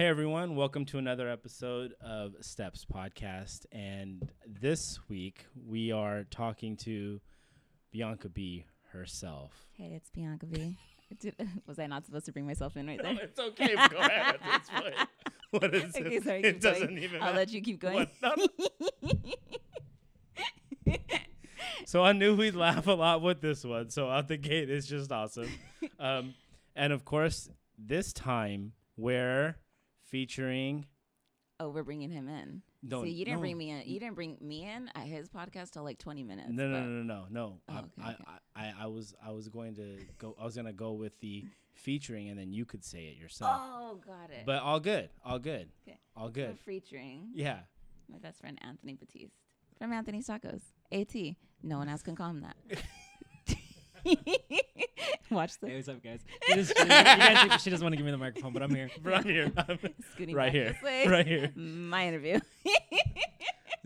Hey everyone, welcome to another episode of Steps Podcast. And this week we are talking to Bianca B herself. Hey, it's Bianca B. Did, was I not supposed to bring myself in right there? it's okay. Go ahead. What is Okay, it? sorry, it going. doesn't even I'll matter. let you keep going. What? No, no. So I knew we'd laugh a lot with this one. So out the gate, it's just awesome. Um, and of course, this time we're featuring. oh, we're bringing him in. No, See, you didn't no. bring me in. You didn't bring me in at his podcast till like 20 minutes. No, no, no, no, no, no. Oh, I, okay, I, okay. I, I, I was, I was going to go. I was gonna go with the featuring, and then you could say it yourself. Oh, got it. But all good, all good, Okay. all good. featuring Yeah. my best friend Anthony Batiste from Anthony's Tacos. AT. No one else can call him that. Watch Hey, what's up, guys? She, she, you guys think she doesn't want to give me the microphone, but I'm here. Right here, scooting right here, right here. My interview.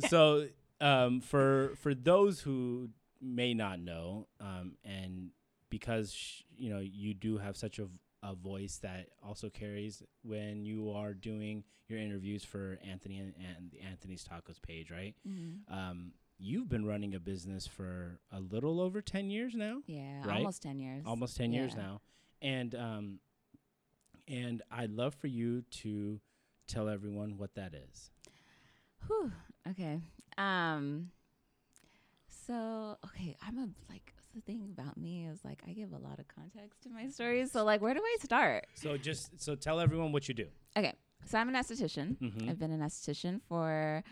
so um, for for those who may not know, um, and because sh- you know you do have such a, v- a voice that also carries when you are doing your interviews for Anthony and, and the Anthony's Tacos page, right? Mhm. Um, you've been running a business for a little over ten years now, Yeah, Right? almost 10 years. almost ten years now, and um, and I'd love for you to tell everyone what that is. Whew. Okay. Um. So okay, I'm a like the thing about me is like I give a lot of context to my stories. So like, where do I start? So just so tell everyone what you do. Okay, so I'm an esthetician. Mhm. I've been an esthetician for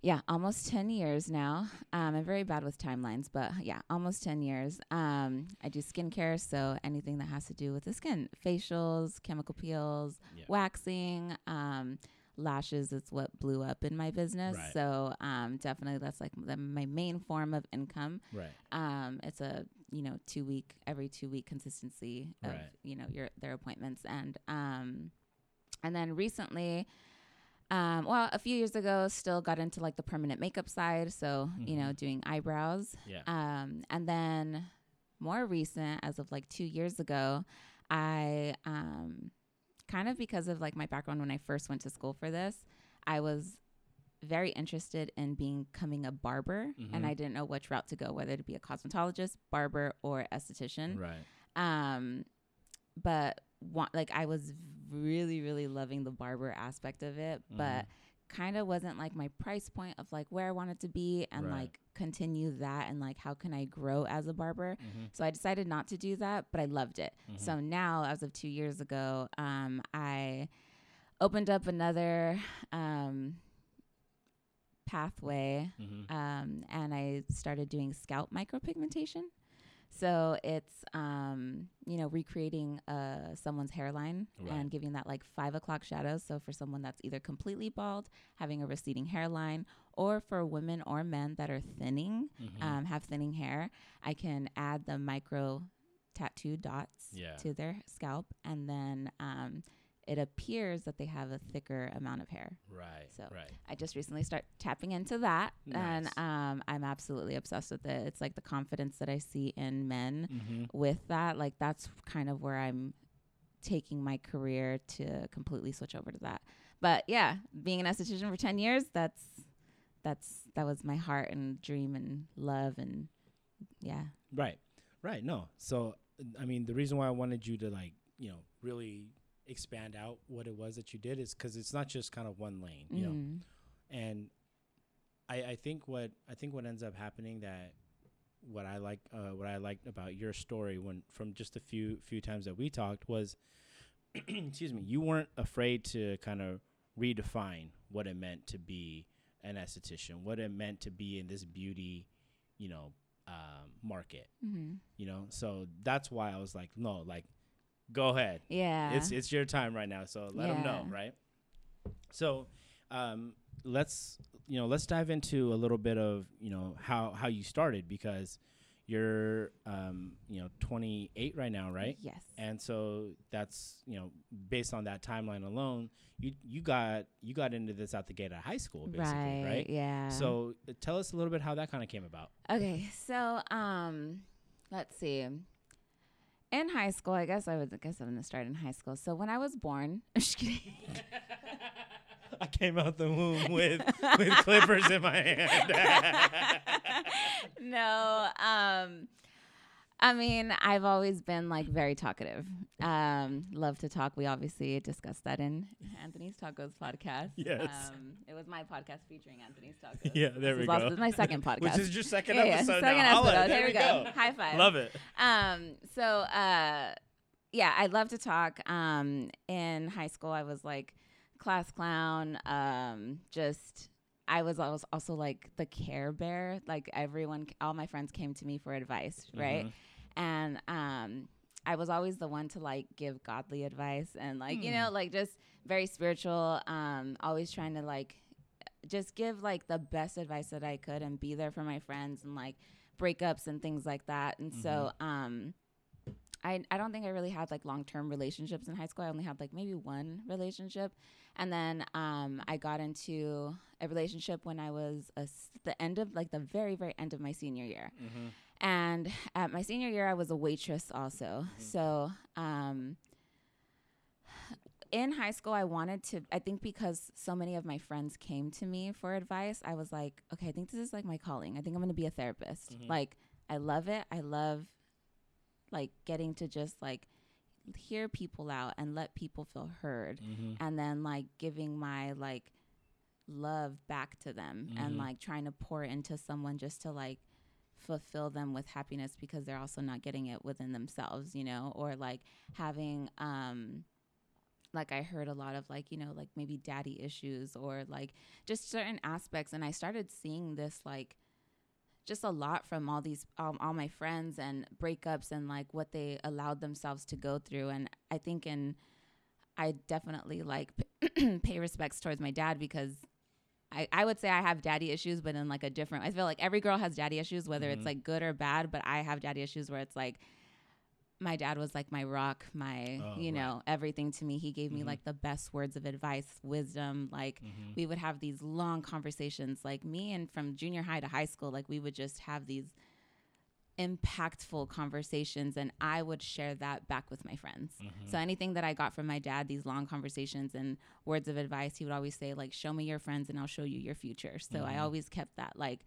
yeah almost 10 years now um, i'm very bad with timelines but yeah almost 10 years um, i do skincare so anything that has to do with the skin facials chemical peels Yeah. waxing um, lashes is what blew up in my business Right. so um, definitely that's like the, my main form of income Right. um, it's a you know two week every two week consistency of Right. you know your their appointments and um, and then recently um, well a few years ago still got into like the permanent makeup side so you know Mhm. doing eyebrows Yeah. um, and then more recent as of like two years ago i um, kind of because of like my background when i first went to school for this i was very interested in becoming a barber and Mhm. i didn't know which route to go whether to be a cosmetologist barber or esthetician right. um but wa- like i was really really loving the barber aspect of it but kind of wasn't like my price point of like where i wanted to be and Right. like continue that and like how can i grow as a barber Mm-hmm. so i decided not to do that but i loved it so now as of two years ago um i opened up another um pathway Mm-hmm. um, and I started doing scalp micropigmentation. So it's um, you know recreating uh, someone's hairline Right. and giving that like five o'clock shadows. So for someone that's either completely bald, having a receding hairline, or for women or men that are thinning, Mm-hmm. um, have thinning hair, I can add the micro tattoo dots Yeah. to their scalp, and then um, it appears that they have a thicker amount of hair. right. So, right. I just recently start tapping into that, and um, I'm absolutely obsessed with it. It's like the confidence that I see in men Mm-hmm. with that. Like that's kind of where I'm taking my career to completely switch over to that. But yeah, being an esthetician for ten years, that's that's that was my heart and dream and love and yeah. Right. Right. No. So I mean, the reason why I wanted you to like, you know, really expand out what it was that you did is because it's not just kind of one lane, you know. Mhm. And I, I think what I think what ends up happening that what I like uh, what I liked about your story when from just a few few times that we talked was excuse me you weren't afraid to kind of redefine what it meant to be an esthetician what it meant to be in this beauty you know um, market Mhm. you know so that's why I was like no like go ahead Yeah. it's it's your time right now so let them know right so um let's you know let's dive into a little bit of you know how how you started because you're um you know 28 right now right Yes. and so that's you know based on that timeline alone you you got you got into this out the gate at high school basically right. right, Yeah. so uh, tell us a little bit how that kind of came about Okay, so um, let's see. In high school, I guess I would I guess I'm gonna start in high school. So when I was born, I'm just kidding. I came out the womb with with clippers in my hand. no. Um, I mean, I've always been like very talkative. Um, love to talk. We obviously discussed that in Anthony's Tacos podcast. Yes. Um, it was my podcast featuring Anthony's Tacos. yeah, there This we is also go. my second podcast. Which is your second Yeah, yeah, episode second now. Holla, episode. there There we go. High five. Love it. Um, so uh yeah, I love to talk. Um in high school I was like class clown, um just I was always also like the care bear. Like everyone all my friends came to me for advice, right? Mhm. And um I was always the one to like give godly advice and like, you Hmm. know, like just very spiritual, um always trying to like just give like the best advice that I could and be there for my friends and like breakups and things like that. And so um I I don't think I really had like long-term relationships in high school. I only had like maybe one relationship. And then um I got into a relationship when I was a the end of like the very very end of my senior year. Mhm. And at my senior year I was a waitress also. So um in high school I wanted to I think because so many of my friends came to me for advice, I was like, okay, I think this is like my calling. I think I'm going to be a therapist. Mhm. Like I love it. I love like getting to just like hear people out and let people feel heard Mhm. and then like giving my like love back to them and Mhm. like trying to pour into someone just to like fulfill them with happiness because they're also not getting it within themselves, you know, or like having um like I heard a lot of like, you know, like maybe daddy issues or like just certain aspects. And I started seeing this like just a lot from all these um, all my friends and breakups and like what they allowed themselves to go through. And I think in I definitely like pay respects towards my dad because I, I would say I have daddy issues, but in like a different. I feel like every girl has daddy issues, whether Mhm. it's like good or bad. But I have daddy issues where it's like my dad was like my rock, my Oh, you right. know everything to me. He gave me Mhm. like the best words of advice, wisdom. Like Mhm. we would have these long conversations, like me and from junior high to high school. Like we would just have these impactful conversations, and I would share that back with my friends. Mhm. So anything that I got from my dad, these long conversations and words of advice, he would always say like, "Show me your friends, and I'll show you your future." So I Mhm. always kept that like,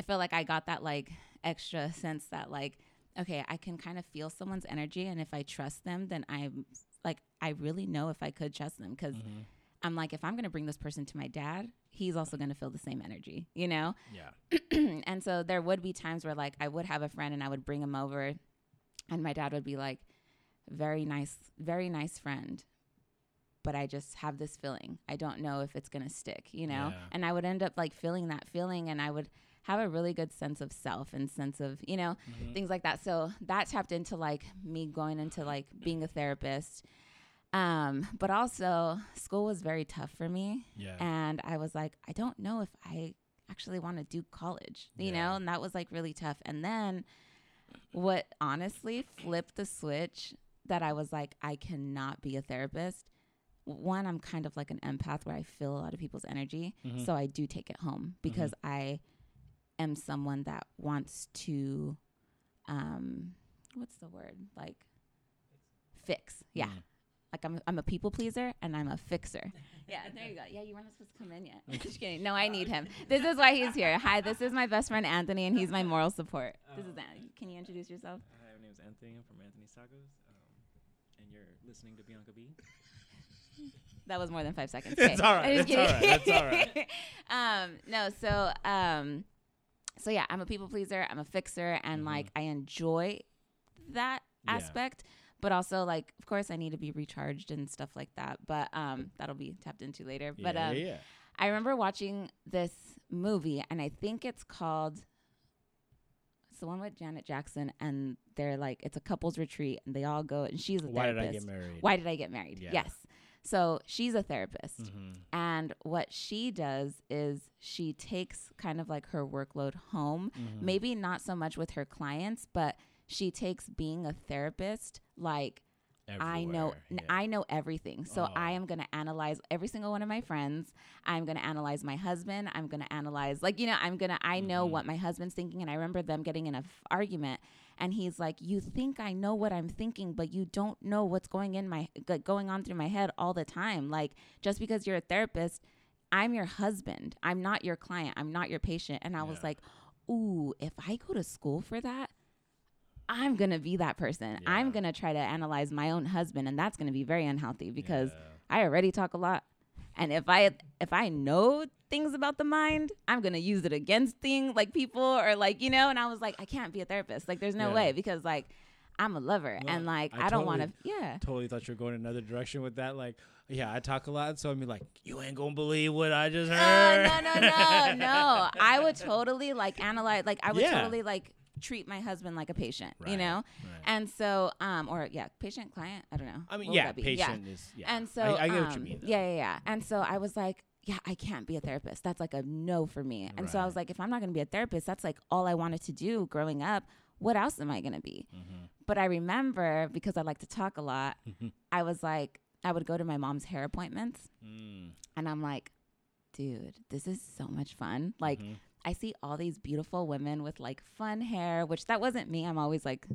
I feel like I got that like extra sense that like, okay, I can kind of feel someone's energy, and if I trust them, then I'm like, I really know if I could trust them because Mhm. I'm like, if I'm gonna bring this person to my dad, he's also gonna feel the same energy, you know. Yeah. and so there would be times where like I would have a friend and I would bring him over and my dad would be like very nice very nice friend but I just have this feeling. I don't know if it's going to stick, you know? Yeah. And I would end up like feeling that feeling and I would have a really good sense of self and sense of, you know, Mhm. things like that. So that tapped into like me going into like being a therapist. Um, but also school was very tough for me Yeah. and I was like, I don't know if I actually want to do college, you Yeah. know, and that was like really tough. And then what honestly flipped the switch that I was like, I cannot be a therapist. One, I'm kind of like an empath where I feel a lot of people's energy. Mhm. So I do take it home because I am someone that wants to, um, what's the word? Like, fix. Yeah Mm. Like I'm I'm a people pleaser and I'm a fixer. Yeah, there you go. Yeah, you weren't supposed to come in yet. Just kidding. No, I need him. This is why he's here. Hi, this is my best friend Anthony, and he's my moral support. This is Anthony. Can you introduce yourself? Hi, my name is Anthony. I'm from Anthony's Tacos. Um, and you're listening to Bianca B. That was more than five seconds. It's all right. I'm just It's all right. That's all um, no, so um, so yeah, I'm a people pleaser. I'm a fixer, and Mhm. like I enjoy that Yeah. aspect. But also, like, of course, I need to be recharged and stuff like that. But um, that'll be tapped into later. But yeah, um, yeah. I remember watching this movie, and I think it's called. It's the one with Janet Jackson, and they're like, it's a couples retreat, and they all go, and she's a therapist. Why did. I get married? Why did I get married? Yeah. Yes. So she's a therapist, Mhm. and what she does is she takes kind of like her workload home. Mhm. Maybe not so much with her clients, but she takes being a therapist like I know yeah. I know everything. So I Oh. am going to analyze every single one of my friends. I'm going to analyze my husband. I'm going to analyze like you know, I'm going to I know Mhm. what my husband's thinking and I remember them getting in a f- argument and he's like, "You think I know what I'm thinking, but you don't know what's going in my like going on through my head all the time. Like just because you're a therapist I'm your husband. I'm not your client. I'm not your patient. And I was like, ooh, if I go to school for that, I'm going to be that person. I'm going to try to analyze my own husband and that's going to be very unhealthy because Yeah. I already talk a lot. And if I if I know things about the mind, I'm going to use it against things like people or like, you know, and I was like I can't be a therapist. Like there's no Yeah. way because like I'm a lover and like I I, don't want to yeah. totally thought you were going another direction with that. Like, yeah, I talk a lot, so I mean, like, you ain't gonna believe what I just Oh, heard. no, no, no, no. I would totally like analyze, like I would Yeah. totally like treat my husband like a patient, you know. Right. And so, um, or yeah, patient client. I don't know. I mean, What yeah, patient is. Yeah. And so, I, I get what you um, mean. though. Yeah, yeah, yeah. And so I was like, yeah, I can't be a therapist. That's like a no for me. And so I was like, if I'm not going to be a therapist, that's like all I wanted to do growing up. What else am I going to be? Mm-hmm. But I remember because I like to talk a lot, I was like, I would go to my mom's hair appointments Mm. and I'm like, dude, this is so much fun. Like, Mhm. I see all these beautiful women with like fun hair, which that wasn't me. I'm always like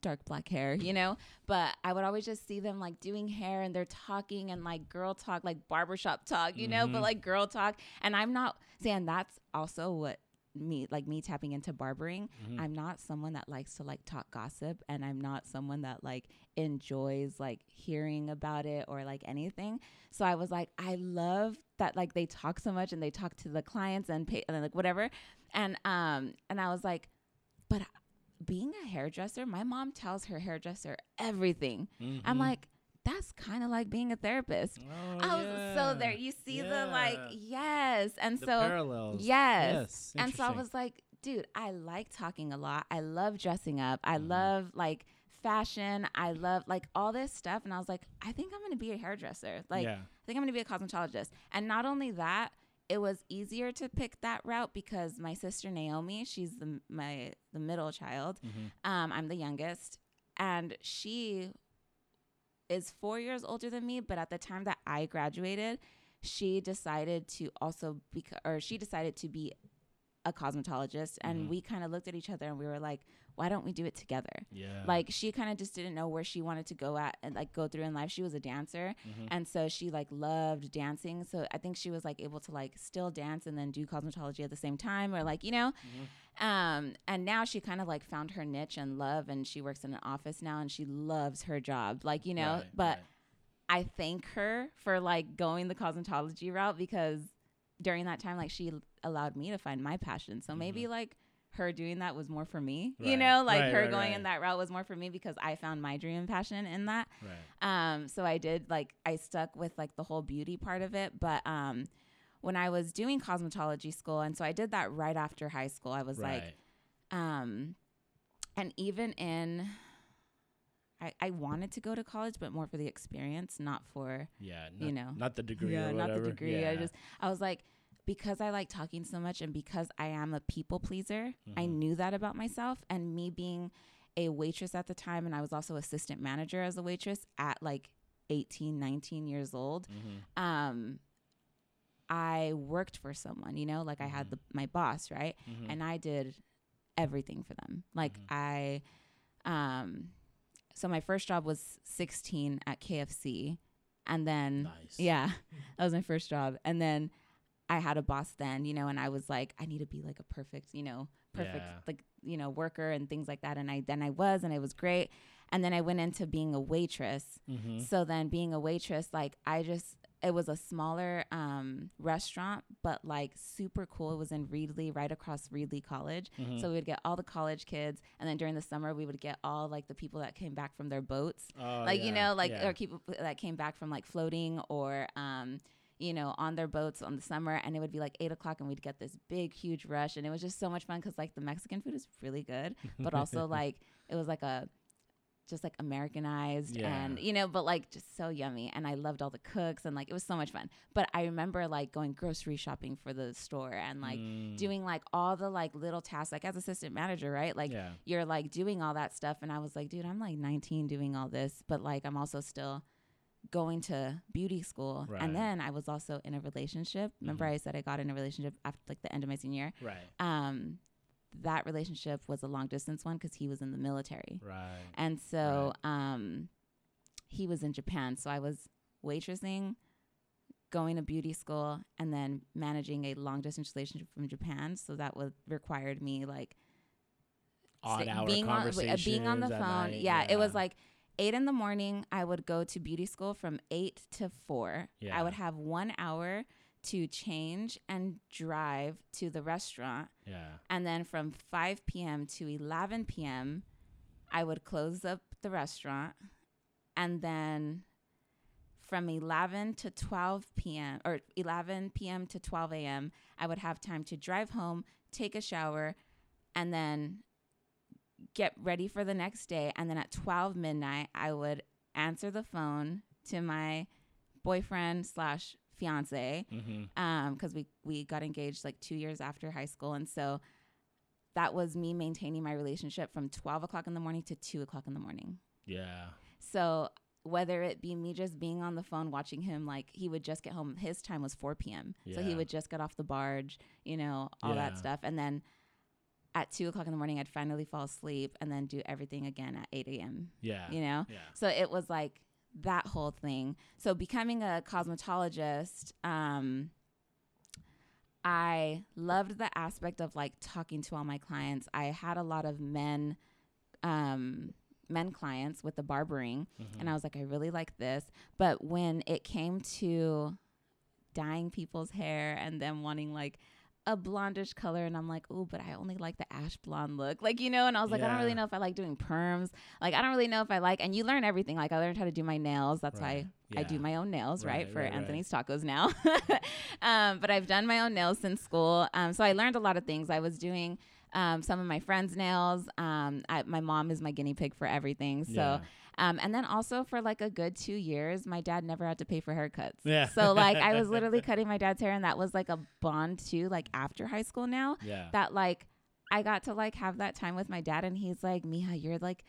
dark black hair, you know? But I would always just see them like doing hair and they're talking and like girl talk, like barbershop talk, you know, but Mhm. like girl talk. And I'm not saying that's also what me like me tapping into barbering. Mhm. I'm not someone that likes to like talk gossip and I'm not someone that like enjoys like hearing about it or like anything. So I was like, I love that like they talk so much and they talk to the clients and pay and like whatever. And um and I was like, but being a hairdresser, my mom tells her hairdresser everything. I'm Mhm. like, that's kind of like being a therapist. Oh, I was so there. You see the like yes. And the so parallels. yes. Yes. and so I was like, dude, I like talking a lot. I love dressing up. I Mhm. love like fashion. I love like all this stuff. And I was like, I think I'm going to be a hairdresser. Like, yeah. I think I'm going to be a cosmetologist. And not only that, it was easier to pick that route because my sister Naomi, she's the my the middle child. Mhm. Um, I'm the youngest, and she is four years older than me. But at the time that I graduated, she decided to also be, or she decided to be a cosmetologist, and Mhm. we kind of looked at each other and we were like, why don't we do it together? Yeah. Like she kind of just didn't know where she wanted to go at and like go through in life. She was a dancer, Mhm. and so she like loved dancing. So I think she was like able to like still dance and then do cosmetology at the same time, or like you know. Mhm. Um, and now she kind of like found her niche and love, and she works in an office now, and she loves her job, like you know. Right, but right. I thank her for like going the cosmetology route because during that time, like she allowed me to find my passion. So maybe like her doing that was more for me, you Mm-hmm. Know, like right, her right, going right. in that route was more for me because I found my dream and passion in that. right. Um, so I did like I stuck with like the whole beauty part of it, but um, when I was doing cosmetology school, and so I did that right after high school, I was like, um, and even in, I I wanted to go to college, but more for the experience, not for yeah. Not, you know. not the degree. yeah, or not the degree. I just I was like because I like talking so much and because I am a people pleaser, I Mhm. knew that about myself and me being a waitress at the time and I was also assistant manager as a waitress at like 18, 19 years old. Mhm. Um I worked for someone, you know, like I had Mhm. the my boss, right? Mhm. and I did everything for them. Like Mhm. I, um, so my first job was 16 at KFC, and then Nice. yeah, that was my first job, and then I had a boss then, you know, and I was like, I need to be like a perfect, you know, perfect Yeah. like you know worker and things like that, and I then I was, and it was great, and then I went into being a waitress. Mhm. So then being a waitress, like I just it was a smaller um restaurant, but like super cool. It was in Reedley, right across Reedley College. Mhm. So we would get all the college kids and then during the summer we would get all like the people that came back from their boats. Oh, like, you know, like yeah. or people that came back from like floating or um you know, on their boats on the summer, and it would be like eight o'clock, and we'd get this big, huge rush, and it was just so much fun because like the Mexican food is really good, but also like it was like a just like Americanized and you know, but like just so yummy. And I loved all the cooks and like it was so much fun. But I remember like going grocery shopping for the store and like Mm. doing like all the like little tasks, like as assistant manager, right? Like yeah. you're like doing all that stuff. And I was like, dude, I'm like 19 doing all this, but like I'm also still going to beauty school. Right. And then I was also in a relationship. Remember, Mhm. I said I got in a relationship after like the end of my senior. Right. Um, that relationship was a long distance one because he was in the military. Right. And so um, he was in Japan. So I was waitressing going to beauty school and then managing a long distance relationship from Japan. So that was required me like Odd hour being on uh, being on the phone. night, yeah, it was like eight in the morning. I would go to beauty school from eight to four. Yeah. I would have one hour to change and drive to the restaurant. yeah, And then from 5 p.m. to 11 p.m., I would close up the restaurant. And then from 11 to 12 p.m. or 11 p.m. to 12 a.m., I would have time to drive home, take a shower, and then get ready for the next day. And then at 12 midnight, I would answer the phone to my boyfriend slash fiance mm-hmm. um because we we got engaged like two years after high school. And so that was me maintaining my relationship from 12 o'clock in the morning to 2 o'clock in the morning. Yeah, so whether it be me just being on the phone watching him like he would just get home. His time was 4 p.m so he would just get off the barge you know all that stuff. And then at 2 o'clock in the morning i'd finally fall asleep and then do everything again at 8 a.m yeah, you know? Yeah, so it was like that whole thing. So becoming a cosmetologist, um, I loved the aspect of like talking to all my clients. I had a lot of men, um, men clients with the barbering, Mhm. and I was like, I really like this. But when it came to dyeing people's hair and them wanting like a blondish color and I'm like, oh, but I only like the ash blonde look. Like, you know, and I was like, I don't really know if I like doing perms. Like, I don't really know if I like, and you learn everything. Like, I learned how to do my nails. That's Right. why I do my own nails, right? Right, For right, right. Anthony's Tacos now. um, but I've done my own nails since school. Um, so I learned a lot of things. I was doing um, some of my friends' nails. Um, I, my mom is my guinea pig for everything. So, Yeah. Um, and then also for like a good two years, my dad never had to pay for haircuts. Yeah. So like I was literally cutting my dad's hair, and that was like a bond too. Like after high school now, yeah, that like I got to like have that time with my dad, and he's like, Miha, you're like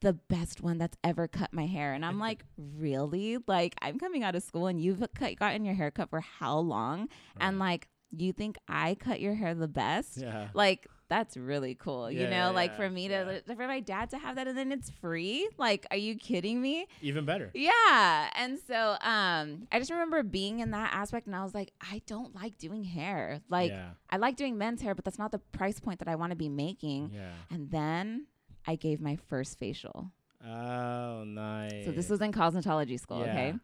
the best one that's ever cut my hair, and I'm like, really? Like I'm coming out of school, and you've cut, gotten your hair cut for how long? And like you think I cut your hair the best? yeah, Like that's really cool, you know. yeah, like yeah, for me to for my dad to have that, and then it's free. Like, are you kidding me? even better. Yeah. And so um I just remember being in that aspect and I was like, I don't like doing hair. Like yeah, I like doing men's hair, but that's not the price point that I want to be making. yeah. And then I gave my first facial. Oh, nice. So this was in cosmetology school, okay?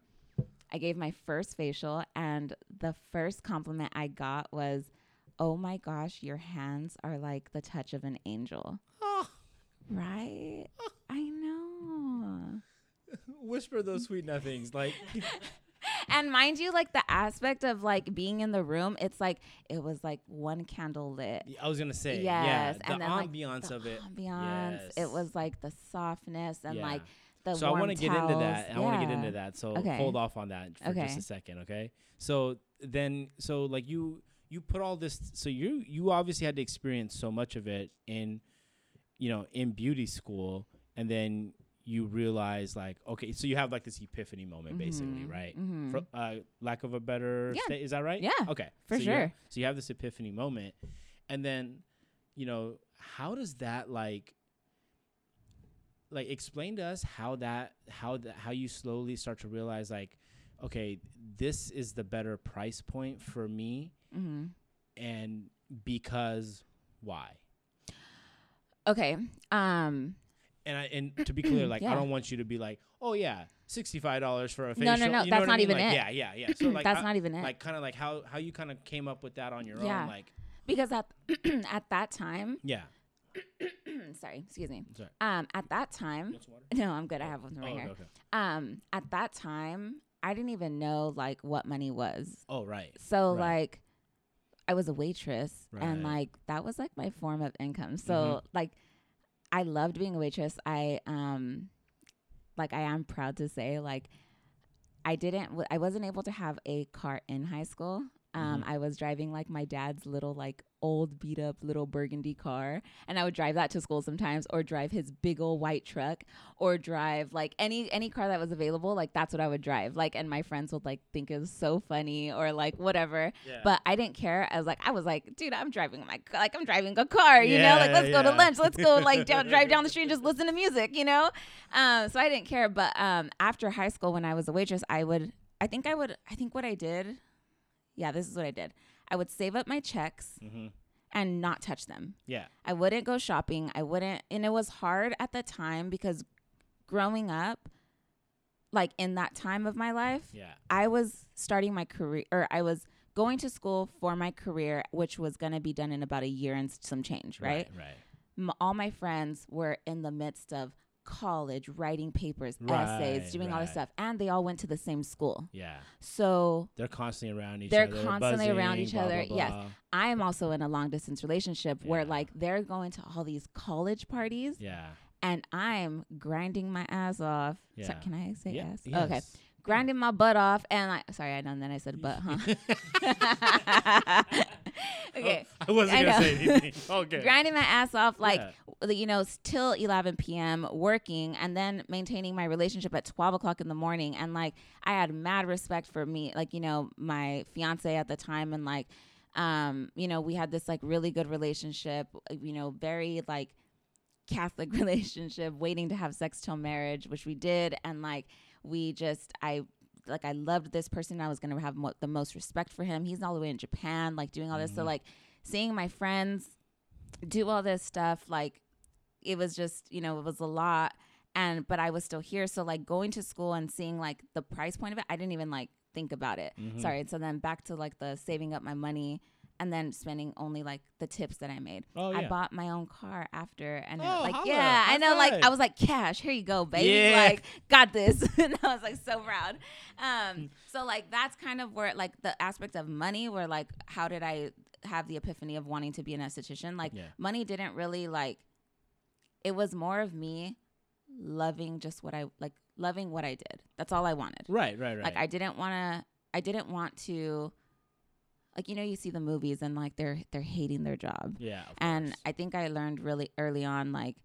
I gave my first facial and the first compliment I got was, "Oh my gosh, your hands are like the touch of an angel." Oh, Right? I know. whisper those sweet nothings. Like, and mind you, like the aspect of like being in the room, it's like it was like one candle lit. I was gonna say, Yes, yeah, the and then, like, ambiance the of it. Ambiance. Yes. It was like the softness and Yeah. like the so I want to get into that. I want to get into that. So Okay. hold off on that for just a second, okay? So then, so like you you put all this. So you you obviously had to experience so much of it in, you know, in beauty school, and then you realize like, okay, so you have like this epiphany moment, basically, Mhm, right? mhm. For, uh, lack of a better, Yeah. sta- is that right? Yeah, Okay. for so sure. so you have this epiphany moment, and then, you know, how does that like like explain to us how that how that how you slowly start to realize like okay this is the better price point for me hmm and because why Okay. Um. and I and to be clear like I don't want you to be like oh yeah sixty five dollars for a facial No, no, no, you know that's what I not mean? even Like, it. yeah yeah yeah so like that's how- not even it. like kind of like how how you kind of came up with that on your Yeah. own like because at at that time, yeah sorry, excuse me. sorry Um, at that time, You want some water? no, I'm good. I have one right oh, here. okay, okay. Um, at that time, I didn't even know like what money was. oh right So Right. like I was a waitress and like that was like my form of income. So Mhm. like I loved being a waitress. I um like I am proud to say like I didn't w- I wasn't able to have a car in high school. Um Mhm. I was driving like my dad's little like old beat up little burgundy car and I would drive that to school sometimes or drive his big old white truck or drive like any any car that was available like that's what I would drive. Like and my friends would like think it was so funny or like whatever. Yeah. But I didn't care. I was like I was like dude I'm driving my like I'm driving a car you know? Like let's go to lunch. Let's go like down, drive down the street and just listen to music you know? Um so I didn't care. But um after high school when I was a waitress I would I think I would. I think what I did. Yeah, this is what I did. I would save up my checks Mm-hmm. and not touch them. Yeah. I wouldn't go shopping. I wouldn't, and it was hard at the time because growing up, like in that time of my life, Yeah. I was starting my career, or I was going to school for my career, which was going to be done in about a year and some change, right? Right. right. M- all my friends were in the midst of college, writing papers, essays, Right, doing all this stuff, and they all went to the same school. Yeah. So They're constantly around each other. They're other. constantly around each blah, other, blah, yes. I am also in a long distance relationship where like they're going to all these college parties Yeah. and I'm grinding my ass off. So- can I say yeah. yes? yes. Okay. Grinding my butt off and like sorry, I know and then I said butt, huh? okay. Oh, I wasn't I gonna know. say anything. Okay. Grinding my ass off like Yeah. you know, till 11 p.m. working and then maintaining my relationship at 12 o'clock in the morning. And like, I had mad respect for me, like, you know, my fiance at the time. And like, um, you know, we had this like really good relationship, uh, you know, very like Catholic relationship, waiting to have sex till marriage, which we did. And like, we just, I, like I loved this person. I was gonna have mo- the most respect for him. He's all the way in Japan, like doing all this. So Mhm. like seeing my friends do all this stuff like it was just you know it was a lot and but i was still here so like going to school and seeing like the price point of it i didn't even like think about it Mhm. sorry so then back to like the saving up my money and then spending only like the tips that i made Oh i bought my own car after and Oh, like holla. yeah i know like i was like cash here you go baby Yeah. like got this and i was like so proud um so like that's kind of where like the aspect of money where like how did i have the epiphany of wanting to be an esthetician like Yeah. money didn't really like it was more of me loving just what i like loving what i did that's all i wanted Right. Right. Right. like i didn't want to i didn't want to like you know you see the movies and like they're they're hating their job yeah. And course. i think i learned really early on like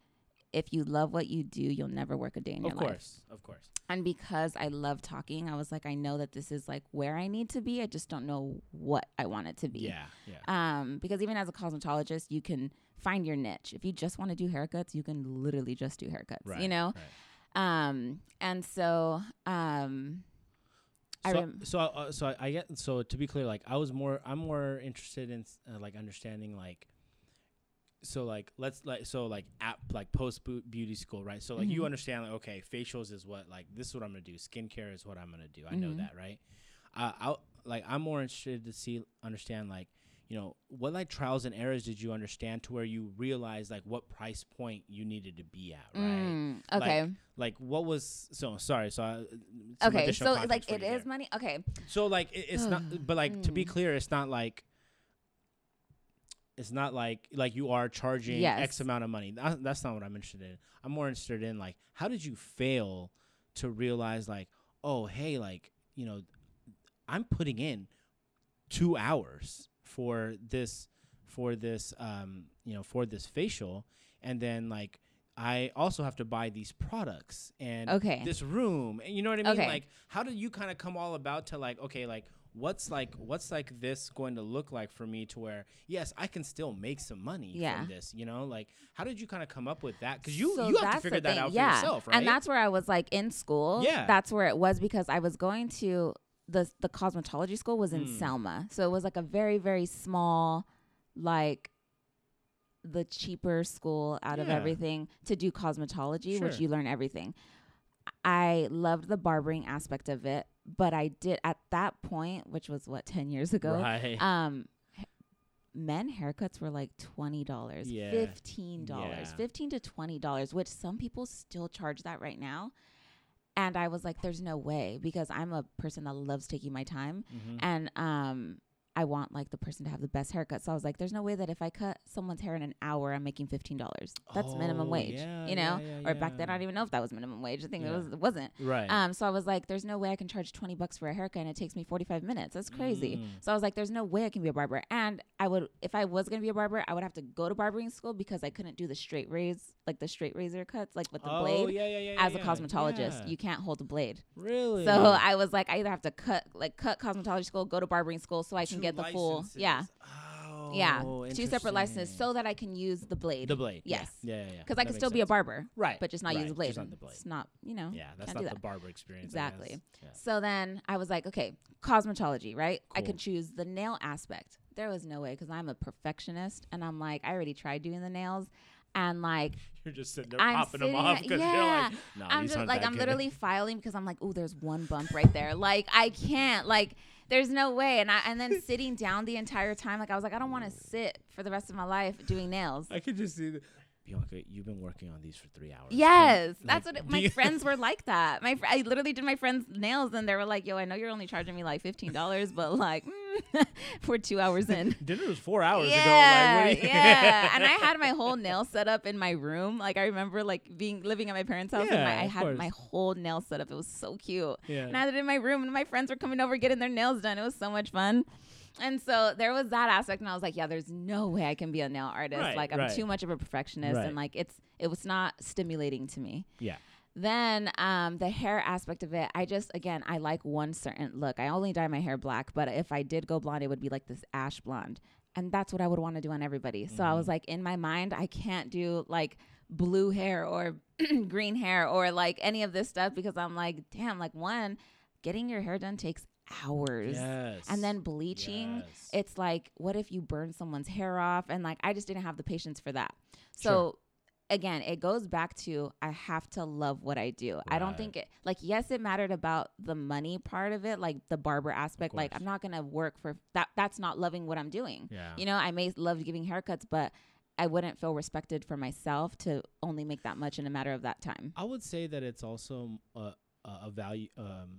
if you love what you do you'll never work a day in of your life Of course. Of course. and because i love talking i was like i know that this is like where i need to be i just don't know what i want it to be Yeah. Yeah. um, because even as a cosmetologist, you can find your niche. If you just want to do haircuts, you can literally just do haircuts. Right. You know, Right. um, and so um, I so, rem- so, uh, so I- I get. So to be clear, like I was more, I'm more interested in uh, like understanding like. So like let's like so like at like post beauty school right so like you Mhm. understand like okay facials is what like this is what I'm gonna do skincare is what I'm gonna do I know Mhm. that right uh, I like I'm more interested to see understand like you know what like trials and errors did you understand to where you realized like what price point you needed to be at right Mm, okay, like what was so sorry so I, okay. So like it is for it you is there. money. Okay, So like it, it's not, but like to be Mm. clear, it's not like it's not like like you are charging Yes. X amount of money. That, that's not what I'm interested in. I'm more interested in like how did you fail to realize like oh hey like you know I'm putting in two hours for this for this um you know for this facial and then like I also have to buy these products and Okay. this room and you know what I mean Okay. like how did you kind of come all about to like okay like what's like what's like this going to look like for me to where yes I can still make some money Yeah. from this you know like how did you kind of come up with that because you So you have to figure that thing, out for yeah. yourself right And that's where I was like in school. Yeah. That's where it was because I was going to the the cosmetology school was in Mm. Selma. So it was like a very, very small, like the cheaper school out of everything to do cosmetology, which you learn everything. I loved the barbering aspect of it, but I did at that point, which was what, ten years ago. right Um men haircuts were like twenty dollars, Yeah. fifteen dollars, Yeah. fifteen to twenty dollars, which some people still charge that right now. And I was like, "There's no way," because I'm a person that loves taking my time, Mhm. and um, I want like the person to have the best haircut. So I was like, "There's no way that if I cut someone's hair in an hour, I'm making fifteen dollars. That's minimum Oh, wage, yeah, you know." yeah, yeah, or back then, I don't even know if that was minimum wage. I think it was. It wasn't. right Um, so I was like, there's no way I can charge 20 bucks for a haircut and it takes me 45 minutes. That's crazy. Mm. So I was like, there's no way I can be a barber. And I would, if I was going to be a barber, I would have to go to barbering school because I couldn't do the straight raise, like the straight razor cuts, like with the oh, blade. yeah, yeah, yeah, As a cosmetologist, you can't hold a blade. really So I was like, I either have to cut, like cut cosmetology school, go to barbering school so I can get the full, licenses. yeah. Oh, yeah, Two separate licenses so that I can use the blade. the blade. Yes. Yeah, yeah, yeah. because That I can makes still be a sense. barber, Right. but just not right, use the blade. Just not the blade. It's not, you know. Yeah, that's can't not do the that. barber experience. I Exactly. Yeah. So then I was like, okay, cosmetology, right? I Cool. could choose the nail aspect. There was no way because I'm a perfectionist, and I'm like, I already tried doing the nails, and like You're just sitting there I'm popping them sitting off because yeah. you're like, no, I'm just like I'm good." literally filing because I'm like, oh, there's one bump right there. Like I can't. Like there's no way. And I and then sitting down the entire time, like I was like, I don't want to sit for the rest of my life doing nails. I could just see the. Bianca, you've been working on these for three hours. Yes, Like, that's what it, my you- friends were like. That my fr- I literally did my friends' nails, and they were like, "Yo, I know you're only charging me like fifteen dollars, but like mm, we're two hours in." Dinner was four hours ago. yeah, Like, you- yeah. And I had my whole nail set up in my room. Like I remember like being living at my parents' house, and Yeah, my, I had course. my whole nail set up. It was so cute. yeah. And I had it in my room, and my friends were coming over getting their nails done. It was so much fun. And so there was that aspect, and I was like, "Yeah, there's no way I can be a nail artist. Right, like I'm right. too much of a perfectionist, Right. and like it's it was not stimulating to me." yeah. Then um, the hair aspect of it, I just again I like one certain look. I only dye my hair black, but if I did go blonde, it would be like this ash blonde, and that's what I would want to do on everybody. So I was Mhm. like, in my mind, I can't do like blue hair or green hair or like any of this stuff because I'm like, damn, like one, getting your hair done takes hours. Yes. And then bleaching, Yes. it's like, what if you burn someone's hair off? And like, I just didn't have the patience for that. So Sure. again, it goes back to I have to love what I do. I don't think it, like, yes, it mattered about the money part of it, like the barber aspect. Like. I'm not going to work for that. That's not loving what I'm doing. yeah. You know, I may love giving haircuts, but I wouldn't feel respected for myself to only make that much in a matter of that time. I would say that it's also a a, a value um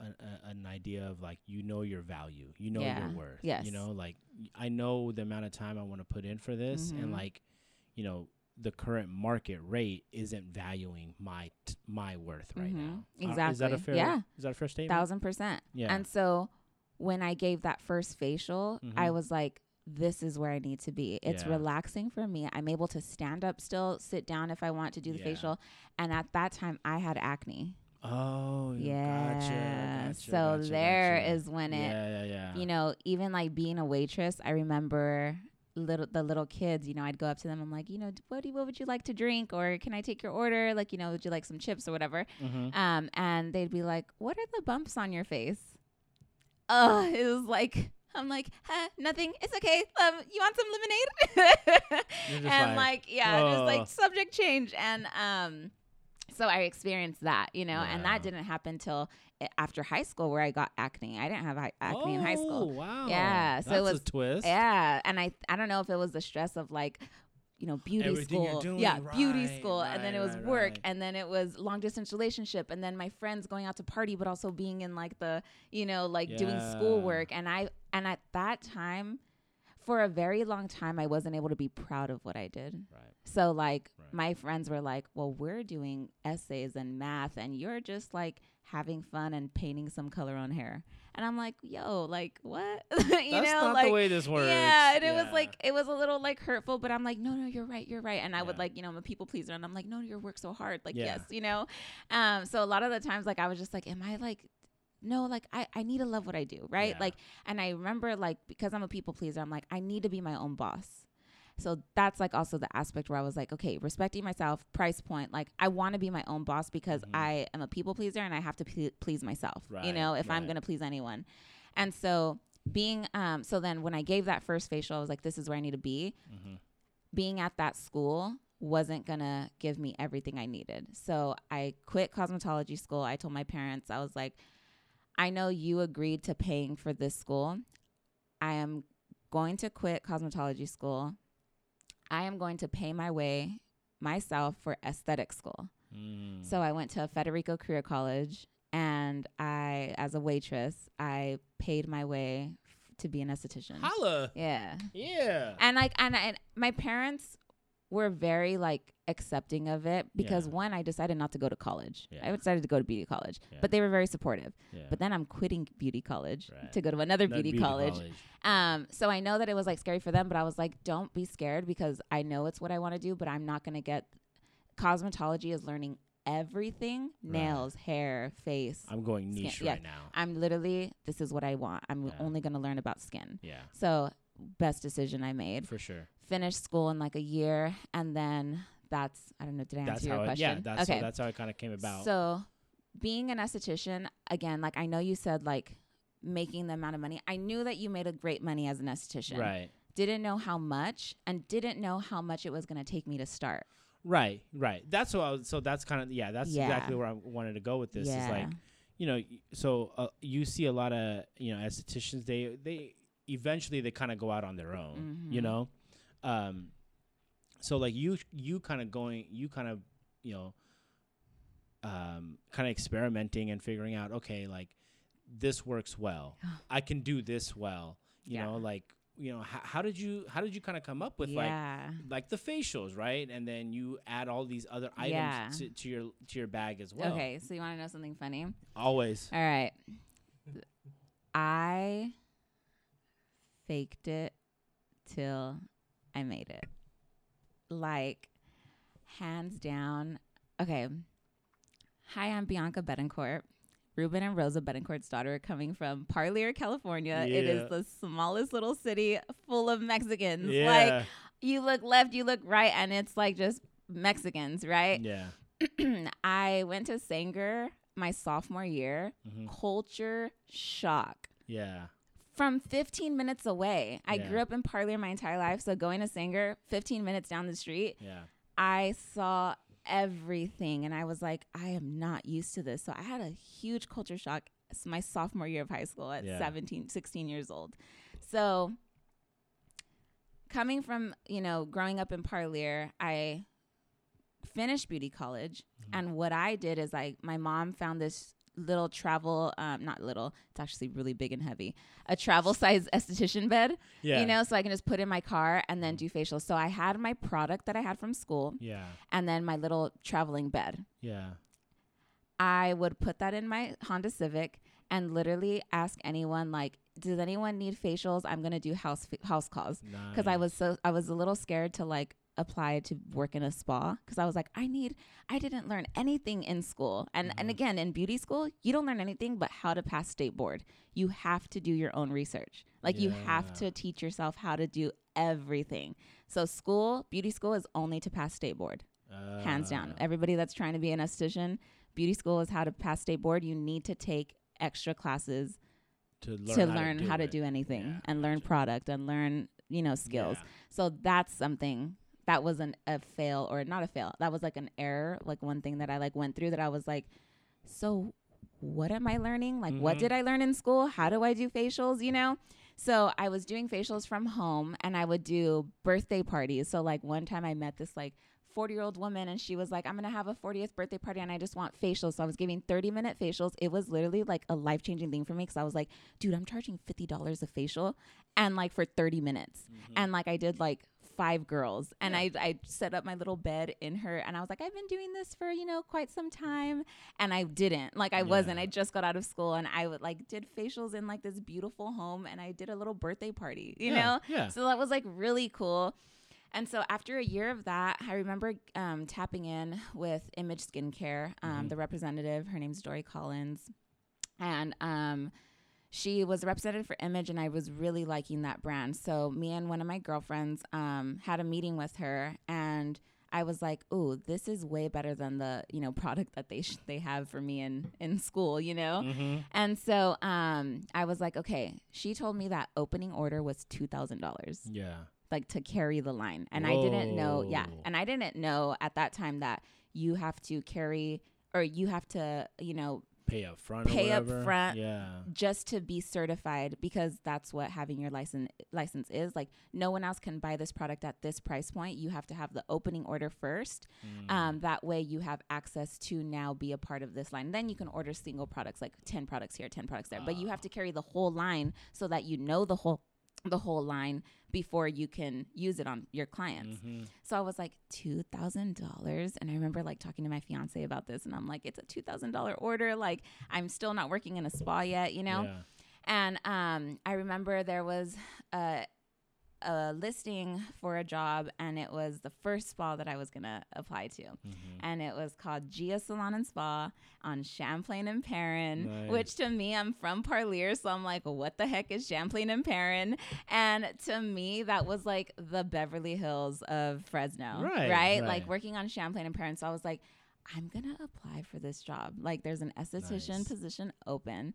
an, a, an idea of like you know your value, you know Yeah. your worth. Yes. You know, like I know the amount of time I want to put in for this, Mhm. and like you know the current market rate isn't valuing my t- my worth right Mhm. now. Uh, is that a Exactly. fair? Yeah. Is that a fair statement? Thousand percent. Yeah. And so when I gave that first facial, I Mhm. was like, this is where I need to be. It's Yeah. relaxing for me. I'm able to stand up still, sit down if I want to do the Yeah. facial. And at that time, I had acne. Oh, Yeah. Gotcha. Gotcha. so gotcha, there is when it, Yeah, yeah, yeah. you know, even like being a waitress, I remember little the little kids, you know, I'd go up to them. I'm like, you know, what do you, what would you like to drink, or can I take your order? Like, you know, would you like some chips or whatever? Mhm. Um, and they'd be like, "What are the bumps on your face?" Oh, it was like I'm like, huh, nothing. It's okay. Um, you want some lemonade? And like, yeah, just "Oh." like subject change. And um, so I experienced that, you know, and that didn't happen till after high school where I got acne. I didn't have hi- acne in high Oh, school. wow. Yeah, so it was- a twist. Yeah, and I I don't know if it was the stress of like, you know, beauty Everything school. doing, yeah, beauty right, school, and then it was right, work, right. and then it was long distance relationship, and then my friends going out to party, but also being in like the, you know, like doing Yeah. schoolwork, and I and at that time, for a very long time, I wasn't able to be proud of what I did. Right. So like Right. my friends were like, "Well, we're doing essays and math and you're just like having fun and painting some color on hair." And I'm like, "Yo, like what?" you That's know, not like the way this works. yeah, and it was like it was a little like hurtful, but I'm like, "No, no, you're right. You're right." And I would like, you know, I'm a people pleaser and I'm like, "No, you work so hard." Like, Yeah. yes, you know. Um so a lot of the times like I was just like, "Am I like no, like I, I need to love what I do, right? Yeah. Like, and I remember like because I'm a people pleaser, I'm like I need to be my own boss. So that's like also the aspect where I was like, okay, respecting myself, price point. Like I want to be my own boss because Mhm. I am a people pleaser and I have to ple- please myself. you know, if I'm gonna please anyone, and so being um so then when I gave that first facial, I was like, this is where I need to be Mhm. being at that school wasn't gonna give me everything I needed. So I quit cosmetology school. I told my parents, I was like, I know you agreed to paying for this school. I am going to quit cosmetology school. I am going to pay my way myself for aesthetic school. Mm. So I went to Federico Career College and I, as a waitress, I paid my way f- to be an esthetician. holla. Yeah Yeah. and like and, and my parents were very like accepting of it because Yeah. one i decided not to go to college Yeah. i decided to go to beauty college Yeah. but they were very supportive but then i'm quitting beauty college Right. to go to another Not beauty, college. um so i know that it was like scary for them but i was like don't be scared because i know it's what i want to do but i'm not going to get cosmetology is learning everything Right. nails hair face I'm going Skin- niche yeah. right now. i'm literally this is what i want i'm only going to learn about skin Yeah. so best decision I made. For sure. Finished school in like a year, and then that's I don't know. Did I answer That's your how it, question? yeah, that's okay. how, that's how it kind of came about. So, being an esthetician, again, like I know you said, like making the amount of money. I knew that you made a great money as an esthetician. right. Didn't know how much, and didn't know how much it was going to take me to start. Right, right. That's what I was, so that's kind of yeah, that's Yeah. exactly where I wanted to go with this. yeah. Is like, you know, so uh, you see a lot of, you know, estheticians they they eventually they kind of go out on their own, you Mhm. know? Um so like you you kind of going you kind of, you know, um kind of experimenting and figuring out okay, like this works well. I can do this well. You Yeah. know, like you know, h- how did you how did you kind of come up with like yeah. like the facials, right? And then you add all these other items Yeah. to, to your to your bag as well. Okay, so you want to know something funny? Always. All right. I faked it till I made it. Like, hands down. Okay. Hi, I'm Bianca Betancourt. Ruben and Rosa Betancourt's daughter, coming from Parlier, California. It Yeah. is the smallest little city full of Mexicans. Like, you look left, you look right, and it's like just Mexicans, right? yeah. I went to Sanger my sophomore year. hmm Culture shock. Yeah. From 15 minutes away. I Yeah. grew up in Parlier my entire life. So going to Sanger, 15 minutes down the street, Yeah. I saw everything. And I was like, I am not used to this. So I had a huge culture shock s- my sophomore year of high school at Yeah. 17, 16 years old. So coming from, you know, growing up in Parlier, I finished beauty college. Mm-hmm. And what I did is like my mom found this little travel um not little, it's actually really big and heavy. A travel size esthetician bed, Yeah. Mm-hmm. you know, so I can just put in my car and then do facials. So I had my product that I had from school Yeah. and then my little traveling bed. Yeah. I would put that in my Honda Civic and literally ask anyone like, does anyone need facials? I'm gonna do house house calls because I was so I was a little scared to like apply to work in a spa because I was like, I need I didn't learn anything in school. And and Mhm. again, in beauty school, you don't learn anything but how to pass state board. You have to do your own research. Like you have to teach yourself how to do everything. So school, beauty school is only to pass state board hands down. Uh, Everybody that's trying to be an esthetician, beauty school is how to pass state board. You need to take extra classes to learn, to learn how to it. do anything Yeah, and learn product and learn, you know, skills. Yeah. So that's something that wasn't a fail or not a fail. That was like an error, like one thing that I like went through that I was like, so what am I learning? Like what Mhm. did I learn in school? How do I do facials, you know? So I was doing facials from home and I would do birthday parties. So like one time I met this like 40 year old woman and she was like, I'm gonna have a 40th birthday party and I just want facials. So I was giving 30 minute facials. It was literally like a life changing thing for me because I was like, dude, I'm charging $50 a facial and like for 30 minutes. Mhm. And like I did like five girls and Yeah. I, I set up my little bed in her and I was like, I've been doing this for, you know, quite some time. And I didn't. Like I wasn't. I just got out of school and I would like did facials in like this beautiful home and I did a little birthday party, you Yeah, know? Yeah. So that was like really cool. And so after a year of that, I remember um, tapping in with Image Skincare, um, Mhm. the representative. Her name's Dory Collins. And um, she was represented for Image, and I was really liking that brand. So me and one of my girlfriends um, had a meeting with her, and I was like, "Ooh, this is way better than the you know product that they sh- they have for me in in school, you know." hmm And so um, I was like, "Okay." She told me that opening order was two thousand dollars Yeah. like to carry the line. And I didn't know, yeah. And I didn't know at that time that you have to carry or you have to, you know, Pay up front. or Pay up front. Yeah. just to be certified because that's what having your license license is. Like no one else can buy this product at this price point. You have to have the opening order first. Mm. Um, that way you have access to now be a part of this line. Then you can order single products like 10 products here, 10 products there. But you Ah. have to carry the whole line so that you know the whole the whole line before you can use it on your clients. Mhm. So I was like, two thousand dollars, and I remember like talking to my fiance about this, and I'm like, it's a two thousand dollar order. Like I'm still not working in a spa yet, you know. Yeah. And um, I remember there was a a listing for a job, and it was the first spa that I was gonna apply to, Mm-hmm. and it was called Gia Salon and Spa on Champlain and Perrin. Nice. Which to me, I'm from Parlier, so I'm like, what the heck is Champlain and Perrin? And to me, that was like the Beverly Hills of Fresno, Right, Right, right. like working on Champlain and Perrin. So I was like, I'm gonna apply for this job. Like, there's an esthetician Nice. position open,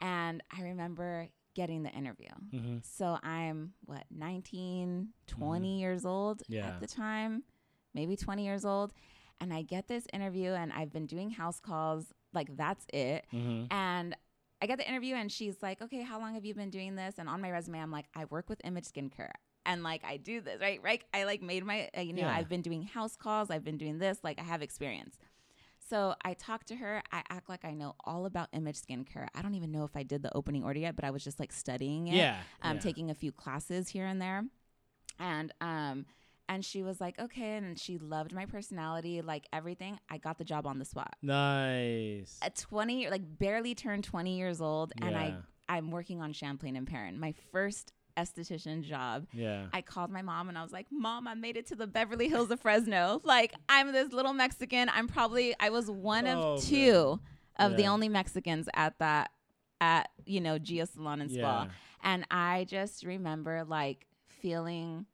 and I remember getting the interview. Mm-hmm. So I'm what 19, 20 years old Yeah. at the time, maybe 20 years old, and I get this interview and I've been doing house calls like that's it. Mm-hmm. And I get the interview and she's like, "Okay, how long have you been doing this?" And on my resume I'm like, "I work with Image Skincare." And like I do this, right? Right? I like made my uh, you know, Yeah. I've been doing house calls, I've been doing this, like I have experience. So I talk to her. I act like I know all about image skincare. I don't even know if I did the opening order yet, but I was just like studying it Yeah. um, yeah. taking a few classes here and there. And um, and she was like, okay, and she loved my personality, like everything. I got the job on the spot. Nice. At twenty, like barely turned twenty years old, and I I'm working on Champlain and Perrin, my first esthetician job. Yeah. I called my mom and I was like, "Mom, I made it to the Beverly Hills of Fresno. Like, I'm this little Mexican. I'm probably I was one Oh, of two of the only Mexicans at that at you know Gia Salon and Spa." yeah. And I just remember like feeling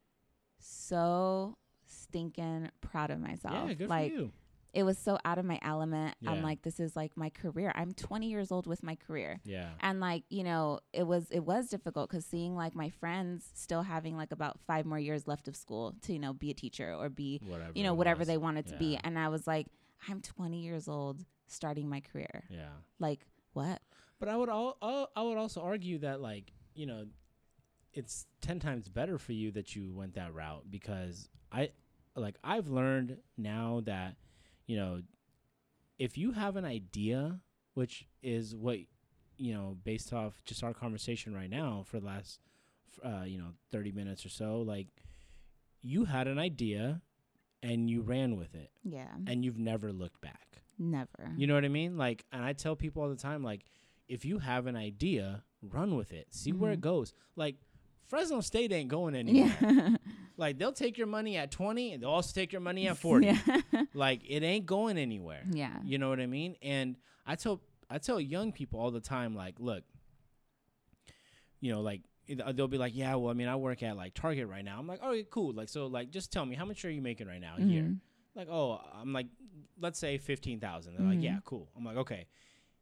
so stinking proud of myself. Yeah. Good like for you. It was so out of my element. I'm like, this is like my career. I'm 20 years old with my career. Yeah. And like, you know, it was it was difficult because seeing like my friends still having like about five more years left of school to, you know, be a teacher or be, Whatever. you know, whatever was. they wanted to be. And I was like, I'm 20 years old starting my career. Yeah. Like, what? But I would all al- I would also argue that like you know, it's ten times better for you that you went that route because I like I've learned now that you know if you have an idea, which is what you know based off just our conversation right now for the last uh, you know thirty minutes or so, like you had an idea and you ran with it Yeah. and you've never looked back. Never. You know what I mean? Like, and I tell people all the time, like, if you have an idea, run with it. See where it Mhm. goes. Like, Fresno State ain't going anywhere. yeah. Like, they'll take your money at 20 and they'll also take your money at 40. Yeah. Like, it ain't going anywhere. yeah. You know what I mean? And I tell I tell young people all the time, like, look, you know, like uh, they'll be like, yeah, well, I mean, I work at like Target right now. I'm like, okay, cool. Like, so like, just tell me how much are you making right now a year? Mhm. Like, oh, I'm like, let's say fifteen thousand. They're like, Mhm. yeah, cool. I'm like, okay.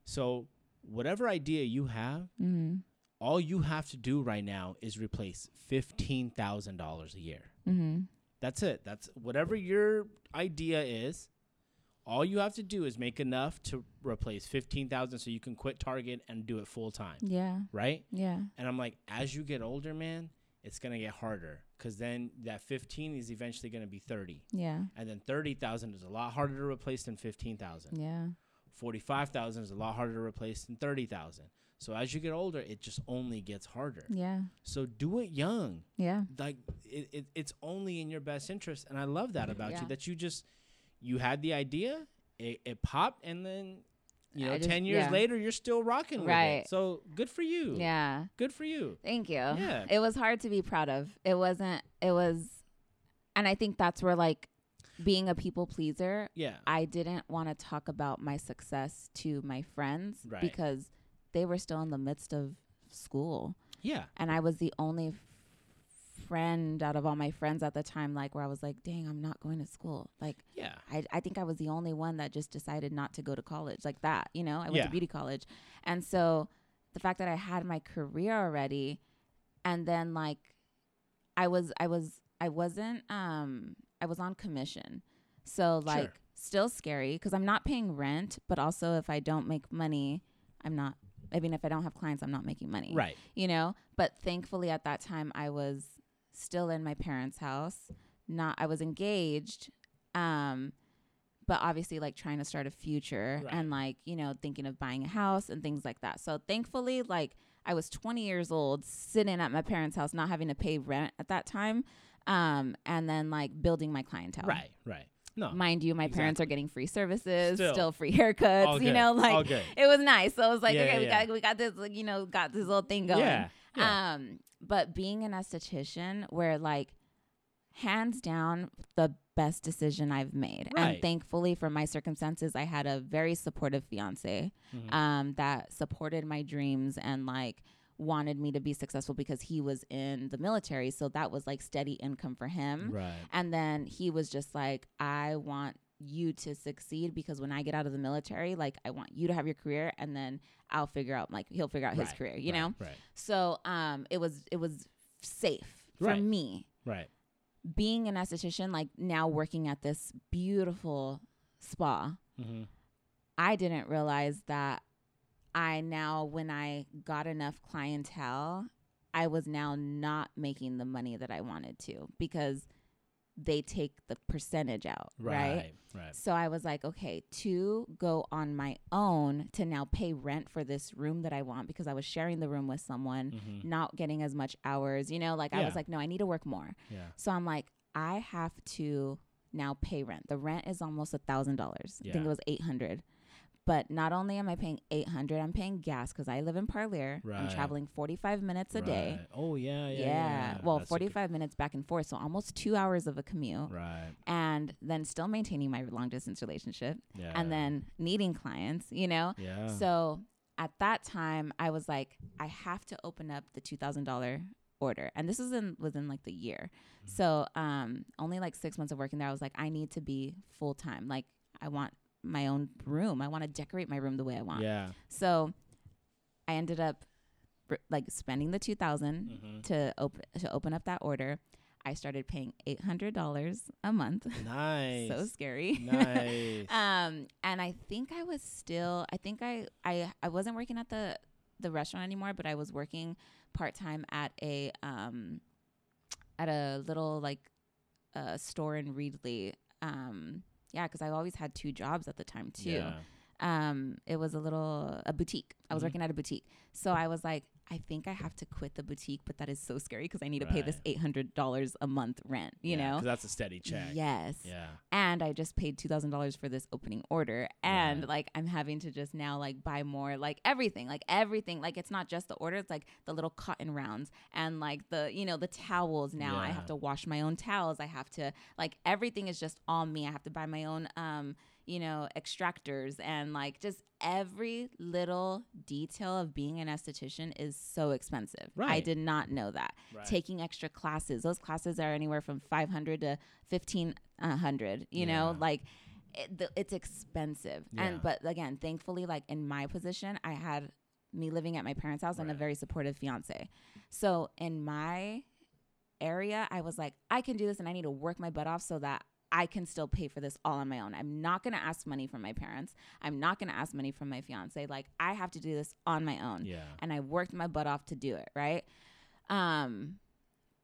So whatever idea you have, Mhm. All you have to do right now is replace fifteen thousand dollars a year. Mhm. That's it. That's whatever your idea is. All you have to do is make enough to replace fifteen thousand, so you can quit Target and do it full time, Yeah. right? Yeah. And I'm like, as you get older, man, it's gonna get harder because then that fifteen is eventually gonna be thirty, Yeah. and then thirty thousand is a lot harder to replace than fifteen thousand. Yeah. 45,000 is a lot harder to replace than 30,000. So as you get older, it just only gets harder. Yeah. So do it young. Yeah. Like it, it it's only in your best interest and I love that about Yeah. you that you just you had the idea, it, it popped and then you know I just- 10 years yeah. later you're still rocking with Right. it. So good for you. Yeah. Good for you. Thank you. Yeah. It was hard to be proud of. It wasn't, it was, and I think that's where like being a people pleaser, Yeah. I didn't want to talk about my success to my friends Right. because they were still in the midst of school. Yeah. And I was the only f- friend out of all my friends at the time, like where I was like, dang, I'm not going to school. Like, Yeah. I, I think I was the only one that just decided not to go to college like that. You know, I went Yeah. to beauty college. And so the fact that I had my career already and then like I was I was I wasn't um I was on commission. So like Sure. still scary because I'm not paying rent, but also if I don't make money, I'm not I mean if I don't have clients, I'm not making money Right. you know but thankfully at that time i was still in my parents house not i was engaged um but obviously like trying to start a future Right. and like you know thinking of buying a house and things like that so thankfully like i was 20 years old sitting at my parents house not having to pay rent at that time um and then like building my clientele Right. Right. No. Mind you, my parents are getting free services, Still. still, free haircuts. You know, like it was nice. So I was like, Yeah, okay, yeah, we got we got this, like, you know, got this little thing going. Yeah. yeah. Um, but being an esthetician, where like hands down the best decision I've made, and thankfully for my circumstances, I had a very supportive fiance Mhm. um, that supported my dreams and like wanted me to be successful because he was in the military, so that was like steady income for him. right. And then he was just like, I want you to succeed because when I get out of the military, like I want you to have your career and then I'll figure out like he'll figure out his career, you right, know? Right. So um it was it was safe for Right. me. Right. Being an esthetician, like now working at this beautiful spa, Mm-hmm. I didn't realize that I now, when I got enough clientele, I was now not making the money that I wanted to because they take the percentage out, right? Right. Right. So I was like, okay, to go on my own to now pay rent for this room that I want because I was sharing the room with someone, Mhm. not getting as much hours, you know, like I was like, no, I need to work more. Yeah. So I'm like, I have to now pay rent. The rent is almost a thousand dollars. I think it was eight hundred. But not only am I paying eight hundred, I'm paying gas because I live in Parlier. Right. I'm traveling forty five minutes a day. Right. Oh yeah. Yeah. Yeah. yeah, Well, That's a forty minutes back and forth, so almost two hours of a commute. Right. And then still maintaining my long distance relationship Yeah. and then needing clients, you know? Yeah. So at that time, I was like, I have to open up the two thousand dollar order, and this is in within like the year. Mm-hmm. So um, only like six months of working there, I was like, I need to be full time. Like I want my own room. I want to decorate my room the way I want. yeah. So I ended up like spending the two Mhm. to open to open up that order. I started paying eight hundred dollars a month. Nice. so scary. nice. um, and I think I was still. I think I I I wasn't working at the the restaurant anymore, but I was working part time at a um at a little like uh, store in Reedley. Um, yeah, because I always had two jobs at the time too Yeah. um it was a little a boutique i was Mhm. working at a boutique so i was like i think i have to quit the boutique but that is so scary because i need to pay this $800 a month rent you Yeah, know? that's a steady check. yes. Yeah. and i just paid $2000 for this opening order. And Right. like i'm having to just now like buy more like everything like everything. Like it's not just the order it's like the little cotton rounds and like the you know the towels now. I have to wash my own towels. I have to like everything is just on me. I have to buy my own um you know extractors. And like just every little detail of being an esthetician is so expensive. Right. i did not know that. Right. taking extra classes those classes are anywhere from 500 to 1500 uh, you know? Like it, the, it's expensive. Yeah. and but again thankfully like in my position i had me living at my parents house and a very supportive fiance. So in my area i was like i can do this and i need to work my butt off so that I can still pay for this all on my own. I'm not going to ask money from my parents. I'm not going to ask money from my fiance. Like I have to do this on my own Yeah. and I worked my butt off to do it, right? Um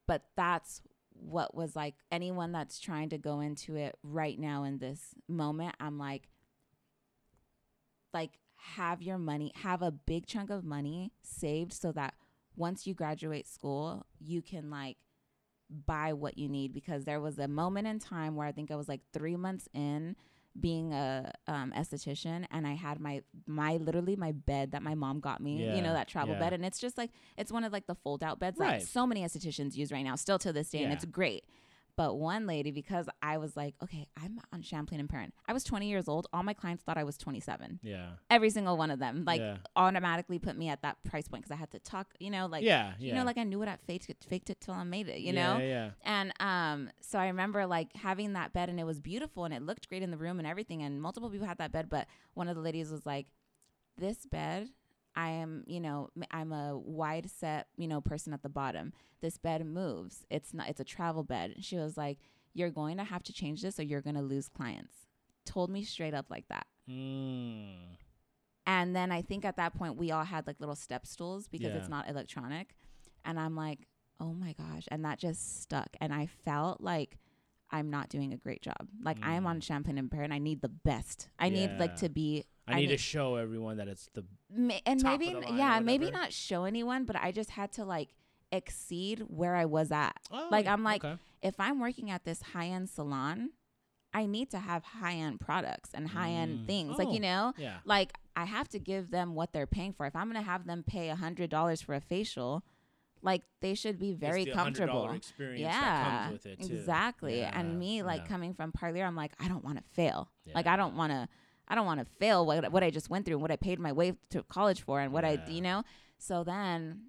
but that's what was like anyone that's trying to go into it right now in this moment, I'm like like have your money, have a big chunk of money saved so that once you graduate school, you can like buy what you need because there was a moment in time where I think I was like 3 months in being a um, esthetician and I had my my literally my bed that my mom got me, you know, that travel yeah. bed and it's just like it's one of like the fold out beds Right. that so many estheticians use right now still to this day and it's great. But one lady because I was like, okay, I'm on Champlain and Perrin. I was 20 years old. All my clients thought I was 27. Yeah. Every single one of them like yeah. automatically put me at that price point because I had to talk, you know, like yeah. Yeah. you know, like I knew what I faked it, faked it till I made it, you yeah, know? Yeah. And um, so I remember like having that bed and it was beautiful and it looked great in the room and everything. And multiple people had that bed, but one of the ladies was like, This bed, I am, you know, I'm a wide set, you know, person at the bottom. This bed moves. It's not, it's a travel bed. And She was like, You're going to have to change this or you're going to lose clients. Told me straight up like that. Mm. And then I think at that point we all had like little step stools because Yeah. it's not electronic. And I'm like, oh my gosh. And that just stuck. And I felt like I'm not doing a great job. Like I am on Mm. Champlain and Perrin and I need the best. I need like to be I, need to show everyone that it's the ma- and maybe the yeah, maybe not show anyone, but I just had to like exceed where I was at. oh, Like, I'm like, okay. If I'm working at this high end salon, I need to have high end products and high end Mm. things. Like, Oh. you know, Yeah. like I have to give them what they're paying for. If I'm going to have them pay a hundred dollars for a facial, like they should be very comfortable. experience Yeah, that comes with it too. exactly. Yeah, And me, like yeah. coming from Parlier, I'm like, I don't want to fail. Like I don't want to, I don't want to fail what what I just went through and what I paid my way to college for and what I, Yeah. you know. So then,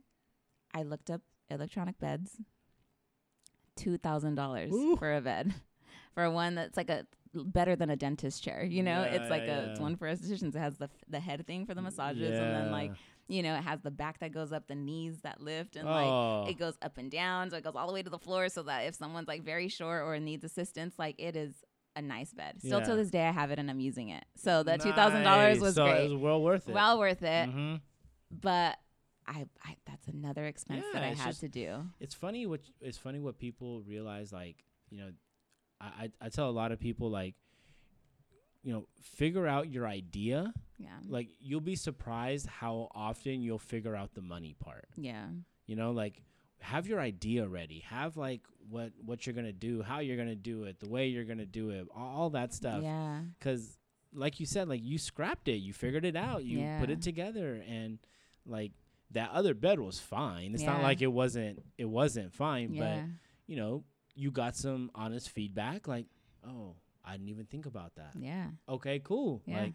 I looked up electronic beds. Two thousand dollars for a bed, for one that's like a better than a dentist chair. You know, Yeah, it's like yeah, a it's one for estheticians. It has the the head thing for the massages, and then like you know, it has the back that goes up, the knees that lift, and oh. like it goes up and down, so it goes all the way to the floor, so that if someone's like very short or needs assistance, like it is a nice bed. Still Yeah. to this day, I have it and I'm using it. So the two thousand dollars was so great, It was well worth it. well worth it. hmm But I, I, that's another expense that I had just- to do. It's funny what it's funny what people realize. Like you know, I I, I tell a lot of people like, you know, figure out your idea. Yeah, Like you'll be surprised how often you'll figure out the money part. yeah, You know, like have your idea ready. Have like what what you're gonna do, how you're gonna do it, the way you're gonna do it, all, all that stuff. yeah, Because, like you said, like you scrapped it, you figured it out, you put it together, and like that other bed was fine. It's not like it wasn't it wasn't fine, yeah, but you know, you got some honest feedback. Like, oh, I didn't even think about that. yeah. Okay, cool. Yeah. Like,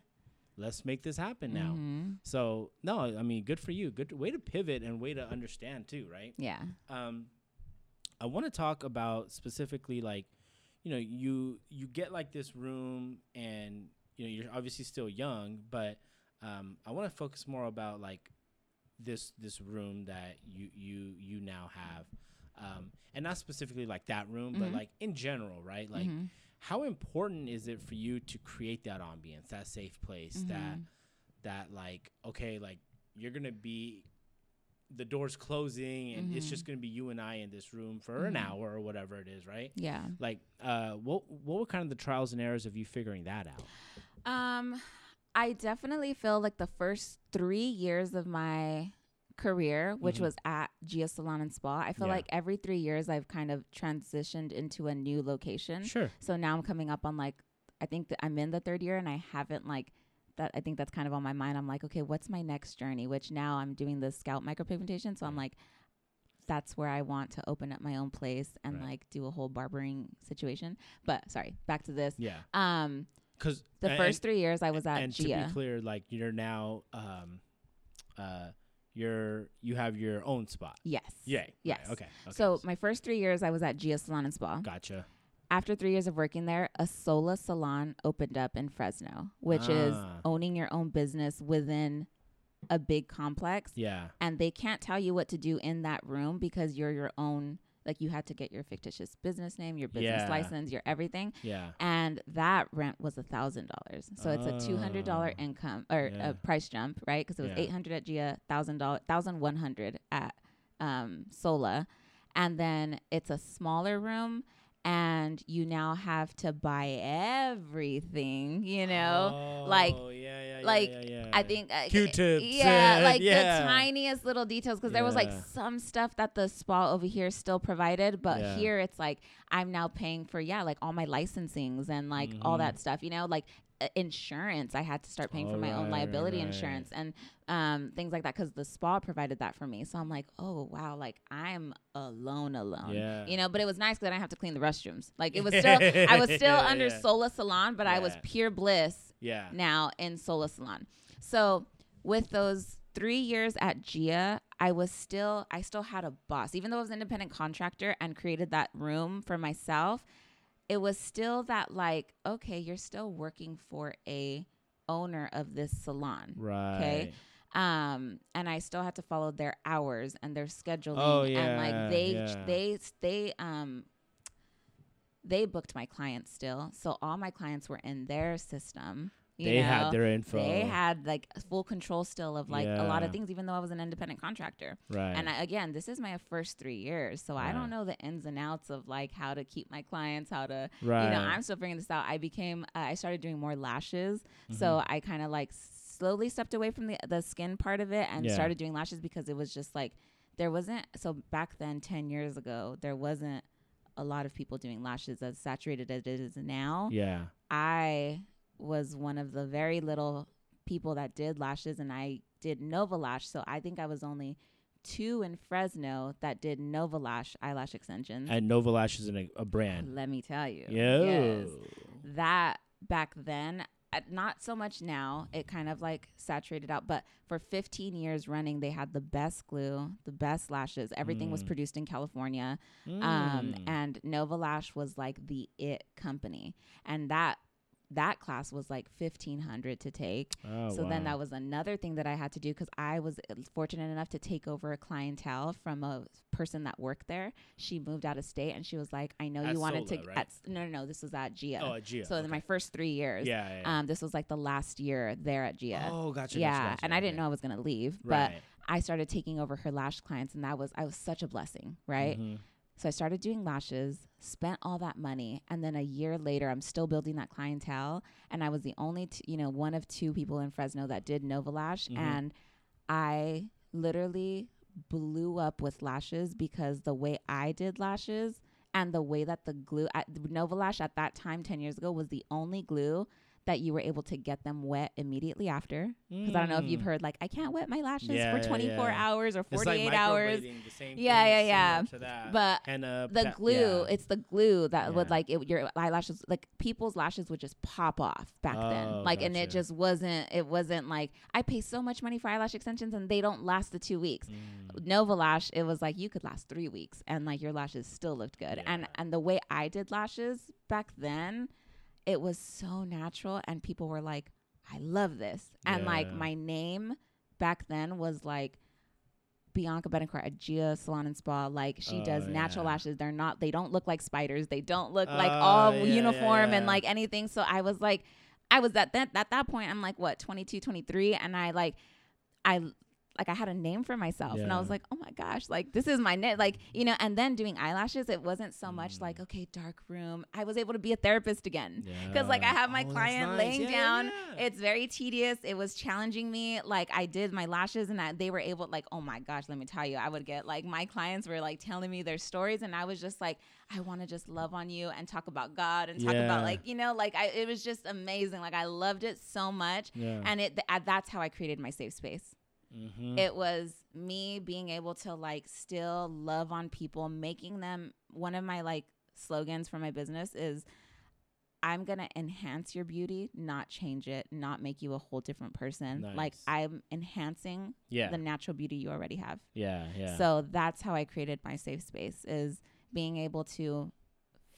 let's make this happen now. Mhm. So no, I mean, good for you. Good way to pivot and way to understand too, right? Yeah, um, I want to talk about specifically like, you know, you you get like this room and you know you're obviously still young, but um, I want to focus more about like this this room that you you you now have, um, and not specifically like that room, but Mhm. like in general, right? Like, Mhm. How important is it for you to create that ambience, that safe place, that Mhm. that like okay like you're gonna be the doors closing and it's Mhm. just gonna be you and i in this room for an Mhm. hour or whatever it is right yeah. like uh what what were kind of the trials and errors of you figuring that out Um, I definitely feel like the first three years of my career, which Mhm. was at Gia Salon and Spa, I feel Yeah. like every three years I've kind of transitioned into a new location. sure So now I'm coming up on like, I think that I'm in the third year and I haven't like that. I think that's kind of on my mind. I'm like, okay, what's my next journey? Which now I'm doing the scalp micropigmentation. So I'm like, that's where I want to open up my own place and Right. like do a whole barbering situation. But sorry, back to this. yeah Um, because the first three years I was at and to Gia. be clear like you're now um uh you're you have your own spot Yes. yeah Yes. right, okay, okay So my first three years I was at Gia Salon and Spa. gotcha After three years of working there, a Sola Salon opened up in Fresno, which is Ah. owning your own business within a big complex. yeah And they can't tell you what to do in that room because you're your own. Like you had to get your fictitious business name, your business Yeah. license, your everything, yeah and that rent was a thousand dollars. So it's a two hundred dollar Oh. income or Yeah. a price jump, right? Because it was Yeah. eight hundred at Gia, thousand dollar, thousand one hundred at um, Sola, and then it's a smaller room, and you now have to buy everything. You know, like- Oh, yeah, yeah, like, yeah, I think uh, Q-tips Yeah, like yeah. the tiniest little details because there was like some stuff that the spa over here still provided, but here it's like I'm now paying for yeah, like all my licensings and like all Mhm. that stuff. You know, like uh, insurance. I had to start paying for my own liability right. insurance and um, things like that because the spa provided that for me. So I'm like, oh wow, like I'm alone, alone. Yeah. You know, but it was nice because I didn't have to clean the restrooms. Like it was still, I was still under Yeah. Sola Salon, but I was pure bliss yeah. now in Sola Salon. So with those three years at Gia, I was still I still had a boss, even though I was an independent contractor and created that room for myself. It was still that like, okay, you're still working for a owner of this salon. Right. okay Um, and I still had to follow their hours and their scheduling Oh, and yeah, like they yeah. they they um they booked my clients still. So all my clients were in their system. You They know? had their info. They had like full control still of like a lot of things, even though I was an independent contractor. right. And I, again, this is my first three years, so I don't know the ins and outs of like how to keep my clients, how to right. you know. I'm still figuring this out. I became, uh, I started doing more lashes, Mm-hmm. so I kind of like slowly stepped away from the the skin part of it and Yeah. started doing lashes because it was just like there wasn't. So back then, ten years ago, there wasn't a lot of people doing lashes as saturated as it is now. Yeah. I was one of the very little people that did lashes and I did Nova Lash. So I think I was only two in Fresno that did Nova Lash eyelash extensions. And Nova Lash is a, a brand. Let me tell you. Yo. Yes. That back then, uh, not so much now. It kind of like saturated out, but for 15 years running, they had the best glue, the best lashes. Everything was Mm. produced in California um, Mm. and Nova Lash was like the it company, and that that class was like fifteen hundred to take. Oh, so then that was another thing that I had to do because I was uh, fortunate enough to take over a clientele from a person that worked there. She moved out of state, and she was like, "I know At you wanted Sola, to." right? At, no, no, no. This was at Gia. Oh, at Gia. so in my first three years, yeah, yeah, yeah. um, this was like the last year there at Gia. oh, gotcha. yeah, gotcha, gotcha. and I didn't okay. know I was gonna leave, but Right. I started taking over her lash clients, and that was I was such a blessing, right? Mhm. So I started doing lashes, spent all that money, and then a year later, I'm still building that clientele. And I was the only, t- you know, one of two people in Fresno that did Nova Lash, Mhm. and I literally blew up with lashes because the way I did lashes and the way that the glue at Nova Lash at that time, ten years ago, was the only glue that you were able to get them wet immediately after. Because I don't know if you've Mm. heard like I can't wet my lashes Yeah, for 24 yeah. hours or It's like 48 hours. the same Yeah, thing, yeah, yeah. But Henna, the pa- glue yeah. it's the glue that would like it, your eyelashes like people's lashes would just pop off back Oh, then like and it just wasn't it wasn't like i pay so much money for eyelash extensions and they don't last the two weeks Mm. nova lash it was like you could last three weeks and like your lashes still looked good and and the way i did lashes back then it was so natural and people were like i love this and like my name back then was like Bianca Betancourt at Gia Salon and Spa. Like she Oh, does natural yeah. lashes. They're not. They don't look like spiders. They don't look oh, like Oh, all yeah, yeah, uniform and like anything. So I was like, I was at that at that point. I'm like what 22, 23, and I like, I like I had a name for myself, and I was like, oh my gosh, like this is my net. Like you know. And then doing eyelashes, it wasn't so much Mm. like okay, dark room. I was able to be a therapist again because like I have my Oh, client nice. laying Yeah, down. yeah. It's very tedious. It was challenging me. Like I did my lashes, and I, they were able. Like oh my gosh, let me tell you, I would get like my clients were like telling me their stories, and I was just like, I want to just love on you and talk about God and talk Yeah. about like you know like I it was just amazing. Like I loved it so much, yeah. and it th- that's how I created my safe space Mhm. it was me being able to like still love on people making them one of my like slogans for my business is i'm gonna enhance your beauty not change it not make you a whole different person like i'm enhancing yeah. the natural beauty you already have yeah. Yeah. so that's how i created my safe space is being able to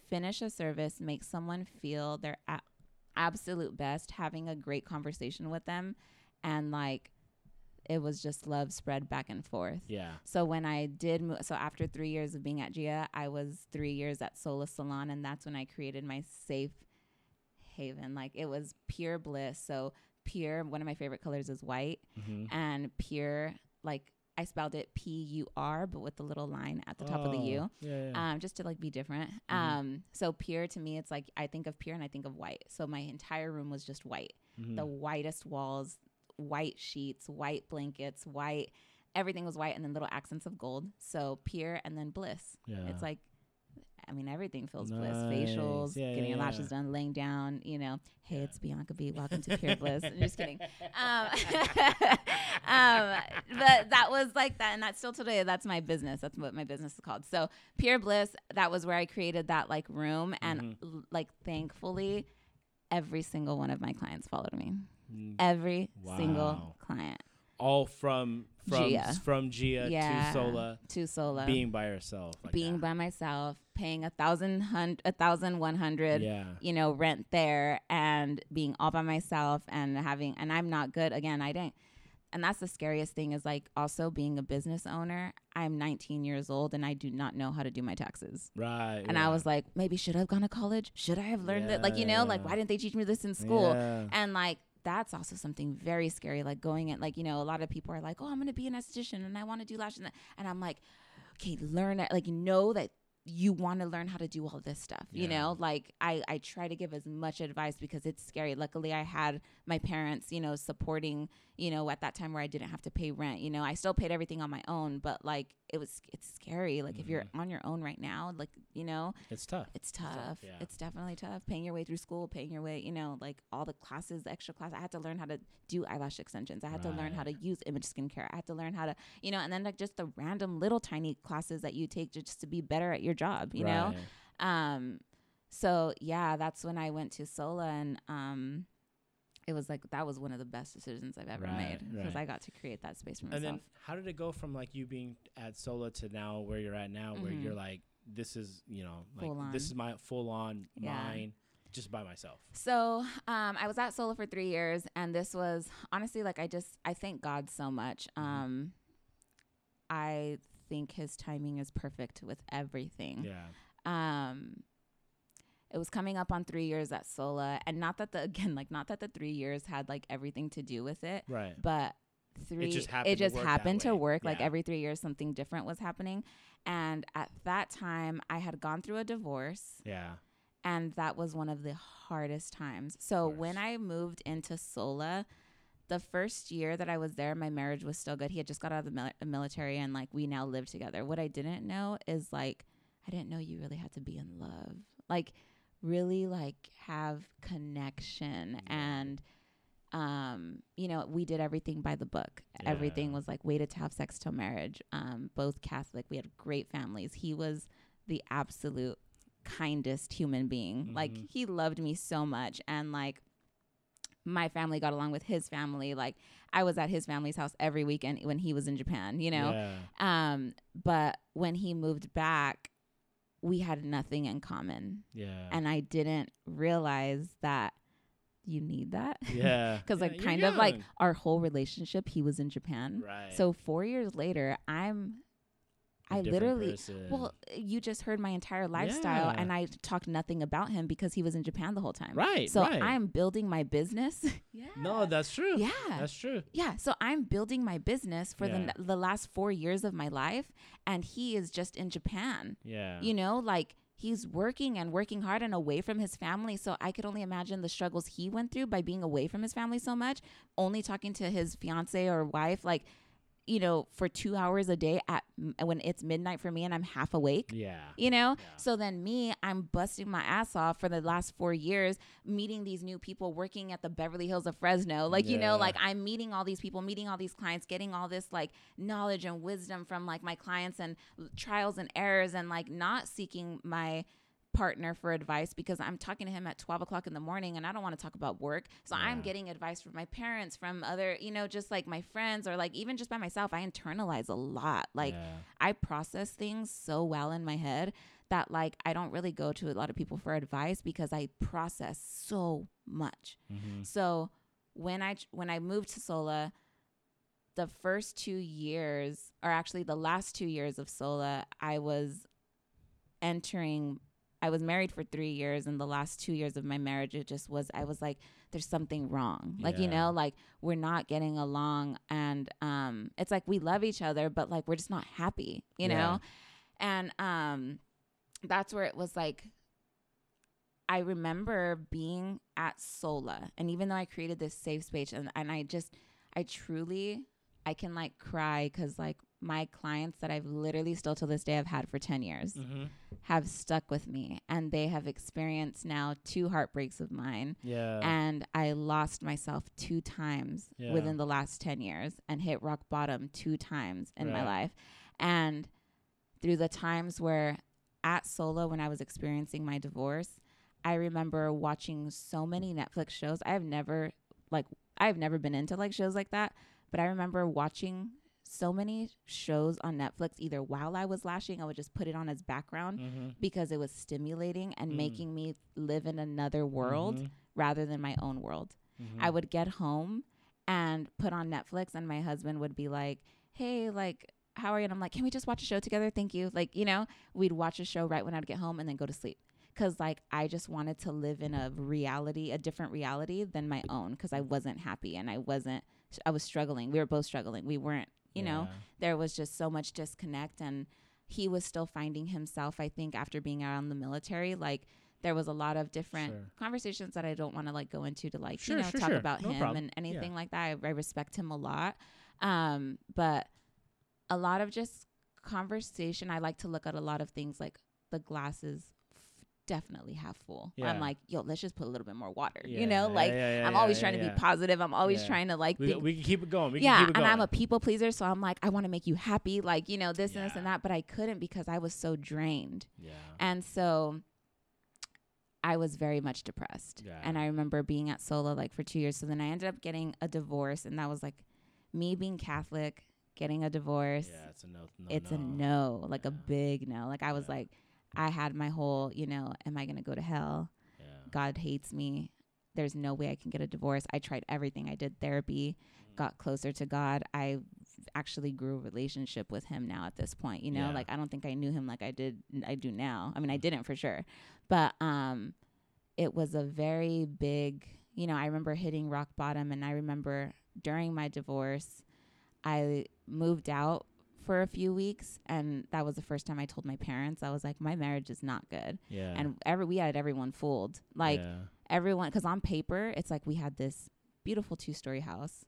finish a service make someone feel their a- absolute best having a great conversation with them and like it was just love spread back and forth yeah. so when I did move, so after three years of being at Gia, I was three years at Sola Salon, and that's when I created my safe haven. Like it was pure bliss. So pure, one of my favorite colors is white, Mhm. and pure, like I spelled it P U R, but with the little line at the top of the Oh, U. Yeah. yeah. Um, just to like be different. Mhm. Um, so pure to me, it's like I think of pure and I think of white. So my entire room was just white Mhm. the whitest walls, white sheets, white blankets, white everything was white and then little accents of gold. So pure and then bliss. yeah. It's like I mean everything feels bliss. Facials, Yeah, getting yeah, your lashes yeah. done, laying down, you know. Hey, it's Bianca B. Welcome to Pure Bliss. I'm just kidding. Um, um, but that was like that, and that's still today. That's my business. That's what my business is called. So Pure Bliss. That was where I created that like room, and Mhm. l- like thankfully, every single one of my clients followed me. Mm. Every single client all from from Gia. from Gia Yeah. to Sola, to Sola, being by herself, like being that. by myself, paying a thousand hun- a thousand one hundred. yeah. you know, rent there and being all by myself and having, and I'm not good. Again, I didn't, and that's the scariest thing is like also being a business owner. I'm 19 years old and I do not know how to do my taxes. Right. And I was like, maybe should I have gone to college? Should I have learned it? Like, you know, like why didn't they teach me this in school? Yeah. And like, that's also something very scary. Like going at like, you know, a lot of people are like, oh, I'm going to be an esthetician and I want to do lashes. And I'm like, okay, learn it. Like, know that you want to learn how to do all this stuff you know like I, I try to give as much advice because it's scary luckily i had my parents you know supporting you know at that time where i didn't have to pay rent you know i still paid everything on my own but like it was it's scary. Like if you're Mhm. on your own right now, like you know, It's tough. it's tough, yeah. It's definitely tough. Paying your way through school, paying your way, you know, like all the classes, the extra class. I had to learn how to do eyelash extensions. I had to learn how to use image skincare. I had to learn how to, you know, and then like just the random little tiny classes that you take just to be better at your job, you know? Um, so yeah, that's when I went to Sola and um, it was like that was one of the best decisions I've ever Right, made because right. I got to create that space for myself. And then how did it go from like you being at Sola to now where you're at now, where Mhm. you're like, this is you know like this is my full on Yeah. mine, just by myself. So um, I was at Sola for three years, and this was honestly like I just I thank God so much. Mhm. Um, I think His timing is perfect with everything. Yeah. Um, it was coming up on three years at Sola, and not that the again like not that the three years had like everything to do with it, Right. but three just happened it to just work happened to work like every three years something different was happening. And at that time i had gone through a divorce. Yeah. and that was one of the hardest times. So when i moved into sola the first year that i was there my marriage was still good. He had just got out of the mil- military and like we now live together. What i didn't know is like i didn't know you really had to be in love. Like really like have connection Yeah. and um you know we did everything by the book. Everything was like waited to have sex till marriage. Um both catholic we had great families. He was the absolute kindest human being. Like Mhm. he loved me so much and like my family got along with his family. Like i was at his family's house every weekend when he was in japan you know? Yeah. um but when he moved back we had nothing in common Yeah. and i didn't realize that you need that yeah. because Yeah, like kind of like our whole relationship he was in japan Right. so four years later i'm i literally person. well you just heard my entire lifestyle Yeah. and i talked nothing about him because he was in japan the whole time Right. so right. i'm building my business yeah No, that's true. yeah That's true. yeah, so I'm building my business for Yeah. the the last 4 years of my life and he is just in Japan. Yeah. You know, like he's working and working hard and away from his family, so I could only imagine the struggles he went through by being away from his family so much, only talking to his fiance or wife like you know, for 2 hours a day at when it's midnight for me and I'm half awake yeah. you know Yeah. so then me i'm busting my ass off for the last four years meeting these new people working at the beverly hills of fresno like you know like i'm meeting all these people meeting all these clients getting all this like knowledge and wisdom from like my clients and trials and errors and like not seeking my partner for advice because i'm talking to him at 12 o'clock in the morning and i don't want to talk about work so i'm getting advice from my parents from other you know just like my friends or like even just by myself i internalize a lot like yeah. I process things so well in my head that like I don't really go to a lot of people for advice because I process so much. Mm-hmm. So when I when I moved to Sola, the first 2 years or actually the last 2 years of Sola, I was entering I was married for 3 years and the last 2 years of my marriage it just was I was like there's something wrong. Like you know, like we're not getting along and um it's like we love each other but like we're just not happy, you Yeah. know? And um that's where it was like I remember being at Sola and even though I created this safe space and, and I just I truly I can like cry cuz like my clients that I've literally still to this day I've had for 10 years Mm-hmm. have stuck with me and they have experienced now two heartbreaks of mine Yeah. and I lost myself two times Yeah. within the last 10 years and hit rock bottom two times in my life. And through the times where at Sola, when I was experiencing my divorce, I remember watching so many Netflix shows. I have never, like, I've never been into like shows like that, but I remember watching so many shows on Netflix either while I was lashing, I would just put it on as background mm-hmm. because it was stimulating and Mm. making me live in another world Mhm. rather than my own world. Mhm. I would get home and put on Netflix, and my husband would be like, Hey, like, how are you? And I'm like, Can we just watch a show together? Thank you. Like, you know, we'd watch a show right when I'd get home and then go to sleep. Cause like I just wanted to live in a reality, a different reality than my own, because I wasn't happy and I wasn't, I was struggling. We were both struggling. We weren't, you know, there was just so much disconnect and he was still finding himself i think after being out in the military. Like there was a lot of different Sure. conversations that i don't want to like go into to like Sure, you know sure, talk about No him problem. and anything like that. I, I respect him a lot. Um but a lot of just conversation, I like to look at a lot of things like the glasses definitely half full. Yeah. I'm like, yo, let's just put a little bit more water. Yeah, you know, yeah, like I'm always trying to be positive. I'm always trying to like We, think we can keep it going. We yeah, can keep it and. I'm a people pleaser, so I'm like, I want to make you happy, like you know this and this and that, but I couldn't because I was so drained, yeah. and so I was very much depressed. Yeah. And I remember being at Sola like for two years. So then I ended up getting a divorce, and that was like me being Catholic, getting a divorce. Yeah, it's a no. no it's no. a no, like a big no. Like I was like, I had my whole, you know, am I gonna go to hell? Yeah. God hates me. There's no way I can get a divorce. I tried everything. I did therapy, Mm-hmm. got closer to God. I actually grew a relationship with him now at this point. You know, Yeah. like I don't think I knew him like I did I do now. I mean, I didn't for sure. But um it was a very big, you know, I remember hitting rock bottom and I remember during my divorce I moved out for a few weeks and that was the first time I told my parents I was like my marriage is not good. Yeah. And every we had everyone fooled. Like yeah. everyone because on paper it's like we had this beautiful two-story house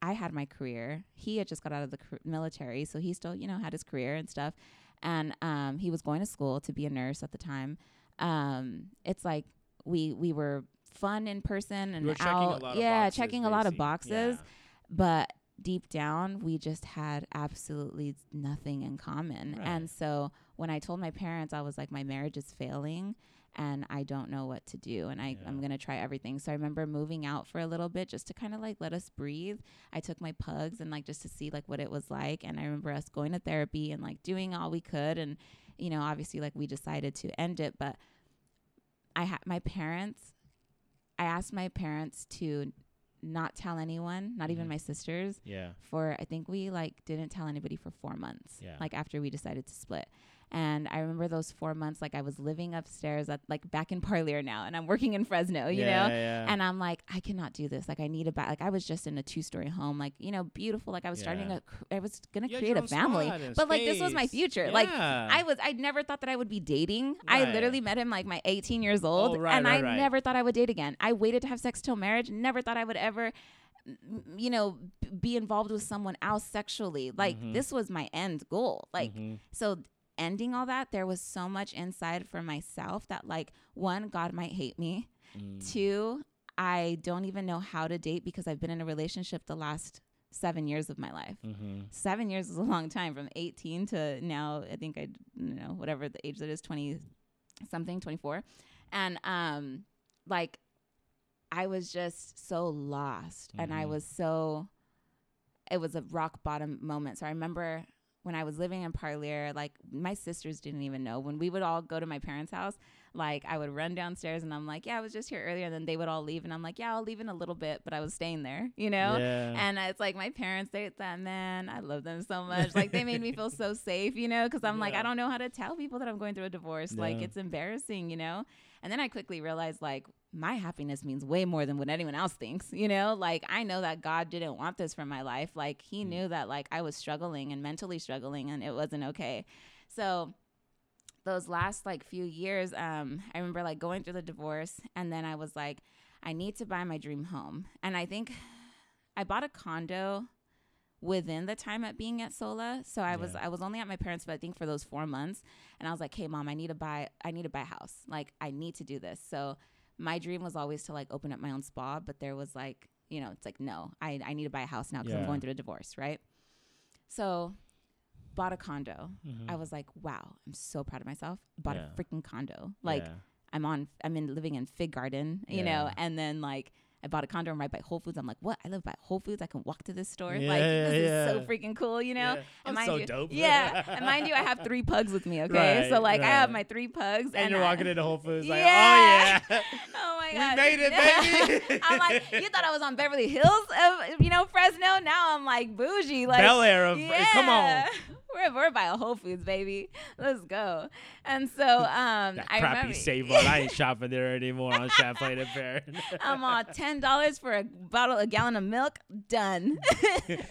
i had my career he had just got out of the cr- military so he still you know had his career and stuff and um, he was going to school to be a nurse at the time um, it's like we we were fun in person and You were checking a out lot of yeah boxes, checking a lot of boxes Yeah. but deep down we just had absolutely nothing in common. Right. and so when i told my parents i was like my marriage is failing and i don't know what to do and I, i'm going to try everything. So i remember moving out for a little bit just to kind of like let us breathe. I took my pugs and like just to see like what it was like and i remember us going to therapy and like doing all we could and you know obviously like we decided to end it but i had my parents i asked my parents to not tell anyone not even Mhm. my sisters Yeah. for I think we like didn't tell anybody for four months. Yeah. Like after we decided to split. And I remember those four months, like I was living upstairs at like back in Parlier now and I'm working in Fresno, you yeah, know? Yeah. And I'm like, I cannot do this. Like I need a back. Like I was just in a two story home, like, you know, beautiful. Like I was starting Yeah. a, cr- I was going to create a family. But like this was my space. future. Like I was, I never thought that I would be dating. Right. I literally met him like my 18 years old, Oh, right, and right, I never thought I would date again. I waited to have sex till marriage. Never thought I would ever, you know, b- be involved with someone else sexually. Like Mhm. this was my end goal. Like Mhm. so. Ending all that, there was so much inside for myself that, like, one, God might hate me. Mm. Two, I don't even know how to date because I've been in a relationship the last seven years of my life Mhm. seven years is a long time from 18 to now i think i you know whatever the age that is 20 something 24 and um like i was just so lost and i Mhm. was so it was a rock bottom moment so i remember when i was living in parlier like my sisters didn't even know when we would all go to my parents house like i would run downstairs and i'm like yeah i was just here earlier and then they would all leave and i'm like yeah i'll leave in a little bit but i was staying there you know Yeah. and it's like my parents, they that man, I love them so much. Like they made me feel so safe, you know, because I'm like, I don't know how to tell people that I'm going through a divorce. Like it's embarrassing, you know. And then I quickly realized like my happiness means way more than what anyone else thinks, you know. Like I know that God didn't want this for my life. Like He Mm. knew that like I was struggling and mentally struggling, and it wasn't okay. So those last like few years, um, I remember like going through the divorce, and then I was like, I need to buy my dream home, and I think I bought a condo within the time at being at Sola. So I was Yeah. I was only at my parents, but I think for those four months, and I was like, Hey, mom, I need to buy I need to buy a house. Like I need to do this. So my dream was always to like open up my own spa, but there was like you know it's like no, I I need to buy a house now because I'm going through a divorce, right? So bought a condo. Mhm. I was like, wow, I'm so proud of myself. Bought Yeah. a freaking condo. Like Yeah. I'm on I'm in living in Fig Garden, you know, and then like I bought a condo right by Whole Foods. I'm like, what? I live by Whole Foods. I can walk to this store. Yeah, like yeah, this is so freaking cool, you know. Yeah. And I'm mind so you, dope. Yeah, and mind you, I have three pugs with me. Okay, so Right, like I have my three pugs, and you're I- walking into Whole Foods like, Yeah. oh yeah, Oh my we god, made it, baby. I'm like, you thought I was on Beverly Hills of you know Fresno. Now I'm like bougie, like Bel Air of come on. We're, we're by a Whole Foods, baby. Let's go. And so um, That I crappy remember Save Mart. I ain't shopping there anymore on Champlain and Perrin. I'm on ten dollars for a bottle, a gallon of milk. Done.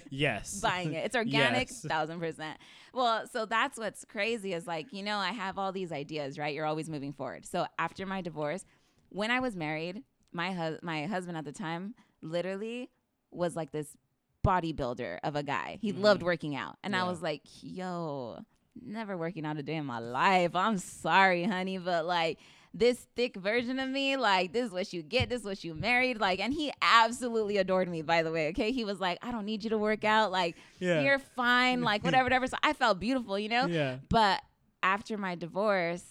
yes. Buying it. It's organic, Yes. thousand percent. Well, so that's what's crazy is like you know I have all these ideas, right? You're always moving forward. So after my divorce, when I was married, my hus- my husband at the time literally was like this bodybuilder of a guy. He Mhm. loved working out, and I was like, yo. never working out a day in my life. I'm sorry, honey, but like this thick version of me, like this is what you get, this is what you married, like, and he absolutely adored me. By the way, okay, he was like, I don't need you to work out, like Yeah. you're fine, like whatever, whatever. So I felt beautiful, you know. Yeah. But after my divorce,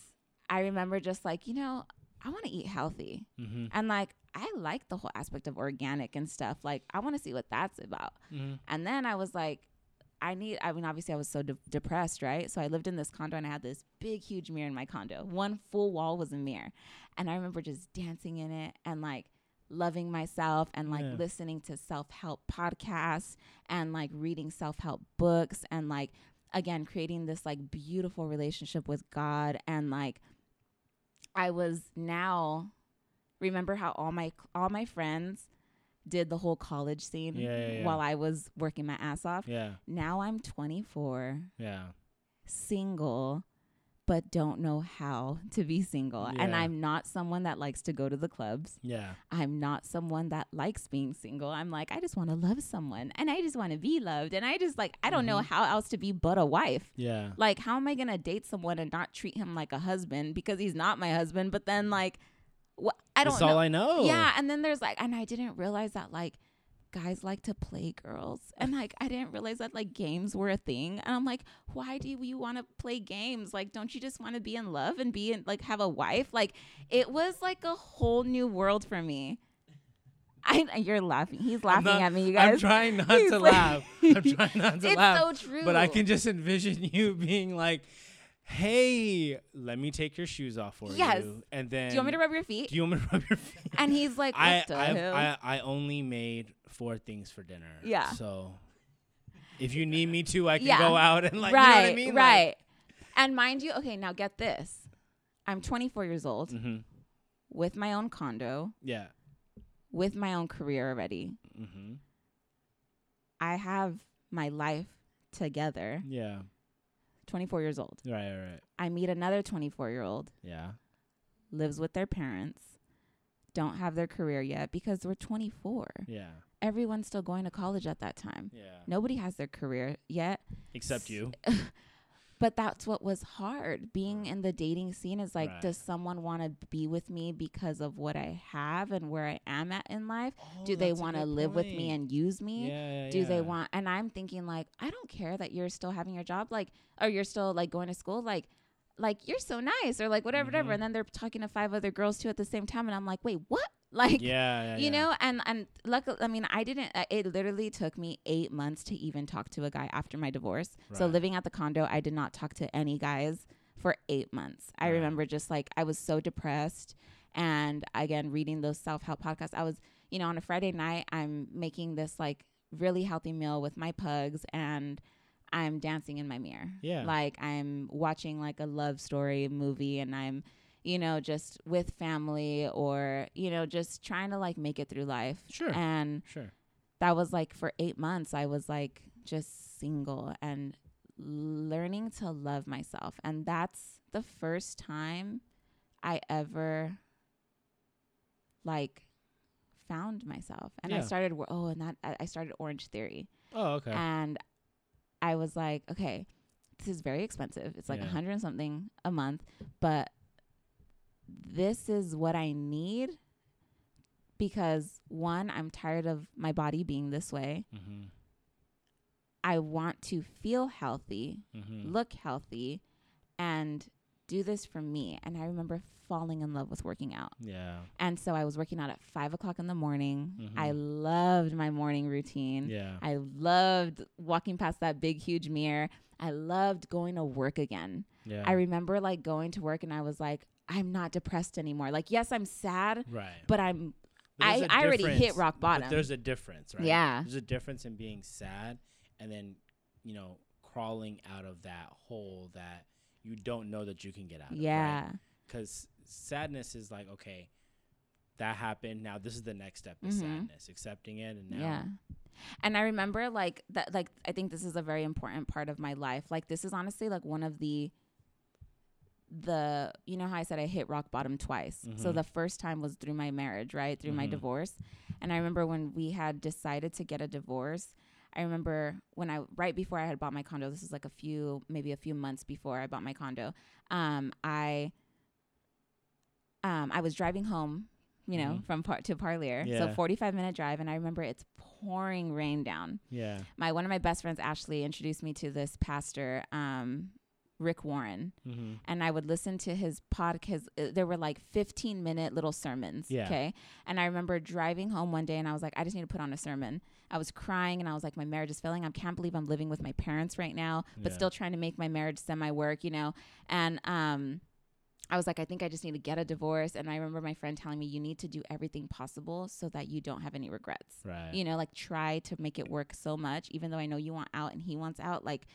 I remember just like, you know, I want to eat healthy. Mm-hmm. And like, I like the whole aspect of organic and stuff. Like, I want to see what that's about. Mm-hmm. And then I was like, I need, I mean, obviously I was so de- depressed, right? So I lived in this condo and I had this big, huge mirror in my condo. One full wall was a mirror. And I remember just dancing in it and like loving myself and like Yeah. listening to self help podcasts and like reading self help books and like, again, creating this like beautiful relationship with God. And like, I was now, remember how all my, all my friends, did the whole college scene Yeah, yeah, yeah. while I was working my ass off. Yeah. Now I'm 24, Yeah. single, but don't know how to be single. And I'm not someone that likes to go to the clubs. Yeah. I'm not someone that likes being single. I'm like, I just want to love someone and I just want to be loved. And I just like, I don't know Mhm. how else to be but a wife. Yeah. Like, how am I going to date someone and not treat him like a husband because he's not my husband? But then, like, wh- I don't That's know. all I know. Yeah, and then there's like, and I didn't realize that like guys like to play girls, and like I didn't realize that like games were a thing, and I'm like, why do you want to play games? Like, don't you just want to be in love and be in like have a wife? Like, it was like a whole new world for me. I you're laughing. He's laughing not- at me, you guys. I'm trying not He's to like- laugh. I'm trying not to it's laugh. It's so true. But I can just envision you being like, "Hey, let me take your shoes off for Yes. you," and then Do you want me to rub your feet? Do you want me to rub your feet? and he's like, I I. I I only made four things for dinner. Yeah. So if you need me to, I can Yeah. go out and like right, you know what I mean. Like- right. and mind you, okay, now get this. I'm 24 years old Mhm. with my own condo, Yeah. with my own career already. Mhm. I have my life together, Yeah. 24 years old. Right. Right. Right. I meet another 24 year old, Yeah. lives with their parents, don't have their career yet because we're 24. Yeah. Everyone's still going to college at that time. Yeah. Nobody has their career yet. Except you. But that's what was hard. Being in the dating scene is like, Right. does someone want to be with me because of what I have and where I am at in life? Oh, Do they want to live with me and use me? Yeah. yeah do they want and i'm thinking like i don't care that you're still having your job like or you're still like going to school like like you're so nice or like whatever whatever Mhm. and then they're talking to five other girls too at the same time and i'm like wait what like Yeah. yeah you yeah. know and and luckily i mean i didn't uh, it literally took me eight months to even talk to a guy after my divorce so living at the condo i did not talk to any guys for eight months i remember just like i was so depressed and again reading those self-help podcasts i was you know on a friday night i'm making this like really healthy meal with my pugs and i'm dancing in my mirror Yeah. like i'm watching like a love story movie and i'm you know just with family or you know just trying to like make it through life Sure. and Sure. that was like for eight months i was like just single and learning to love myself and that's the first time i ever like found myself and i started wo- oh and that I I started Orangetheory Oh, okay. and I was like, okay, this is very expensive. It's like a Yeah. hundred and something a month, but this is what I need because one, I'm tired of my body being this way. mm-hmm. I want to feel healthy, Mm-hmm. look healthy, and do this for me. And I remember falling in love with working out. Yeah. And so I was working out at five o'clock in the morning. Mhm. I loved my morning routine. Yeah. I loved walking past that big, huge mirror. I loved going to work again. Yeah. I remember like going to work and I was like, I'm not depressed anymore. Like, yes, I'm sad, right. but I'm, But I, I already hit rock But bottom. there's a difference, right? Yeah. There's a difference in being sad and then, you know, crawling out of that hole that you don't know that you can get out of. yeah. Because sadness is like, okay, that happened. Now this is the next step is Mhm. sadness, accepting it, and now. Yeah. And I remember like that like I think this is a very important part of my life. Like this is honestly like one of the the you know how I said I hit rock bottom twice. So Mhm. the first time was through my marriage, right? Through my Mhm. divorce. And I remember when we had decided to get a divorce, I remember when I right before I had bought my condo. This is like a few, maybe a few months before I bought my condo. Um, I um, I was driving home, you know, Mhm. from par- to Parlier, Yeah. so 45 minute drive, and I remember it's pouring rain down. Yeah. My one of my best friends, Ashley, introduced me to this pastor, um, Rick Warren, Mm-hmm. and I would listen to his podcast. Uh, there were like 15 minute little sermons. Yeah. Okay. And I remember driving home one day and I was like, I just need to put on a sermon. I was crying and I was like, my marriage is failing. I can't believe I'm living with my parents right now, but Yeah. still trying to make my marriage semi work, you know? And, um, I was like, I think I just need to get a divorce. And I remember my friend telling me, you need to do everything possible so that you don't have any regrets Right. you know like try to make it work so much even though i know you want out and he wants out like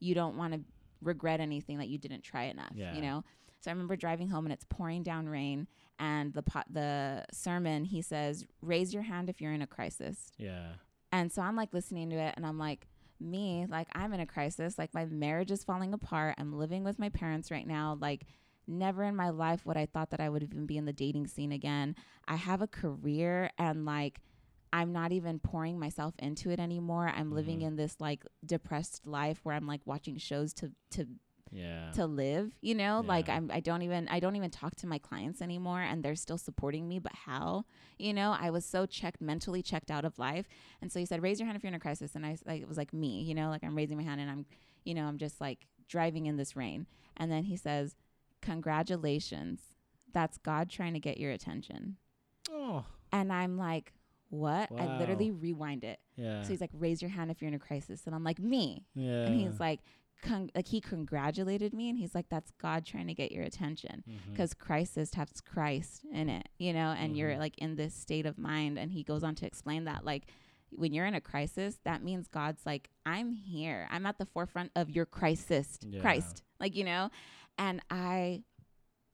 you don't want to regret anything that you didn't try enough Yeah. you know? So i remember driving home and it's pouring down rain and the po- the sermon he says raise your hand if you're in a crisis. Yeah. and so i'm like listening to it and i'm like me like i'm in a crisis. Like my marriage is falling apart. I'm living with my parents right now. Like never in my life would i thought that i would even be in the dating scene again. I have a career and like i'm not even pouring myself into it anymore. I'm living Mhm. in this like depressed life where i'm like watching shows to to Yeah. to live you know? Like i'm i don't even i don't even talk to my clients anymore and they're still supporting me but how? You know i was so checked mentally checked out of life. And so he said raise your hand if you're in a crisis. And I like it was like me you know? Like i'm raising my hand and i'm you know i'm just like driving in this rain. And then he says congratulations. That's god trying to get your attention. Oh. and i'm like what? I literally rewind it. Yeah. so he's like raise your hand if you're in a crisis. And i'm like me. Yeah. and he's like con- like he congratulated me and he's like that's god trying to get your attention. Because crisis has christ in it you know and you're Mhm. like in this state of mind. And he goes on to explain that like when you're in a crisis that means god's like i'm here. I'm at the forefront of your crisis Yeah. christ. Like you know? And i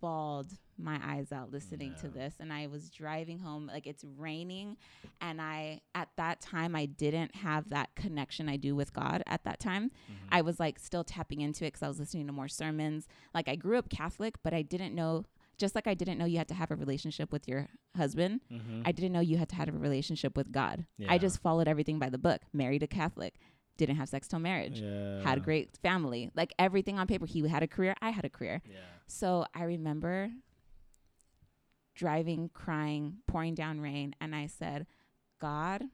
bawled my eyes out listening to this and i was driving home like it's raining and i at that time i didn't have that connection i do with god at that time Mhm. I was like still tapping into it because I was listening to more sermons. Like I grew up Catholic, but I didn't know, just like I didn't know you had to have a relationship with your husband, Mhm. I didn't know you had to have a relationship with God. Yeah. I just followed everything by the book. Married a Catholic, didn't have sex till marriage, yeah. had a great family, like everything on paper. He had a career, I had a career. Yeah. So I remember driving, crying, pouring down rain, and I said, God,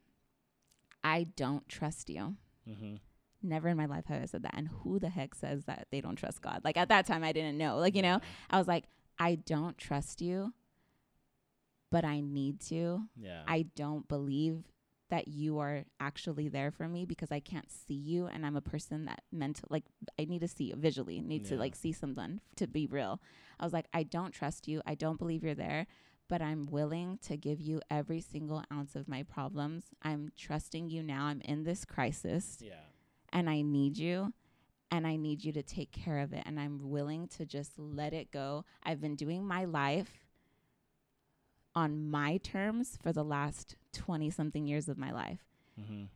I don't trust you. Mm-hmm. Never in my life have I said that. And who the heck says that they don't trust God? Like at that time, I didn't know. Like, you know, I was like, I don't trust you, but I need to. Yeah. I don't believe that you are actually there for me because I can't see you. And I'm a person that mental, like, I need to see you visually, need to like see someone to be real. I was like, I don't trust you. I don't believe you're there. But I'm willing to give you every single ounce of my problems. I'm trusting you now. I'm in this crisis yeah. and I need you and I need you to take care of it and I'm willing to just let it go. I've been doing my life on my terms for the last 20 something years of my life. Mm-hmm.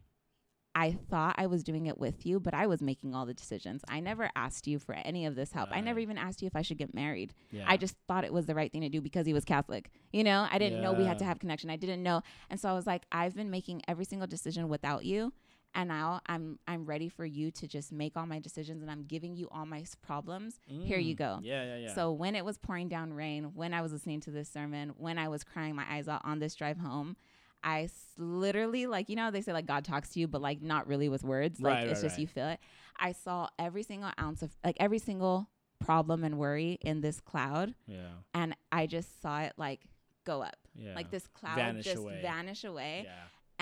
I thought I was doing it with you, but I was making all the decisions. I never asked you for any of this help. I never even asked you if I should get married. Yeah. I just thought it was the right thing to do because he was Catholic. You know, I didn't know we had to have connection. I didn't know. And so I was like, I've been making every single decision without you. And now I'm I'm ready for you to just make all my decisions and I'm giving you all my problems. Here you Mm. go. Yeah. Yeah. Yeah. So when it was pouring down rain, when I was listening to this sermon, when I was crying my eyes out on this drive home, I s- literally like you know they say like God talks to you, but like not really with words. Like Right, it's right, just you feel it. I saw every single ounce of like every single problem and worry in this cloud, yeah. and I just saw it like go up. Yeah. Like this cloud Vanish just away. vanish away. Yeah.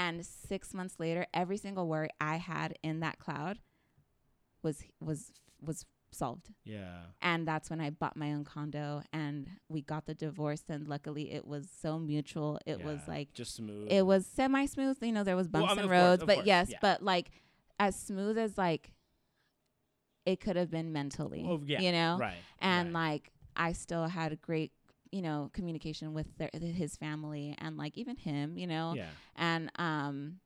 And six months later, every single worry I had in that cloud was was was solved Yeah. and that's when I bought my own condo and we got the divorce and luckily it was so mutual. It was like just smooth. it was semi smooth, you know, there was Well, I bumps mean, and of course, roads, but course, yes, yeah. but like as smooth as like it could have been mentally. Oh, yeah, You know? right. And right. like I still had great you know communication with their, his family and like even him you know yeah. and um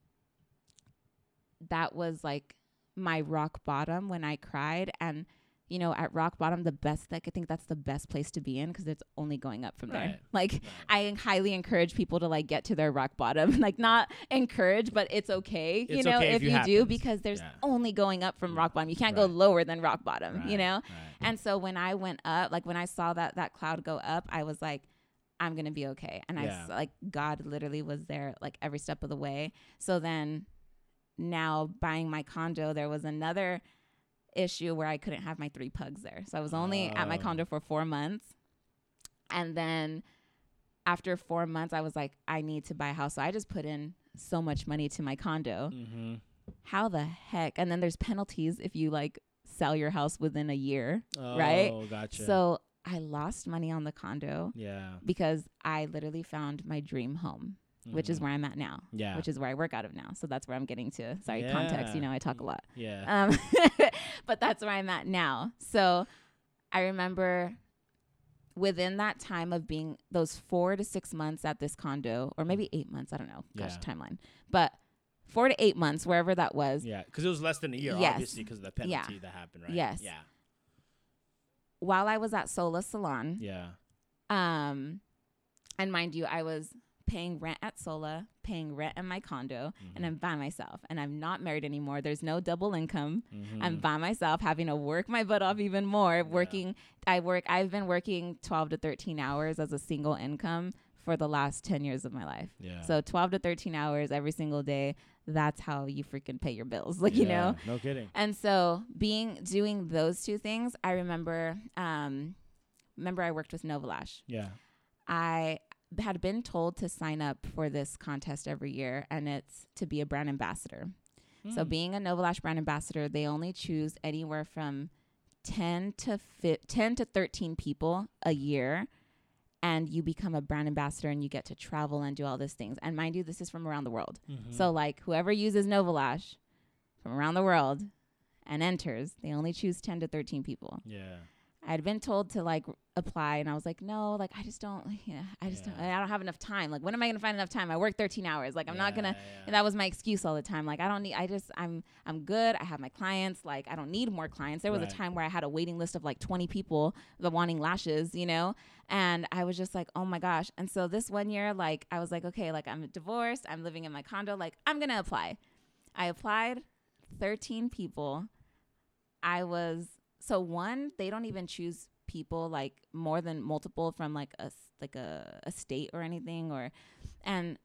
that was like my rock bottom when I cried and you know, at rock bottom, the best, like, I think that's the best place to be in because it's only going up from there. Like, Right. I highly encourage people to like get to their rock bottom. like, not encourage, but it's okay, you know, okay if if you you do because there's Yeah. only going up from mm. rock bottom. You can't go lower than rock bottom, you know? right. And so when I went up, like when I saw that that cloud go up, I was like, I'm gonna be okay. And I Yeah. s- like God literally was there like every step of the way. So then now buying my condo, there was another issue where I couldn't have my three pugs there. So I was only at my condo for four months. And then after four months, I was like, I need to buy a house. So I just put in so much money to my condo. Mm-hmm. How the heck? And then there's penalties if you like sell your house within a year. Right? Oh, Right? Gotcha. So I lost money on the condo yeah. because I literally found my dream home, which is Mhm. where I'm at now, yeah. which is where I work out of now. So that's where I'm getting to. Sorry, context. You know, I talk a lot. yeah. Um, but that's where I'm at now. So I remember within that time of being those four to six months at this condo, or maybe eight months, I don't know, gosh, Yeah. timeline, but four to eight months, wherever that was, yeah. Because it was less than a year, Yes. obviously, because of the Yeah. penalty that happened, right? Yes. Yeah. while I was at Sola Salon, Yeah. um, and mind you, I was paying rent at Sola, paying rent in my condo, and Mhm. I'm by myself, and I'm not married anymore. There's no double income. I'm Mhm. by myself, having to work my butt off even more. Working, I work. I've been working 12 to 13 hours as a single income for the last 10 years of my life. Yeah. So 12 to 13 hours every single day. That's how you freaking pay your bills, like you know. No kidding. And so being doing those two things, I remember. Um, remember, I worked with Novalash. Yeah. I had been told to sign up for this contest every year, and it's to be a brand ambassador. So Mm. being a Novalash brand ambassador, they only choose anywhere from 10 to fi- 10 to 13 people a year and you become a brand ambassador and you get to travel and do all these things. And mind you, this is from around the world. Mhm. So like whoever uses Novalash from around the world and enters, they only choose 10 to 13 people. Yeah. I'd been told to like apply and I was like, no, like I just don't, yeah, I just don't, I don't have enough time. Like, when am I going to find enough time? I work 13 hours. Like, I'm not going to, Yeah, and that was my excuse all the time. Like, I don't need, I just, I'm, I'm good. I have my clients. Like, I don't need more clients. There was Right. a time where I had a waiting list of like 20 people that wanting lashes, you know? And I was just like, oh my gosh. And so this one year, like, I was like, okay, like I'm divorced. I'm living in my condo. Like, I'm going to apply. I applied 13 people. I was, so one, they don't even choose people like more than multiple from like a like a, a state or anything or and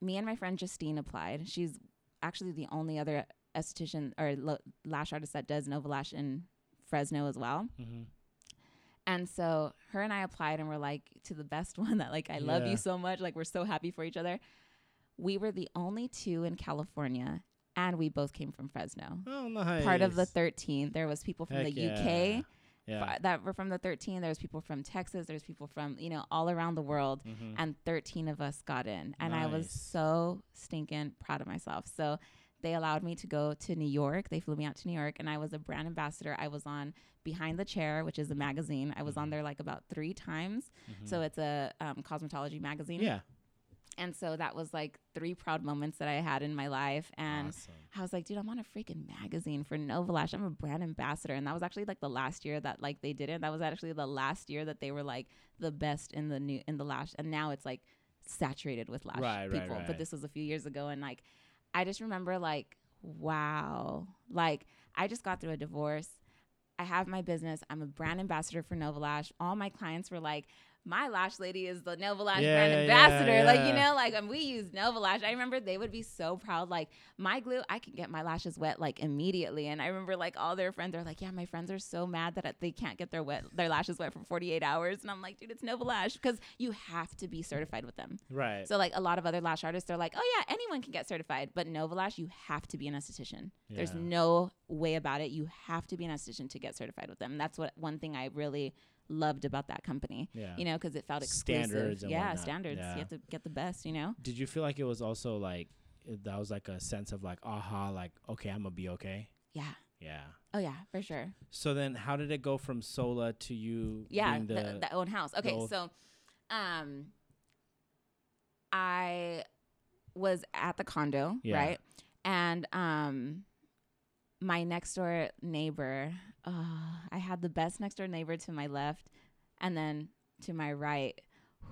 me and my friend Justine applied. She's actually the only other esthetician or lo- lash artist that does Novalash in Fresno as well. hmm And so her and I applied and we're like to the best one that like I love you so much. Like we're so happy for each other. We were the only two in California and we both came from Fresno. Oh, nice. Part of the 13. There was people from Heck the yeah. UK Yeah. fi- that were from the 13. There was people from Texas. There's people from, you know, all around the world. Mhm. And 13 of us got in. And I was so stinking proud of myself. So they allowed me to go to New York. They flew me out to New York and I was a brand ambassador. I was on Behind the Chair, which is a magazine. I was on Mhm. there like about three times. Mhm. So it's a um, cosmetology magazine. yeah. And so that was like three proud moments that I had in my life. And awesome. I was like, dude, I'm on a freaking magazine for Novalash. I'm a brand ambassador. And that was actually like the last year that like they did it. That was actually the last year that they were like the best in the new in the lash. And now it's like saturated with lash Right, right, people. right. But this was a few years ago. And like I just remember like, wow. Like I just got through a divorce. I have my business. I'm a brand ambassador for Novalash. All my clients were like, my lash lady is the Novalash Yeah, brand yeah, ambassador. Like, you know, like and we use Novalash. I remember they would be so proud. Like my glue, I can get my lashes wet like immediately. And I remember like all their friends are like, yeah, my friends are so mad that uh, they can't get their wet their lashes wet for 48 hours. And I'm like, dude, it's Novalash because you have to be certified with them. Right. So like a lot of other lash artists, they're like, oh yeah, anyone can get certified, but Novalash, you have to be an esthetician. There's no way about it. You have to be an esthetician to get certified with them. And that's what one thing I really loved about that company. yeah. You know, because it felt exclusive. Standards and yeah, whatnot. standards. Yeah. You have to get the best. You know. Did you feel like it was also like that was like a sense of like aha, like okay, I'm gonna be okay. Yeah. Yeah. Oh yeah, for sure. So then, how did it go from Sola to you? Yeah, being the, the, the, own house. Okay, old- so, um, I was at the condo, Yeah. right? And um, my next door neighbor, uh, I had the best next door neighbor to my left, and then to my right,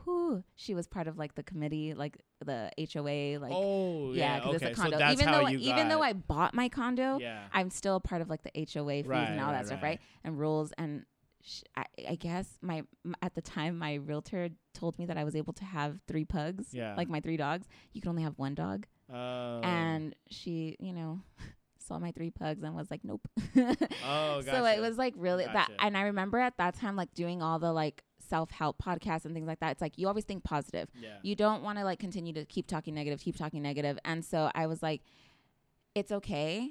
who she was part of like the committee, like the HOA, like oh yeah, yeah, because okay. it's a condo. So even though even though I bought my condo, yeah. I'm still a part of like the HOA fees Right, and all right, that stuff, right. right? And rules and. sh- I, I guess my m- at the time my realtor told me that I was able to have three pugs, Yeah. like my three dogs. You can only have one dog, Oh. and she, you know, saw my three pugs and was like, nope. oh, god So it was like really that, and I remember at that time like doing all the like self help podcasts and things like that. It's like you always think positive. yeah. You don't want to like continue to keep talking negative, keep talking negative. And so I was like, it's okay.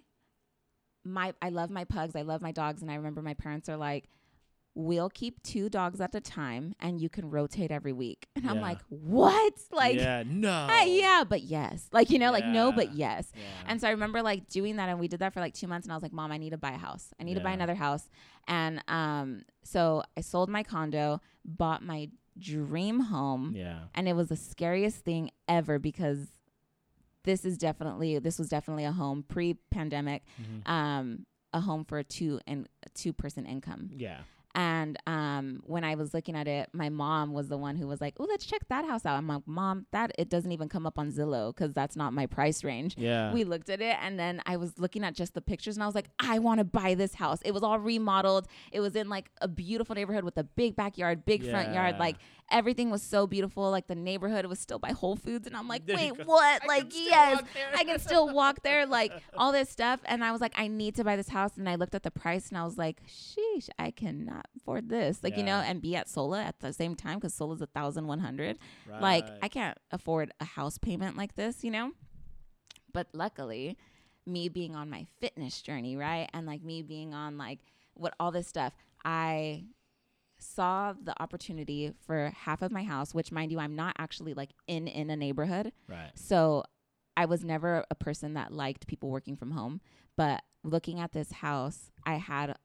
My I love my pugs, I love my dogs, and I remember my parents are like, we'll keep two dogs at a time, and you can rotate every week. And I'm like, what? Like, yeah, no. "Ah, yeah, but yes. Like you know, like no, but yes. Yeah. And so I remember like doing that, and we did that for like two months. And I was like, Mom, I need to buy a house. I need to buy another house. And um, so I sold my condo, bought my dream home, yeah. and it was the scariest thing ever because this is definitely this was definitely a home pre-pandemic, Mhm. um, a home for a two and a two person income. Yeah. And um, when I was looking at it, my mom was the one who was like, "Oh, let's check that house out." I'm like, "Mom, that it doesn't even come up on Zillow because that's not my price range." Yeah. we looked at it and then I was looking at just the pictures and I was like, I want to buy this house. It was all remodeled. It was in like a beautiful neighborhood with a big backyard, big front yard. Like everything was so beautiful. Like the neighborhood was still by Whole Foods. And I'm like, There wait, what? I like, yes. I can still walk there. Like all this stuff. And I was like, I need to buy this house. And I looked at the price and I was like, sheesh, I cannot afford this. Like, you know, and be at Sola at the same time because Sola's a thousand one hundred like i can't afford a house payment like this you know but luckily me being on my fitness journey right and like me being on like what all this stuff i saw the opportunity for half of my house which mind you i'm not actually like in in a neighborhood right. so i was never a person that liked people working from home but looking at this house i had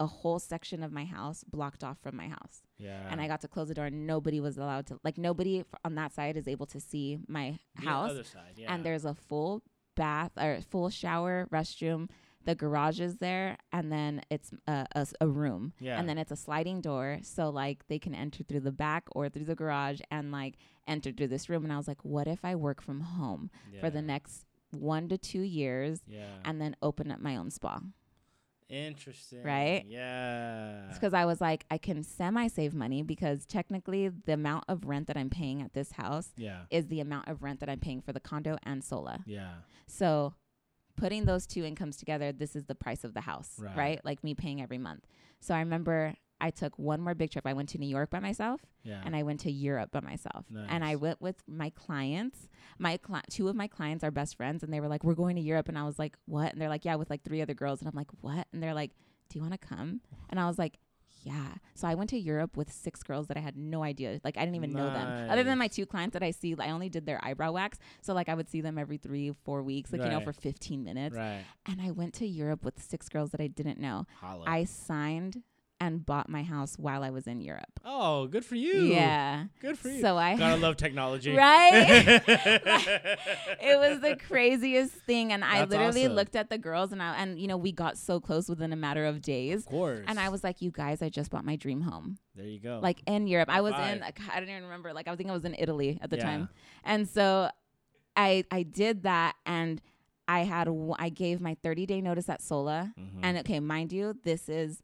a whole section of my house blocked off from my house Yeah. and I got to close the door and nobody was allowed to like nobody f- on that side is able to see my The house other side. Yeah. and there's a full bath or full shower restroom the garage is there and then it's a room Yeah. and then it's a sliding door so like they can enter through the back or through the garage and like enter through this room and I was like what if I work from home for the next 1 to 2 years Yeah. and then open up my own spa Interesting. Right? Yeah. because I was like, I can semi save money because technically the amount of rent that I'm paying at this house Yeah. is the amount of rent that I'm paying for the condo and Sola. Yeah. So putting those two incomes together, this is the price of the house, Right. right? Like me paying every month. So I remember I took one more big trip. I went to New York by myself Yeah. and I went to Europe by myself. And I went with my clients. My cli- two of my clients are best friends and they were like, "We're going to Europe." And I was like, "What?" And they're like, "Yeah, with like three other girls." And I'm like, "What?" And they're like, "Do you want to come?" And I was like, "Yeah." So I went to Europe with six girls that I had no idea. Like I didn't even know them. Other than my two clients that I see, I only did their eyebrow wax. So like I would see them every 3 4 weeks, like you know, for 15 minutes. Right. And I went to Europe with six girls that I didn't know. Holla. I signed and bought my house while I was in Europe. oh, good for you. Yeah. Good for you. So I Gotta love technology. Right? it was the craziest thing and i literally awesome. looked at the girls and i and you know we got so close within a matter of days Of course. and i was like you guys i just bought my dream home There you go. like in europe i was five. in like, i don't even remember like i think i was in italy at the Yeah. time and so i i did that and i had I gave my 30 day notice at sola Mhm. and okay mind you this is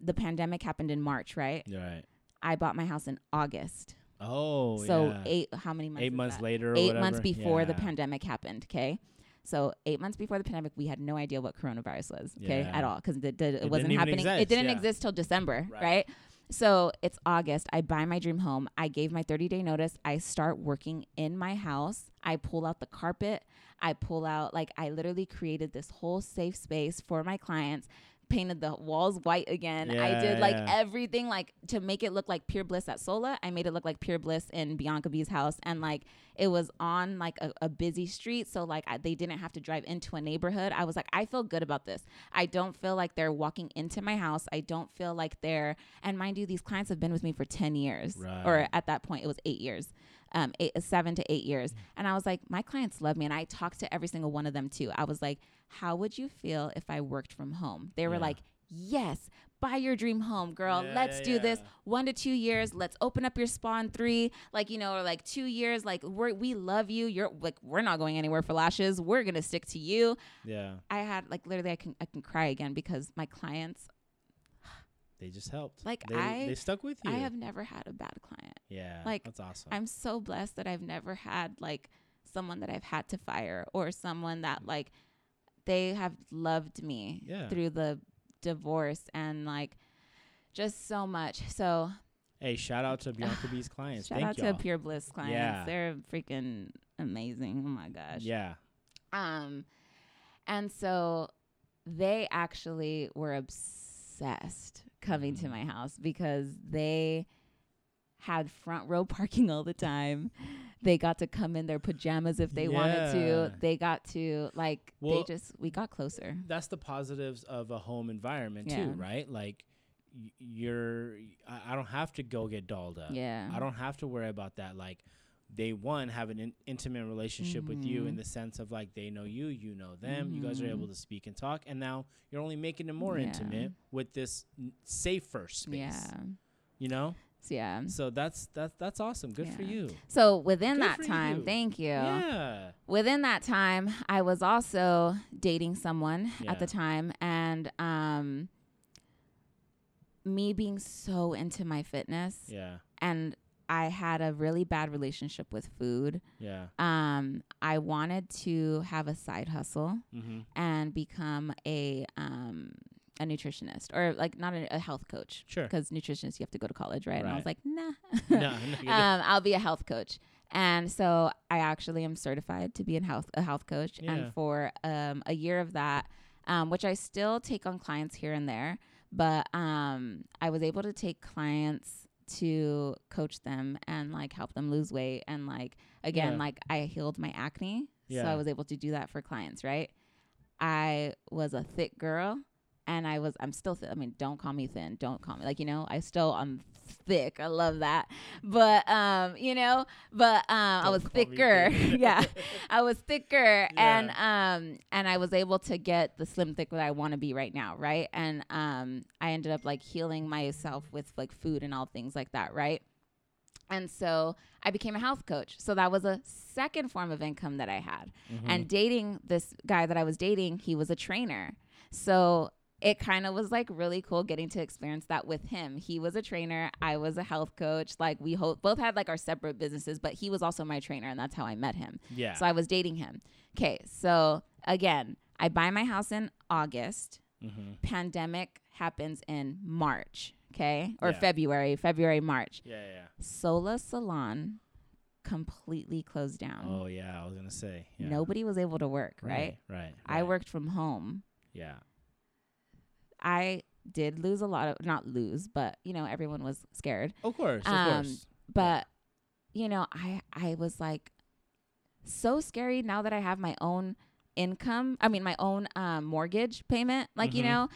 the pandemic happened in march right right. i bought my house in august Oh, so yeah. eight how many months Eight months that? later. Or eight whatever. months before the pandemic happened. Okay. So eight months before the pandemic, we had no idea what coronavirus was. Okay, Yeah. at all because it, it didn't wasn't happening. exist, it didn't yeah. exist till December, Right. right. So it's August. I buy my dream home. I gave my 30 day notice. I start working in my house. I pull out the carpet. I pull out, like, I literally created this whole safe space for my clients, painted the walls white again. I did like Yeah. everything, like, to make it look like Pure Bliss at Sola. I made it look like Pure Bliss in Bianca B's house. And, like, it was on like a, a busy street so like I, they didn't have to drive into a neighborhood i was like i feel good about this i don't feel like they're walking into my house i don't feel like they're and mind you these clients have been with me for 10 years or at that point it was eight years um, eight, seven to eight years. And I was like, my clients love me. And I talked to every single one of them too. I was like, how would you feel if I worked from home? They were Yeah. like, yes, buy your dream home, girl. Yeah, Let's yeah, do this. One to two years. Let's open up your spawn three, like, you know, or like two years. Like, we're, we love you. You're like, we're not going anywhere for lashes. We're going to stick to you. Yeah. I had like literally, I can, I can cry again because my clients, They just helped. Like, they, I- they stuck with you. I have never had a bad client. yeah. like, that's awesome. I'm so blessed that I've never had like someone that I've had to fire or someone that mm. like they have loved me Yeah. through the divorce and like just so much. So hey, shout out to Bianca B's clients. shout Thank out y'all. to Pure Bliss clients. Yeah. They're freaking amazing. Oh my gosh. Yeah. Um and so they actually were obsessed coming to Mhm. my house because they had front row parking all the time. They got to come in their pajamas if they wanted to. They got to like Well- they just we got closer. That's the positives of a home environment Yeah. too, right? Like y- you're I, I don't have to go get dolled up. Yeah. I don't have to worry about that. Like they one have an in- intimate relationship with you in Mhm. the sense of like they know you, you know them. You guys are able to speak and talk, and now you're only making it more Yeah. intimate with this n- safer space. Yeah. You know, Yeah. so that's that's that's awesome. Good for you. So within Good that time, you. thank you. Yeah. within that time i was also dating someone Yeah. at the time and um me being so into my fitness Yeah. and i had a really bad relationship with food Yeah. um i wanted to have a side hustle Mm-hmm. and become a um a nutritionist or like not a, a health coach Sure. because nutritionist you have to go to college right, right. and i was like nah no, um, I'll be a health coach. And so I actually am certified to be a health a health coach. Yeah. And for um, a year of that, um, which I still take on clients here and there, but um, I was able to take clients to coach them and like help them lose weight and like again Yeah. like I healed my acne, so I was able to do that for clients. Right? I was a thick girl. And I was, I'm still, th- I mean, don't call me thin. Don't call me, like, you know, I still, I'm thick. I love that. But, um, you know, but, um, I Don't was thicker. yeah. I was thicker and, um, and I was able to get the slim thick that I want to be right now. Right. And, um, I ended up like healing myself with like food and all things like that. Right. And so I became a health coach. So that was a second form of income that I had Mm-hmm. and dating this guy that I was dating, he was a trainer. So it kind of was like really cool getting to experience that with him. He was a trainer, I was a health coach. Like we ho- both had like our separate businesses, but he was also my trainer and that's how I met him. yeah. So I was dating him. Okay, so again, I buy my house in August. mm-hmm. Pandemic happens in March, okay? Or Yeah. February, February, March. Yeah. Yeah. yeah. Sola Salon completely closed down. Oh yeah. I was gonna say. Yeah. Nobody was able to work, right? Right. Right. I worked from home. Yeah. I did lose a lot of not lose, but you know, everyone was scared. Of course. Of Um, course. But you know, I I was like so scary now that I have my own income. I mean, my own um, mortgage payment, like you Mhm. know,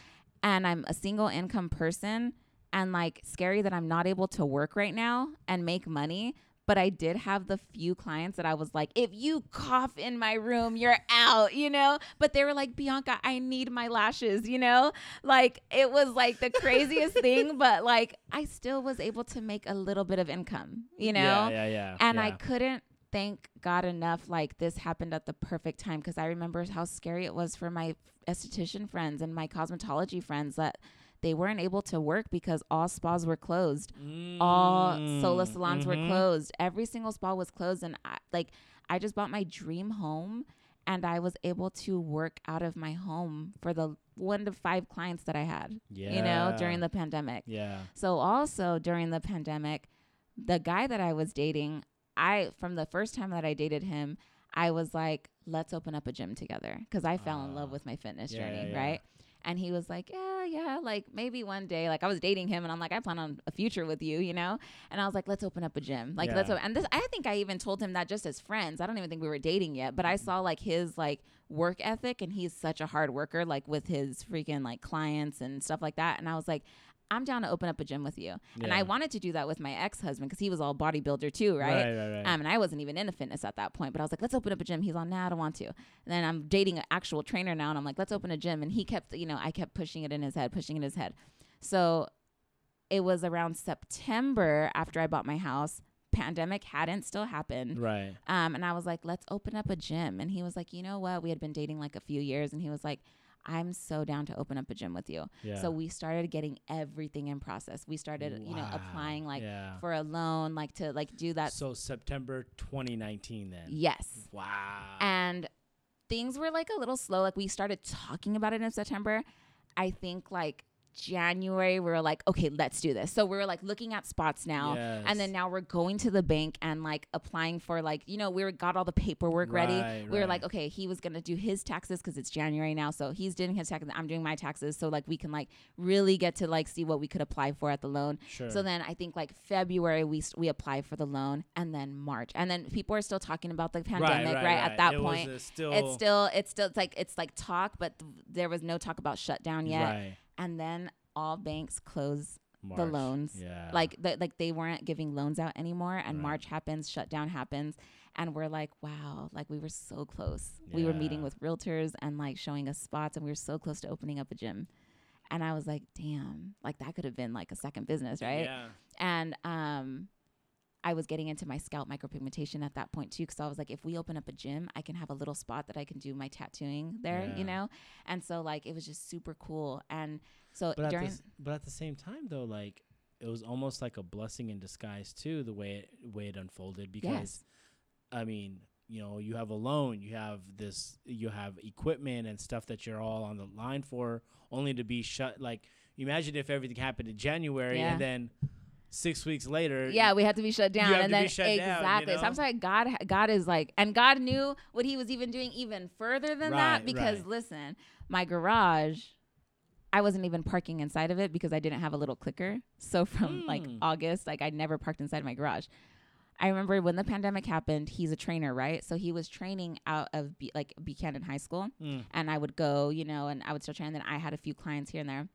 and I'm a single income person, and like scary that I'm not able to work right now and make money. But I did have the few clients that I was like, if you cough in my room, you're out, you know? But they were like, Bianca, I need my lashes, you know? Like it was like the craziest thing, but like I still was able to make a little bit of income, you know? Yeah. Yeah. Yeah. and I couldn't thank God enough like this happened at the perfect time because I remember how scary it was for my esthetician friends and my cosmetology friends that they weren't able to work because all spas were closed. All sola Mm, salons were mhm. closed. Every single spa was closed and I, like I just bought my dream home and I was able to work out of my home for the 1 to 5 clients that I had, Yeah. you know, during the pandemic. Yeah. So also during the pandemic, the guy that I was dating, I from the first time that I dated him, I was like, let's open up a gym together because I fell in love Ah. with my fitness Yeah, journey, yeah, yeah. right? And he was like, yeah, yeah, like maybe one day. Like I was dating him, and I'm like, I plan on a future with you, you know. And I was like, let's open up a gym, like let's. Yeah. o- And this, I think I even told him that just as friends. I don't even think we were dating yet, but I mm-hmm. saw like his like work ethic, and he's such a hard worker, like with his freaking like clients and stuff like that. And I was like, I'm down to open up a gym with you. And I wanted to do that with my ex husband because he was all bodybuilder too, right? Right, right, right. Um, and I wasn't even into fitness at that point, but I was like, let's open up a gym. He's on, nah, I don't want to. And then I'm dating an actual trainer now, and I'm like, let's open a gym. And he kept, you know, I kept pushing it in his head, pushing it in his head. So it was around September after I bought my house. Pandemic hadn't still happened. right. Um, and I was like, let's open up a gym. And he was like, you know what? We had been dating like a few years, and he was like, I'm so down to open up a gym with you. Yeah. So we started getting everything in process. We started, you know, applying like yeah. for a loan, like to like do that. so September 2019 then. yes. Wow. And things were like a little slow. Like we started talking about it in September. I think like January we were like, okay, let's do this. So we were like looking at spots now. And then now we're going to the bank and like applying for like, you know, we were got all the paperwork ready. Right, We were like, okay, he was gonna do his taxes because it's January now. So he's doing his taxes. I'm doing my taxes. So like we can like really get to like see what we could apply for at the loan. Sure. So then I think like February we s- we applied for the loan and then March and then people are still talking about the pandemic right, at that It was, point. uh, still, It's still it's still it's like it's like talk, but th- there was no talk about shutdown yet. And then all banks close the loans. Yeah. Like the, like they weren't giving loans out anymore and Right. March happens, shutdown happens and we're like, wow, like we were so close. We were meeting with realtors and like showing us spots and we were so close to opening up a gym. And I was like, damn, like that could have been like a second business, right? Yeah. and um I was getting into my scalp micropigmentation at that point too because I was like if we open up a gym I can have a little spot that I can do my tattooing there Yeah. you know and so like it was just super cool and so But at, the, but at the same time though, like it was almost like a blessing in disguise too, the way it way it unfolded because yes I mean, you know, you have a loan, you have this, you have equipment and stuff that you're all on the line for, only to be shut. Like, imagine if everything happened in January Yeah. and then six weeks later, yeah we had to be shut down and then shut down, you exactly so? I'm sorry God God is like and God knew what he was even doing even further than that because right. listen my garage I wasn't even parking inside of it because I didn't have a little clicker. So from like Mm. August, like I never parked inside my garage. I remember when the pandemic happened, he's a trainer, right? So he was training out of B- like Buchanan High School Mm, and I would go, you know, and I would start training. Then I had a few clients here and there.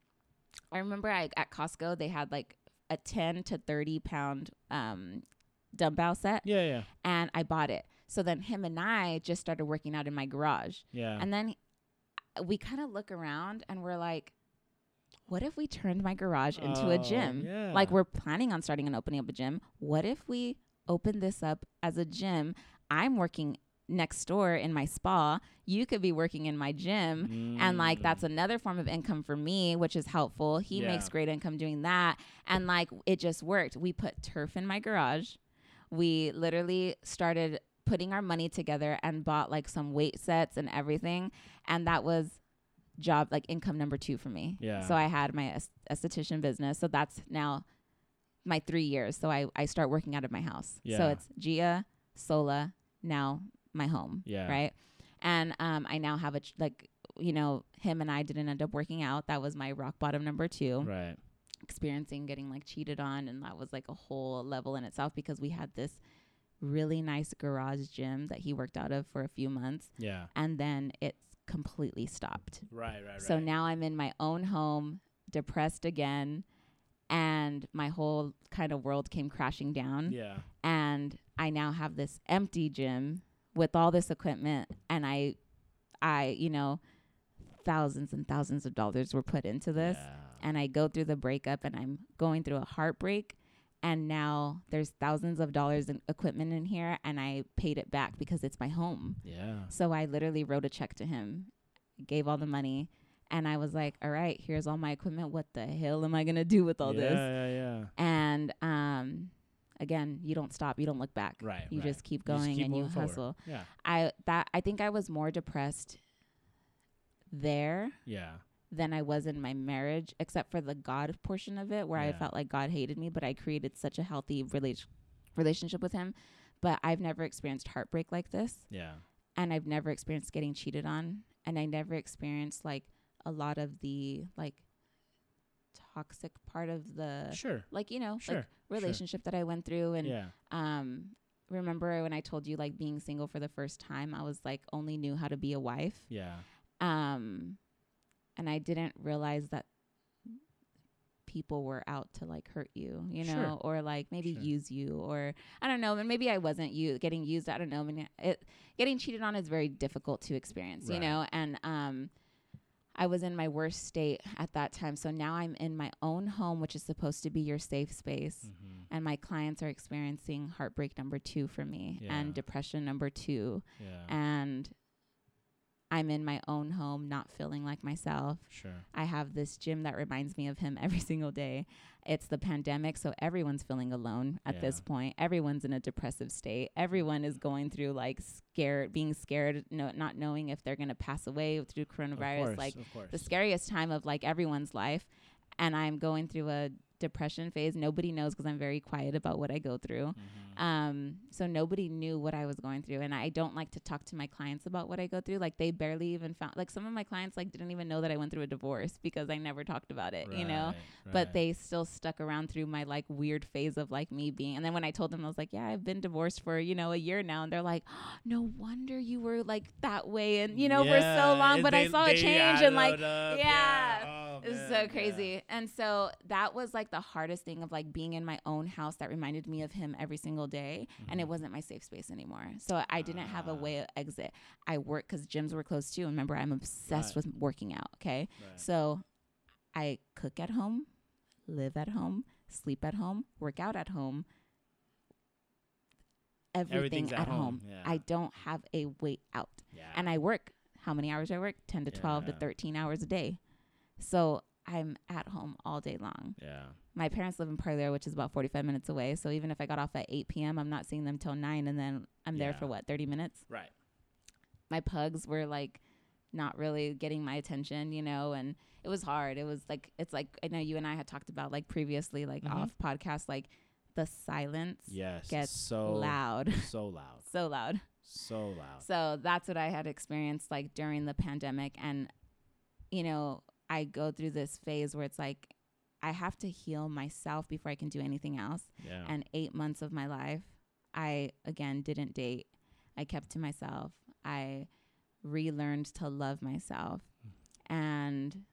I remember I, at Costco, they had like a 10 to 30 pound um, dumbbell set yeah, yeah, and I bought it. So then him and I just started working out in my garage. yeah. And then we kind of look around and we're like, what if we turned my garage into a Oh, gym? yeah. Like we're planning on starting and opening up a gym. What if we open this up as a gym? I'm working next door in my spa. You could be working in my gym. And like that's Mm, another form of income for me, which is helpful. He Yeah. makes great income doing that. And like it just worked. We put turf in my garage. We literally started putting our money together and bought like some weight sets and everything. And that was job like income number two for me. Yeah. So I had my esthetician business. So that's now my three years. So I, I start working out of my house. Yeah. So it's Gia, Sola, now my home. Yeah. Right. And um, I now have a, ch- like, you know, him and I didn't end up working out. That was my rock bottom number two right. experiencing getting like cheated on and that was like a whole level in itself because we had this really nice garage gym that he worked out of for a few months Yeah. and then it's completely stopped. Right. Right. Right. So now I'm in my own home, depressed again, and my whole kind of world came crashing down Yeah. and I now have this empty gym with all this equipment and I I, you know, thousands and thousands of dollars were put into this Yeah. and I go through the breakup and I'm going through a heartbreak and now there's thousands of dollars in equipment in here and I paid it back because it's my home. Yeah. So I literally wrote a check to him, gave all the money, and I was like, "All right, here's all my equipment. What the hell am I going to do with all yeah, this?" Yeah. Yeah. And um again, you don't stop, you don't look back. Right. You right. just keep You just going keep and you forward. hustle. Yeah. I that I think I was more depressed there Yeah. than I was in my marriage, except for the God portion of it, where I felt like God hated me, but I created such a healthy rela- relationship with Him. But I've never experienced heartbreak like this, Yeah. and I've never experienced getting cheated on, and I never experienced like a lot of the like toxic part of the Sure. like you know Sure. like relationship that I went through, and yeah. um. Remember when I told you like being single for the first time, I was like only knew how to be a wife Yeah. um and i didn't realize that people were out to like hurt you, you know, Sure. or like maybe Sure. use you, or I don't know, and maybe I wasn't you getting used. I don't know. I mean, it getting cheated on is very difficult to experience, you know, and um. I was in my worst state at that time. So now I'm in my own home, which is supposed to be your safe space. Mm-hmm. And my clients are experiencing heartbreak number two for me Yeah. and depression number two. Yeah. And I'm in my own home, not feeling like myself. sure. I have this gym that reminds me of him every single day. It's the pandemic, so everyone's feeling alone at this point. Everyone's in a depressive state. Everyone is going through like scared, being scared, no, not knowing if they're going to pass away through Of coronavirus. course, like of course. the scariest time of like everyone's life. And I'm going through a depression phase. Nobody knows because I'm very quiet about what I go through. Mhm. Um, so nobody knew what I was going through, and I don't like to talk to my clients about what I go through. Like they barely even found. Like some of my clients like didn't even know that I went through a divorce because I never talked about it. You know. Right, But they still stuck around through my like weird phase of like me being. And then when I told them, I was like, "Yeah, I've been divorced for you know a year now," and they're like, "No wonder you were like that way, and you know for so long." But I saw a change, and like up, yeah. Oh, it was man, so yeah. crazy. And so that was like the hardest thing of like being in my own house that reminded me of him every single day. And it Mhm. wasn't my safe space anymore. So I didn't have a Ah. way of exit. I work because gyms were closed too. Remember, I'm obsessed Right. with working out. Okay. Right. So I cook at home, live at home, sleep at home, work out at home. Everything at, at home. home, yeah. I don't have a way out yeah. and I work how many hours do I work? 10 to 12 to 13 hours a day. So I'm at home all day long. yeah. My parents live in Parlier, which is about 45 minutes away. So even if I got off at 8 p.m., I'm not seeing them till 9 and then I'm there for what, 30 minutes? Right. My pugs were like not really getting my attention, you know, and it was hard. It was like, it's like, I know you and I had talked about like previously, like Mhm. off podcast, like the silence Yes. gets so loud, So loud. so loud. So loud. So that's what I had experienced like during the pandemic. And, you know, I go through this phase where it's like, I have to heal myself before I can do anything else. yeah. And eight months of my life, I again didn't date. I kept to myself. I relearned to love myself. And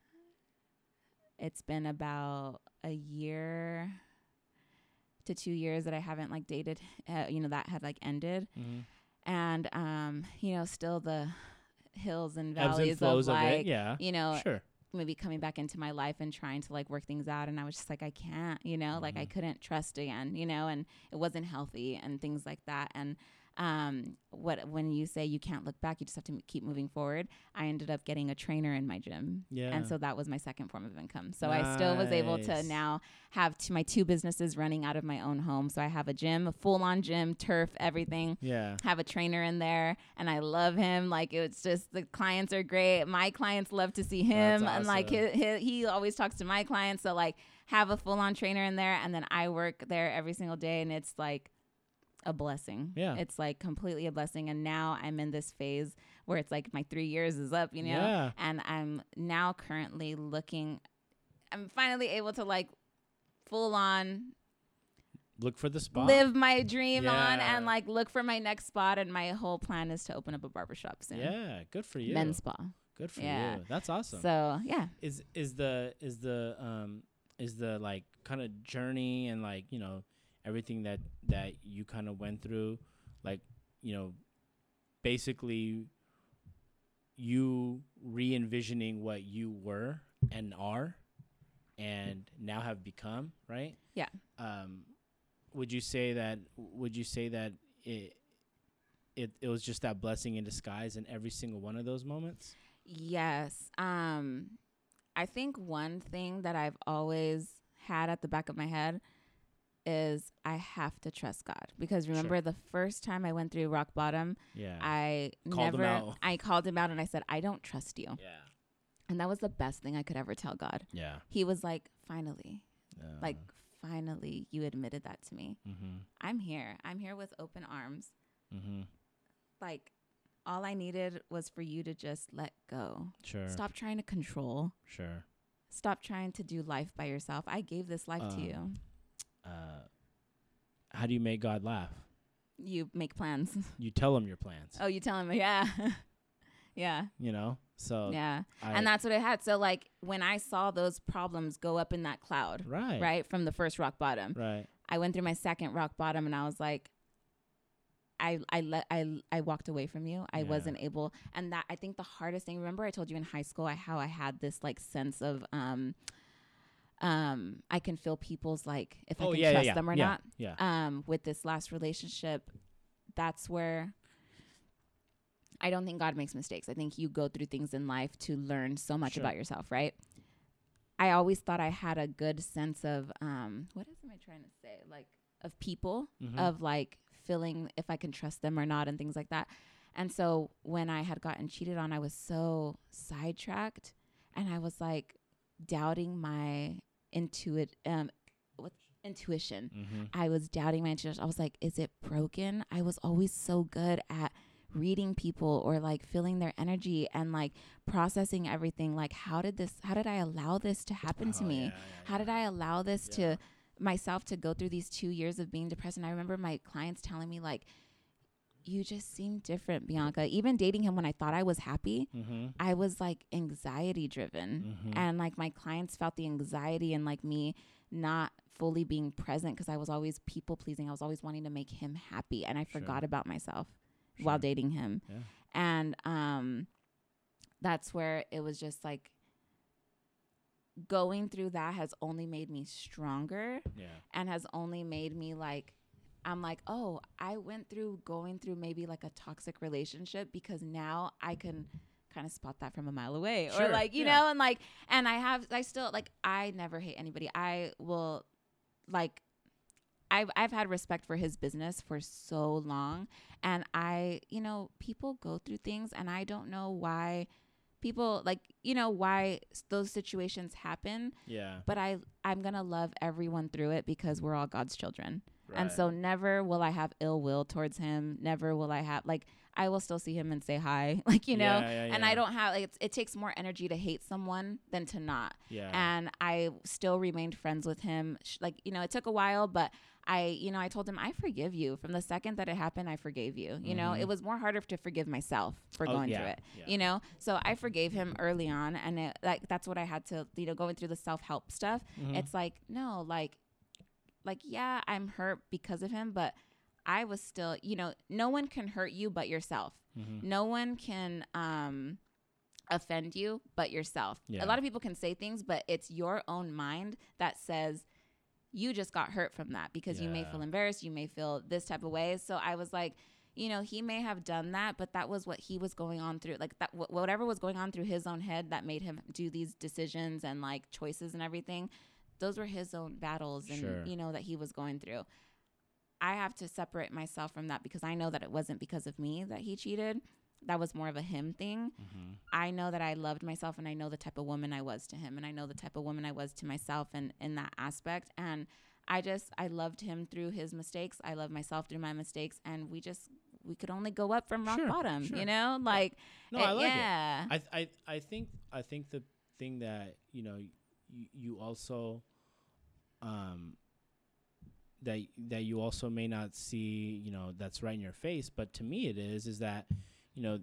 it's been about a year to two years that I haven't like dated, uh, you know, that had like ended mm-hmm. and um, you know, still the hills and valleys and of of, like, it. Yeah. you know, sure. Maybe coming back into my life and trying to like work things out. And I was just like, I can't, you know, like I Mhm. couldn't trust again, you know, and it wasn't healthy and things like that. And um, what when you say you can't look back, you just have to m- keep moving forward. I ended up getting a trainer in my gym. Yeah. And so that was my second form of income. So I still was able to now have t- my two businesses running out of my own home. So I have a gym, a full on gym, turf, everything yeah. have a trainer in there and I love him. Like it's just the clients are great. My clients love to see him That's and like he, awesome. he, he always talks to my clients. So like have a full on trainer in there and then I work there every single day and it's like a blessing. Yeah. It's like completely a blessing. And now I'm in this phase where it's like my three years is up, you know? Yeah. And I'm now currently looking I'm finally able to like full on Look for the spot. live my dream on and like look for my next spot and my whole plan is to open up a barbershop soon Yeah. Good for you. men's spa Good for Yeah. you. That's awesome. so yeah is is the is the um is the like kind of journey and like you know everything that that you kind of went through like you know basically you re-envisioning what you were and are and now have become right Yeah. um would you say that would you say that it it, it was just that blessing in disguise in every single one of those moments yes um i think one thing that i've always had at the back of my head is i have to trust god because remember the first time i went through rock bottom yeah i Called him never out. i called him out and i said i don't trust you yeah and that was the best thing i could ever tell god yeah he was like finally Uh, like finally you admitted that to me mm-hmm. i'm here i'm here with open arms Mm-hmm. like all I needed was for you to just let go. Sure. Stop trying to control. Sure. Stop trying to do life by yourself. I gave this life to you. Uh, how do you make God laugh? You make plans. You tell him your plans. oh, you tell him, yeah. yeah. You know. So yeah. I, and that's what it had. So like when I saw those problems go up in that cloud, right, right, from the first rock bottom, right, I went through my second rock bottom and I was like I I let I I walked away from you. I Yeah. wasn't able and that I think the hardest thing remember I told you in high school I, how I had this like sense of um um I can feel people's like if I oh can yeah, trust yeah, them or yeah, not. Yeah, Um with this last relationship that's where I don't think God makes mistakes. I think you go through things in life to learn so much Sure. about yourself, right? I always thought I had a good sense of um what is am I trying to say? Like of people, Mhm. of like feeling if I can trust them or not and things like that. And so when I had gotten cheated on, I was so sidetracked and I was like doubting my intuit um what intuition. mm-hmm. I was doubting my intuition. I was like, is it broken? I was always so good at reading people or like feeling their energy and like processing everything. Like, how did this, how did I allow this to happen to Oh, me? yeah, yeah, How did. I allow this Yeah. to myself to go through these two years of being depressed? And I remember my clients telling me, like, you just seem different, Bianca. Even dating him when I thought I was happy, Mm-hmm. I was like anxiety driven Mm-hmm. and like my clients felt the anxiety and like me not fully being present because I was always people pleasing. I was always wanting to make him happy and I Sure. forgot about myself while dating him. Yeah. And um that's where it was just like going through that has only made me stronger yeah, and has only made me like I'm like, "Oh, I went through going through maybe like a toxic relationship because now I can kind of spot that from a mile away or like, you yeah. know, and like and I have I still like I never hate anybody. I will like I've I've had respect for his business for so long and I, you know, people go through things and I don't know why people like, you know, why those situations happen, yeah. but I I'm going to love everyone through it because we're all God's children. And so never will I have ill will towards him. Never will I have like I will still see him and say hi, like you know. Yeah, yeah, And I don't have like it's, it takes more energy to hate someone than to not. yeah, And I still remained friends with him. Like you know, it took a while, but I you know I told him I forgive you from the second that it happened. I forgave you. You know, Mhm. it was more harder to forgive myself for Oh, going yeah, through it. yeah. You know, so I forgave him early on, and it, like that's what I had to you know going through the self help stuff Mhm. it's like no like like yeah i'm hurt because of him but i was still you know no one can hurt you but yourself Mhm. no one can um offend you but yourself Yeah. a lot of people can say things but it's your own mind that says you just got hurt from that because you may feel embarrassed you may feel this type of way so i was like you know he may have done that but that was what he was going on through like that wh- whatever was going on through his own head that made him do these decisions and like choices and everything those were his own battles and Sure. you know that he was going through i have to separate myself from that because i know that it wasn't because of me that he cheated that was more of a him thing Mhm. I know that I loved myself and I know the type of woman I was to him and I know the type of woman I was to myself and in that aspect and I just I loved him through his mistakes. I love myself through my mistakes and we just we could only go up from rock Sure, bottom, sure. you know? Like No, it- I like it. yeah. I, I I think I think the thing that you know you, you also um that that you also may not see you know that's right in your face but to me it is is that you know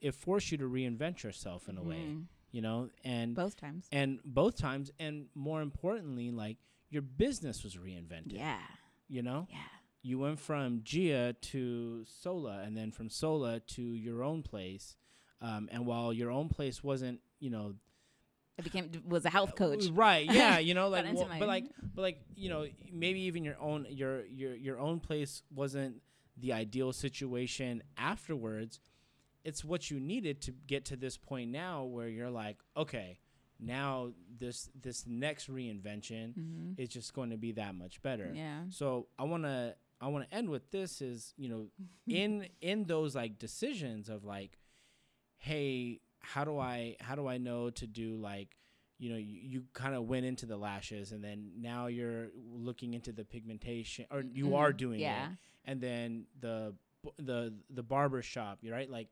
it forced you to reinvent yourself in a way Mhm. you know and both times. and both times and more importantly like your business was reinvented Yeah. you know Yeah. you went from Gia to Sola, and then from Sola to your own place. Um, and while your own place wasn't, you know, I became was a health coach. right? Yeah, you know, like, well, but like, but like, you know, maybe even your own your your your own place wasn't the ideal situation afterwards. It's what you needed to get to this point now, where you're like, okay, now this this next reinvention Mhm. is just going to be that much better. Yeah. So I want to I want to end with this is you know in in those like decisions of like hey how do I how do I know to do like you know you, you kind of went into the lashes and then now you're looking into the pigmentation or you are Mhm. doing Yeah. it and then the the the barber shop you're right like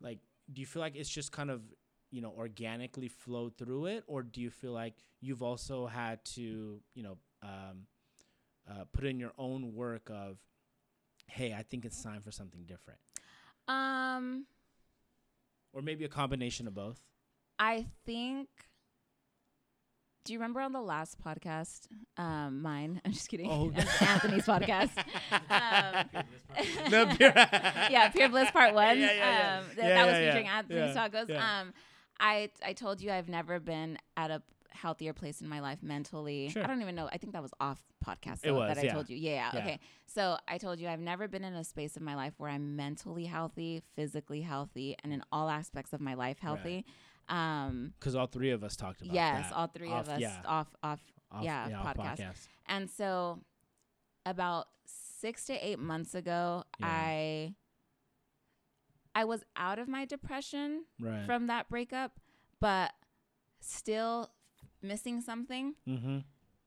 like do you feel like it's just kind of you know organically flow through it or do you feel like you've also had to you know um, uh, put in your own work of hey i think it's time for something different Um or maybe a combination of both? I think. Do you remember on the last podcast, um, mine? I'm just kidding. Oh. Anthony's podcast. Um, The pure- yeah, Pure Bliss Part One. Yeah, yeah, yeah. Um, th- Yeah, that was yeah, yeah. featuring Anthony's Yeah, tacos. yeah. Um, I I told you I've never been at a healthier place in my life mentally. Sure. I don't even know. I think that was off podcast. Though, was, that I yeah. told you. Yeah, yeah, Yeah. Okay. So I told you I've never been in a space of my life where I'm mentally healthy, physically healthy, and in all aspects of my life healthy. Um, Because all three of us talked about yes, that. all three off- of us yeah. off off off, yeah, off podcast. podcast. and so about six to eight months ago, Yeah. I I was out of my depression Right. from that breakup, but still missing something. mm-hmm.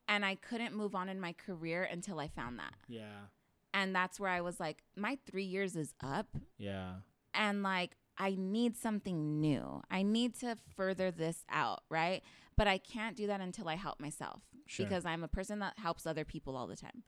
And I couldn't move on in my career until I found that. Yeah. And that's where I was like, my three years is up. Yeah. And like, I need something new. I need to further this out, right? But I can't do that until I help myself Sure. because I'm a person that helps other people all the time.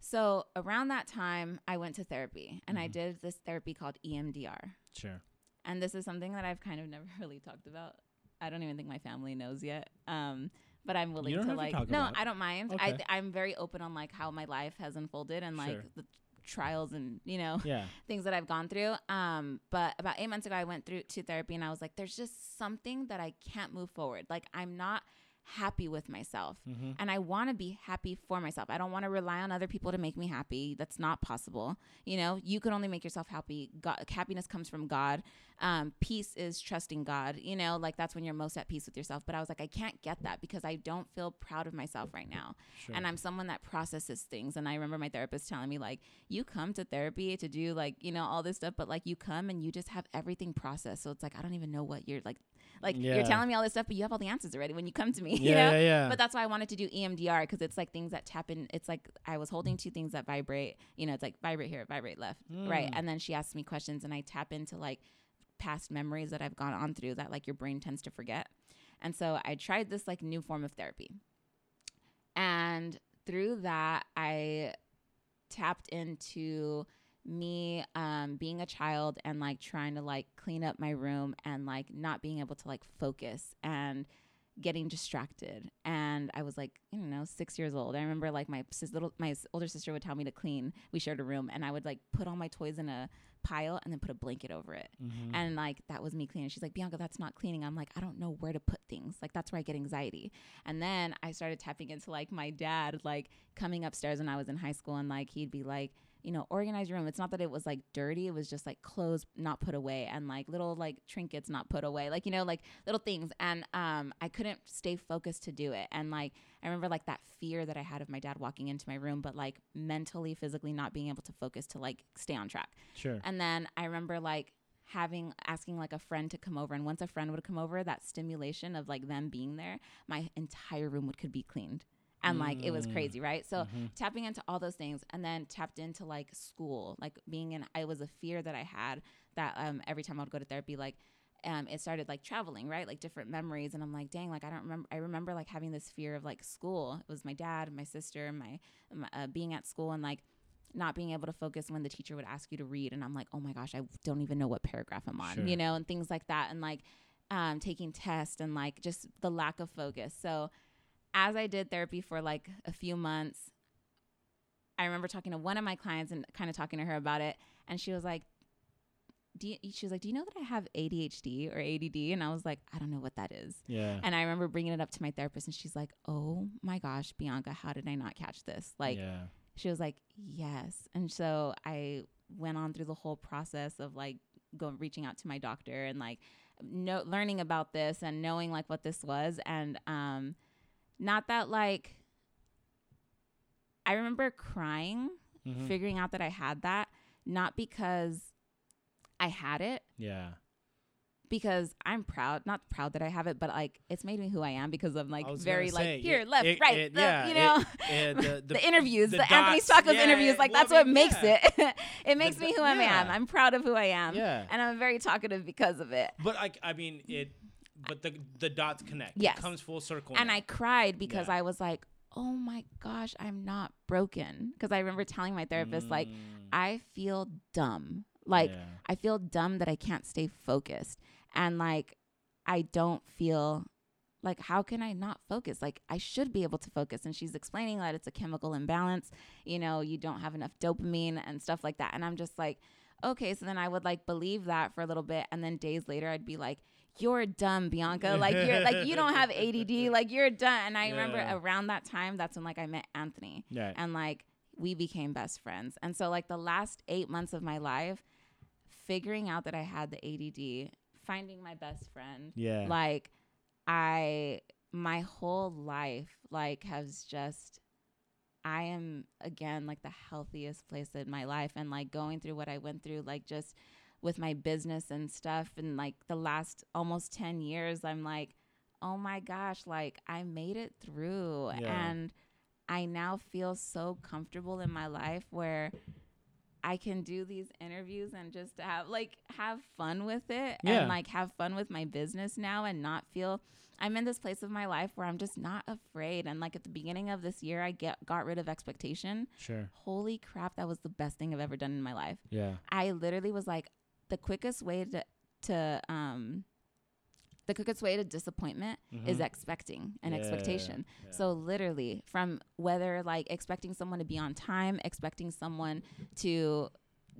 So around that time, I went to therapy and I Mhm. did this therapy called EMDR. Sure. And this is something that I've kind of never really talked about. I don't even think my family knows yet. Um, but I'm willing to to like. talk no. I don't mind. I th- I'm very open on like how my life has unfolded and like Sure. the trials and you know Yeah. things that I've gone through. Um, but about eight months ago, I went through to therapy and I was like, there's just something that I can't move forward. Like I'm not happy with myself. Mm-hmm. And I want to be happy for myself. I don't want to rely on other people to make me happy. That's not possible. You know, you can only make yourself happy. God, happiness comes from God. Um, peace is trusting God. You know, like that's when you're most at peace with yourself. But I was like, I can't get that because I don't feel proud of myself right now. Sure. And I'm someone that processes things. And I remember my therapist telling me, like, you come to therapy to do like, you know, all this stuff, but like you come and you just have everything processed. So it's like, I don't even know what you're like, like Yeah. you're telling me all this stuff, but you have all the answers already when you come to me. yeah, you know? yeah, yeah. But that's why I wanted to do EMDR because it's like things that tap in. It's like I was holding two things that vibrate. You know, it's like vibrate here, vibrate left, right? Mm. And then she asks me questions, and I tap into like past memories that I've gone on through that like your brain tends to forget. And so I tried this like new form of therapy, and through that I tapped into me um being a child and like trying to like clean up my room and like not being able to like focus and getting distracted. And i was like you know six years old. I remember like my sis, little my older sister would tell me to clean. We shared a room and i would like put all my toys in a pile and then put a blanket over it. Mhm. and like that was me cleaning. She's like bianca that's not cleaning. I'm like i don't know where to put things. Like that's where i get anxiety. And then i started tapping into like my dad like coming upstairs when i was in high school and like he'd be like you know, organize your room. It's not that it was like dirty. It was just like clothes not put away and like little like trinkets not put away. Like, you know, like little things. And um I couldn't stay focused to do it. And like I remember like that fear that I had of my dad walking into my room, but like mentally, physically not being able to focus to like stay on track. sure. And then I remember like having asking like a friend to come over and once a friend would come over that stimulation of like them being there my entire room would could be cleaned and like it was Mm. crazy right so Mhm. tapping into all those things and then tapped into like school like being in i was a fear that i had that um every time i would go to therapy like um it started like traveling right like different memories and i'm like dang like i don't remember i remember like having this fear of like school it was my dad my sister my, my uh, being at school and like not being able to focus when the teacher would ask you to read and i'm like oh my gosh i don't even know what paragraph i'm on Sure. you know and things like that and like um, taking tests and like just the lack of focus so as I did therapy for like a few months, I remember talking to one of my clients and kind of talking to her about it. And she was like, do you, she was like, do you know that I have ADHD or ADD? And I was like, I don't know what that is. Yeah. And I remember bringing it up to my therapist and she's like, oh my gosh, Bianca, how did I not catch this? Like, yeah. she was like, yes. And so I went on through the whole process of like going, reaching out to my doctor and like, no, learning about this and knowing like what this was. And, um, not that like, I remember crying, Mhm. figuring out that I had that, not because I had it, yeah. because I'm proud, not proud that I have it, but like it's made me who I am because I'm like very like say, here, it- left, it- right, it- the- yeah, you know, it- the- the, interviews, the the, Anthony Tacos yeah, interviews, like well, I that's what mean, makes yeah. it. it makes The me who I am. I'm proud of who I am, Yeah. and I'm very talkative because of it. But like, I mean, it. But the the dots connect. Yes. It comes full circle. And now. I cried because Yeah. I was like, oh my gosh, I'm not broken. Because I remember telling my therapist like, Mm. I feel dumb. Like Yeah. I feel dumb that I can't stay focused. And like I don't feel like how can I not focus? Like I should be able to focus. And she's explaining that it's a chemical imbalance. You know, you don't have enough dopamine and stuff like that. And I'm just like, okay. So then I would like believe that for a little bit. And then days later I'd be like, you're dumb, Bianca. Like you're like you don't have ADD. Like you're done. And I remember around that time, that's when like I met Anthony yeah. and like we became best friends. And so like the last 8 months of my life figuring out that I had the ADD, finding my best friend, yeah. like I my whole life like has just I am again like the healthiest place in my life and like going through what I went through like just with my business and stuff and like the last almost 10 years I'm like oh my gosh like I made it through Yeah. and I now feel so comfortable in my life where I can do these interviews and just have like have fun with it Yeah. and like have fun with my business now and not feel I'm in this place of my life where I'm just not afraid and like at the beginning of this year I get got rid of expectation. Sure. Holy crap, that was the best thing I've ever done in my life. Yeah. I literally was like the quickest way to to um the quickest way to disappointment is Mhm. expecting an Yeah, expectation. yeah. So literally from whether like expecting someone to be on time, expecting someone to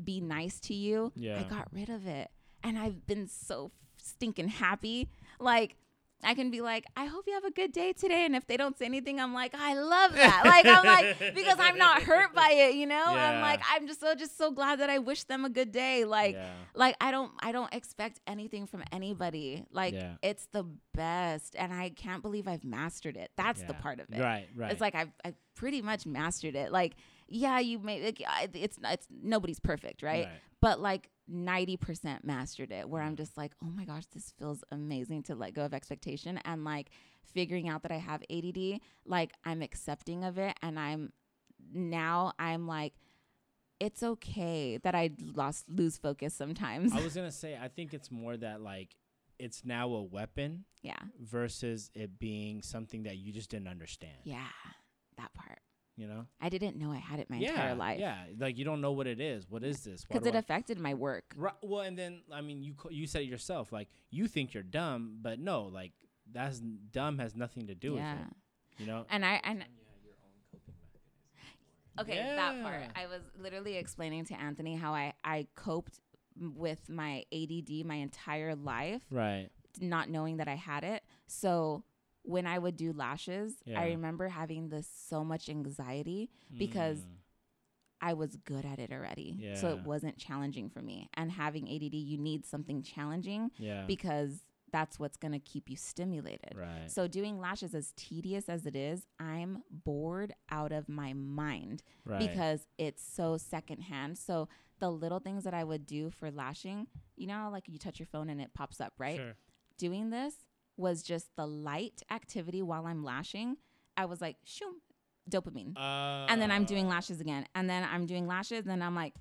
be nice to you, Yeah. I got rid of it. And I've been so stinking happy. Like I can be like, I hope you have a good day today. And if they don't say anything, I'm like, I love that. Like I'm like, because I'm not hurt by it, you know? I'm like, I'm just so just so glad that I wish them a good day. Like yeah. like I don't I don't expect anything from anybody. Like Yeah. it's the best and I can't believe I've mastered it. That's the part of it. Right. Right. It's like I've I've pretty much mastered it. Like yeah, you may like, it's it's nobody's perfect, right? But like 90% mastered it where I'm mm. just like, "Oh my gosh, this feels amazing to let go of expectation and like figuring out that I have ADD, like I'm accepting of it and I'm now I'm like it's okay that I lost lose focus sometimes. I was gonna say, I think it's more that like it's now a weapon yeah. versus it being something that you just didn't understand. Yeah. That part. You know? I didn't know I had it my yeah. entire life. Yeah. Like you don't know what it is. What is this? Because it I- affected my work. Right. Well, and then I mean, you you said it yourself. Like you think you're dumb, but no, like that's dumb has nothing to do yeah. with it. You know? And I and And you had your own coping mechanism. okay, that part. I was literally explaining to Anthony how I I coped with my ADD my entire life, Right. not knowing that I had it. So when I would do lashes, Yeah. I remember having this so much anxiety because Mm. I was good at it already. So it wasn't challenging for me. And having ADD, you need something challenging yeah. because that's what's going to keep you stimulated. right. So doing lashes as tedious as it is, I'm bored out of my mind right. because it's so secondhand. So the little things that I would do for lashing, you know, like you touch your phone and it pops up, right? Sure. Doing this was just the light activity while I'm lashing. I was like, shoom, dopamine. Uh, and then I'm doing lashes again. And then I'm doing lashes and I'm like,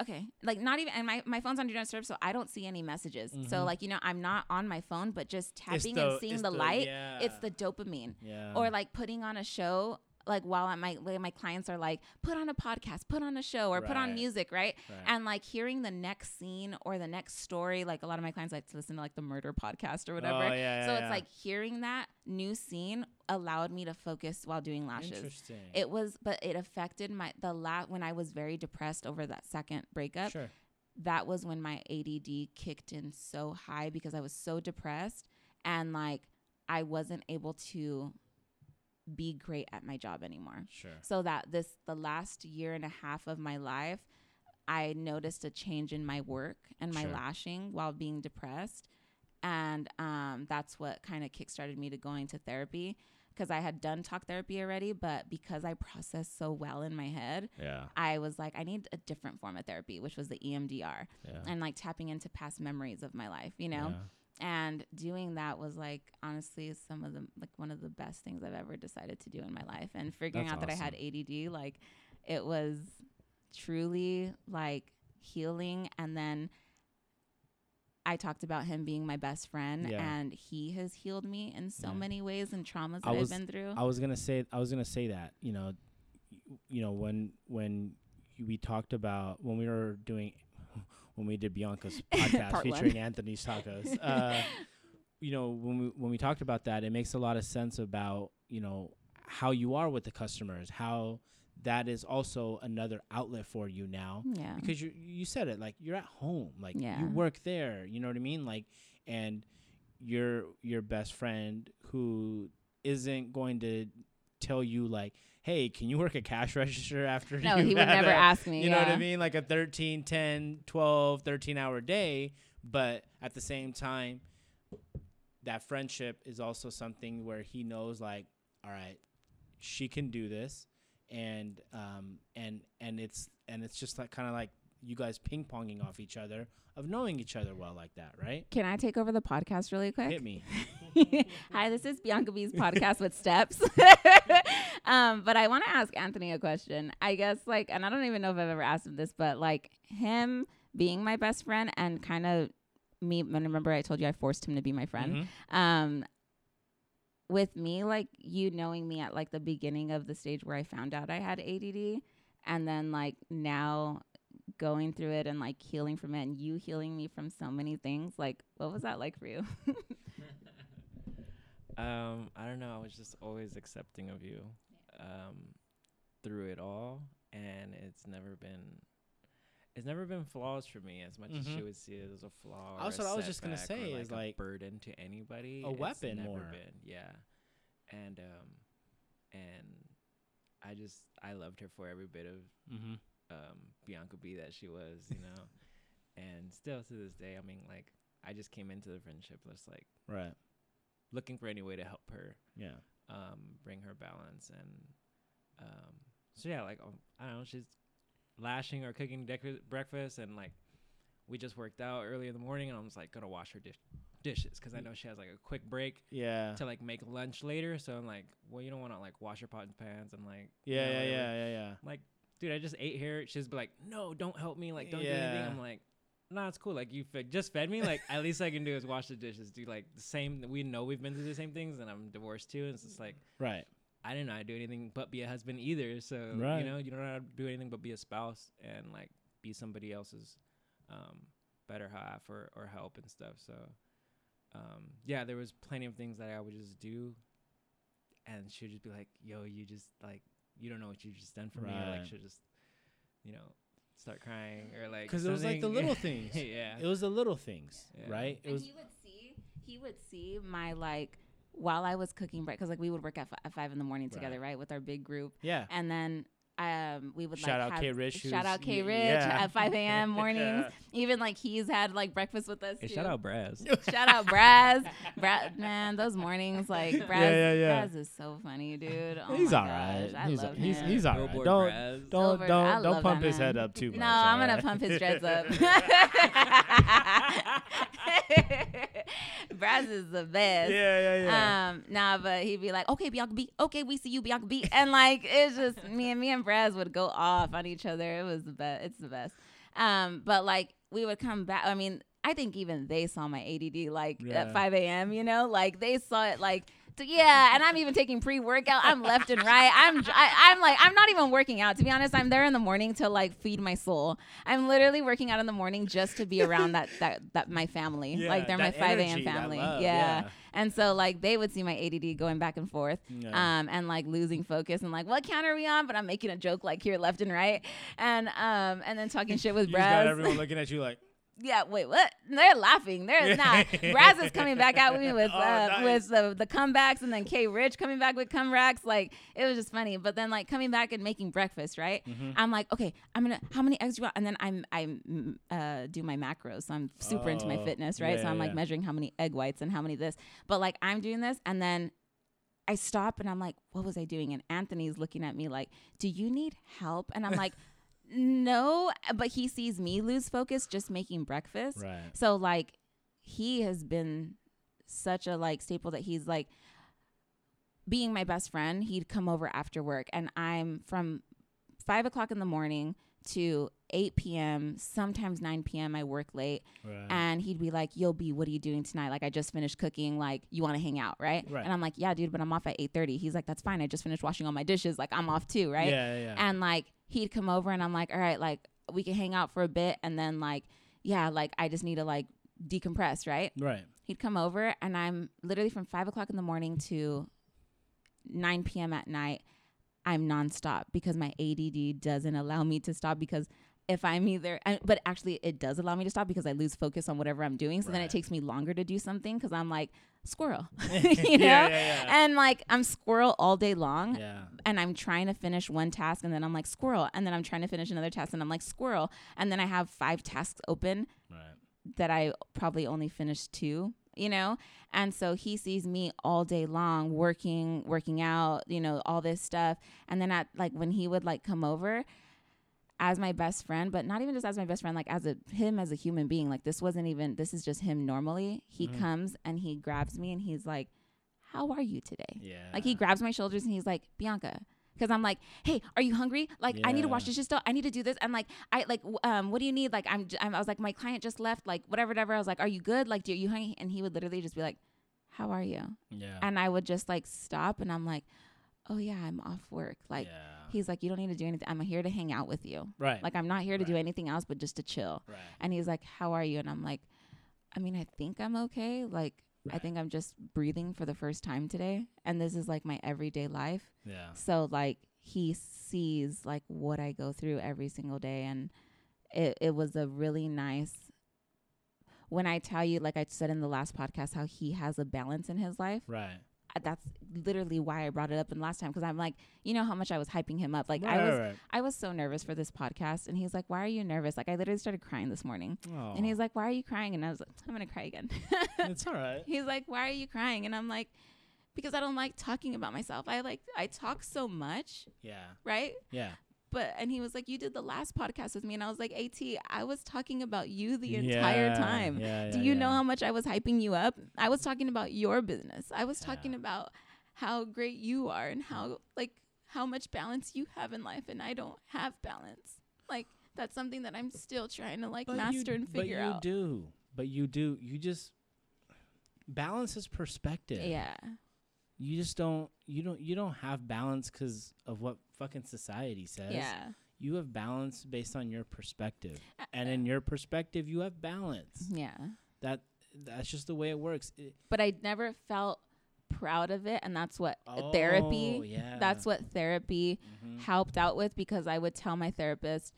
okay. Like not even and my, my phone's on do not disturb, so I don't see any messages. So Mhm. like, you know, I'm not on my phone, but just tapping the- and seeing it's the, light, Yeah. it's the dopamine yeah. or like putting on a show like while I'm my like my clients are like put on a podcast put on a show or put on music right? Right. and like hearing the next scene or the next story like a lot of my clients like to listen to like the murder podcast or whatever Oh, yeah, so yeah, it's yeah. like hearing that new scene allowed me to focus while doing lashes Interesting. it was but it affected my the la when i was very depressed over that second breakup sure. that was when my ADD kicked in so high because I was so depressed and like I wasn't able to be great at my job anymore. Sure. So that this the last year and a half of my life I noticed a change in my work and my Sure. lashing while being depressed. And um, that's what kind of kickstarted me to going to therapy because I had done talk therapy already, but because I processed so well in my head, Yeah. I was like, I need a different form of therapy, which was the EMDR Yeah. and like tapping into past memories of my life, you know? Yeah. And doing that was like honestly some of the like one of the best things I've ever decided to do in my life. And figuring That's out that I had ADD, like it was truly like healing and then I talked about him being my best friend Yeah. and he has healed me in so Yeah. many ways and traumas that was- I've been through. I was gonna say I was gonna say that you know, you know when when we talked about when we were doing when we did Bianca's podcast featuring Anthony's tacos. Uh, you know, when we when we talked about that, it makes a lot of sense about you know how you are with the customers, how that is also another outlet for you now Yeah. because you you said it like you're at home like Yeah. you work there you know what i mean like and your your best friend who isn't going to tell you like hey can you work a cash register after No, he would never a- ask me. you know what i mean like a 13 10 12 13 hour day but at the same time that friendship is also something where he knows like all right she can do this and um and and it's and it's just like kind of like you guys ping ponging off each other of knowing each other well like that right Can I take over the podcast really quick? hit me Hi, this is Bianca B's podcast with steps. um, but I want to ask Anthony a question. I guess like, and I don't even know if I've ever asked him this, but like him being my best friend and kind of me. Remember, I told you I forced him to be my friend. Mhm. Um, with me, like you knowing me at like the beginning of the stage where I found out I had ADD, and then like now going through it and like healing from it, and you healing me from so many things. Like, what was that like for you? Um, I don't know. I was just always accepting of you, um, through it all, and it's never been, it's never been flaws for me as much as Mhm. she would see it as a flaw. That's or a what I was just gonna say is, a like, burden to anybody. a weapon never more. Been, yeah, and um, and I just I loved her for every bit of mm-hmm. um, Bianca B that she was, you know. and still to this day, I mean, like, I just came into the friendship just like right looking for any way to help her, yeah um, bring her balance, and um, so yeah, like um, I don't know, she's lashing or cooking dec- breakfast, and like we just worked out early in the morning, and I was like gonna wash her dish- dishes because I know she has like a quick break yeah to like make lunch later, so I'm like, well, you don't want to like wash your pots and pans and like you yeah know, yeah yeah yeah yeah like, dude, I just ate here. She's like, no, don't help me. Like, don't do anything. I'm like, nah, it's cool. Like, you fed, just fed me. Like, at least I can do is wash the dishes. Do like the same. We know we've been through the same things, and I'm divorced too. And it's just like, right I didn't know how to do anything but be a husband either. So, Right. you know, you don't know how to do anything but be a spouse and like be somebody else's um, better half or, or help and stuff. So, um, yeah, there was plenty of things that I would just do. And she'd just be like, yo, you just like, you don't know what you just done for me. Or like, she'll just, you know, start crying or like, because it was like the little things. Yeah. it was the little things Yeah. right? It and was he would see he would see my like while I was cooking breakfast, because like we would work at, f- at five in the morning together, right, with our big group, yeah. And then um we would Shout like out have, K. Rich, shout out K Rich yeah. at five a.m. mornings. Yeah. Even like he's had like breakfast with us Hey, too. shout out Braz. Shout out Braz. Braz, man, those mornings like Braz. yeah, yeah. Braz is so funny, dude. Oh he's all right. gosh, I he's love he's him. he's all right. Billboard Don't don't Silver- don't don't pump that his head up too much. No, I'm gonna alright? pump his dreads up. Braz is the best. yeah, yeah, yeah. Um, nah, but he'd be like, "Okay, Bianca B. Okay, we see you, Bianca B." And like, it's just me and me and Braz would go off on each other. It was the best. It's the best. Um, but like, we would come back. I mean, I think even they saw my ADD like Yeah. at 5 a.m. You know, like they saw it like. T- yeah, and I'm even taking pre-workout. I'm left and right. I'm I, I'm like I'm not even working out. To be honest, I'm there in the morning to like feed my soul. I'm literally working out in the morning just to be around that that that my family. Yeah, like they're my 5 a.m. family. yeah. yeah. And so like they would see my ADD going back and forth, Yeah. um, and like losing focus and like what count are we on? But I'm making a joke like here left and right, and um, and then talking shit with Brad. you got everyone looking at you like, yeah, wait, what? They're laughing. They're not. Braz is coming back at me with Oh, uh, nice. with the the comebacks, and then K Rich coming back with comebacks. Like it was just funny. But then like coming back and making breakfast, right? Mm-hmm. I'm like, okay, I'm gonna how many eggs do you want? And then I'm I'm uh, do my macros, so I'm super into my Oh, fitness, right? yeah, so I'm like yeah. measuring how many egg whites and how many this. But like I'm doing this, and then I stop and I'm like, what was I doing? And Anthony's looking at me like, do you need help? And I'm like. No, but he sees me lose focus just making breakfast. right. So like he has been such a like staple that he's like being my best friend, he'd come over after work and I'm from five o'clock in the morning to 8 p.m. Sometimes 9 p.m. I work late, Right. and he'd be like, "Yo, B, what are you doing tonight? Like, I just finished cooking. Like, you want to hang out, right? Right. And I'm like, "Yeah, dude, but I'm off at 8:30." He's like, "That's fine. I just finished washing all my dishes. Like, I'm off too, right?" Yeah, yeah. And like he'd come over and I'm like, all right, like we can hang out for a bit and then like yeah, like I just need to like decompress, right? Right. He'd come over and I'm literally from five o'clock in the morning to 9 p.m. at night. I'm nonstop because my ADD doesn't allow me to stop because if I'm either, and- but actually it does allow me to stop because I lose focus on whatever I'm doing. So then it takes me longer to do something because I'm like squirrel, you know? yeah, yeah. And like I'm squirrel all day long yeah. and I'm trying to finish one task and then I'm like squirrel and then I'm trying to finish another task and I'm like squirrel and then I have five tasks open Right. that I probably only finished two, you know? And so he sees me all day long working, working out, you know, all this stuff. And then at like when he would like come over as my best friend, but not even just as my best friend, like as a him as a human being, like this wasn't even this is just him normally. He Mhm. comes and he grabs me and he's like, How are you today? Yeah. Like he grabs my shoulders and he's like, Bianca. Because I'm like, hey, are you hungry? Like, I need to wash Yeah. dishes still. I need to do this. And like, I like, um, what do you need? Like, I'm, j- I'm, I was like, my client just left. Like, whatever, whatever. I was like, are you good? Like, do you hungry? And he would literally just be like, how are you? Yeah. And I would just like stop and I'm like, oh yeah, I'm off work. Like, yeah. He's like, you don't need to do anything. I'm here to hang out with you. right. Like, I'm not here to do anything else, but just to chill. right. And he's like, how are you? And I'm like, I mean, I think I'm okay. Like, I think I'm just breathing for the first time today. And this is like my everyday life. Yeah. So like he sees like what I go through every single day and it it was a really nice when I tell you like I said in the last podcast how he has a balance in his life. Right. That's literally why I brought it up in last time because I'm like, you know how much I was hyping him up. Like right, I was Right. I was so nervous for this podcast and he's like, "Why are you nervous?" Like I literally started crying this morning. Oh. And he's like, "Why are you crying?" And I was like, "I'm going to cry again." it's all right. he's like, "Why are you crying?" And I'm like, "Because I don't like talking about myself. I like I talk so much, Yeah. right? Yeah. But and he was like, "You did the last podcast with me," and I was like, "At, I was talking about you the entire Yeah, time. Yeah, Do you know how much I was hyping you up? I was talking about your business. I was talking about how great you are and how like how much balance you have in life, and I don't have balance. Like that's something that I'm still trying to like But master you, and figure out. but you out. do. But you do. You just balance is perspective. Yeah, You just don't. You don't. You don't have balance because of what fucking society says. yeah, You have balance based on your perspective, Uh, and in your perspective, you have balance. yeah. That that's just the way it works. It, But I never felt proud of it, and that's what oh, therapy. Yeah. That's what therapy Mhm. helped out with because I would tell my therapist,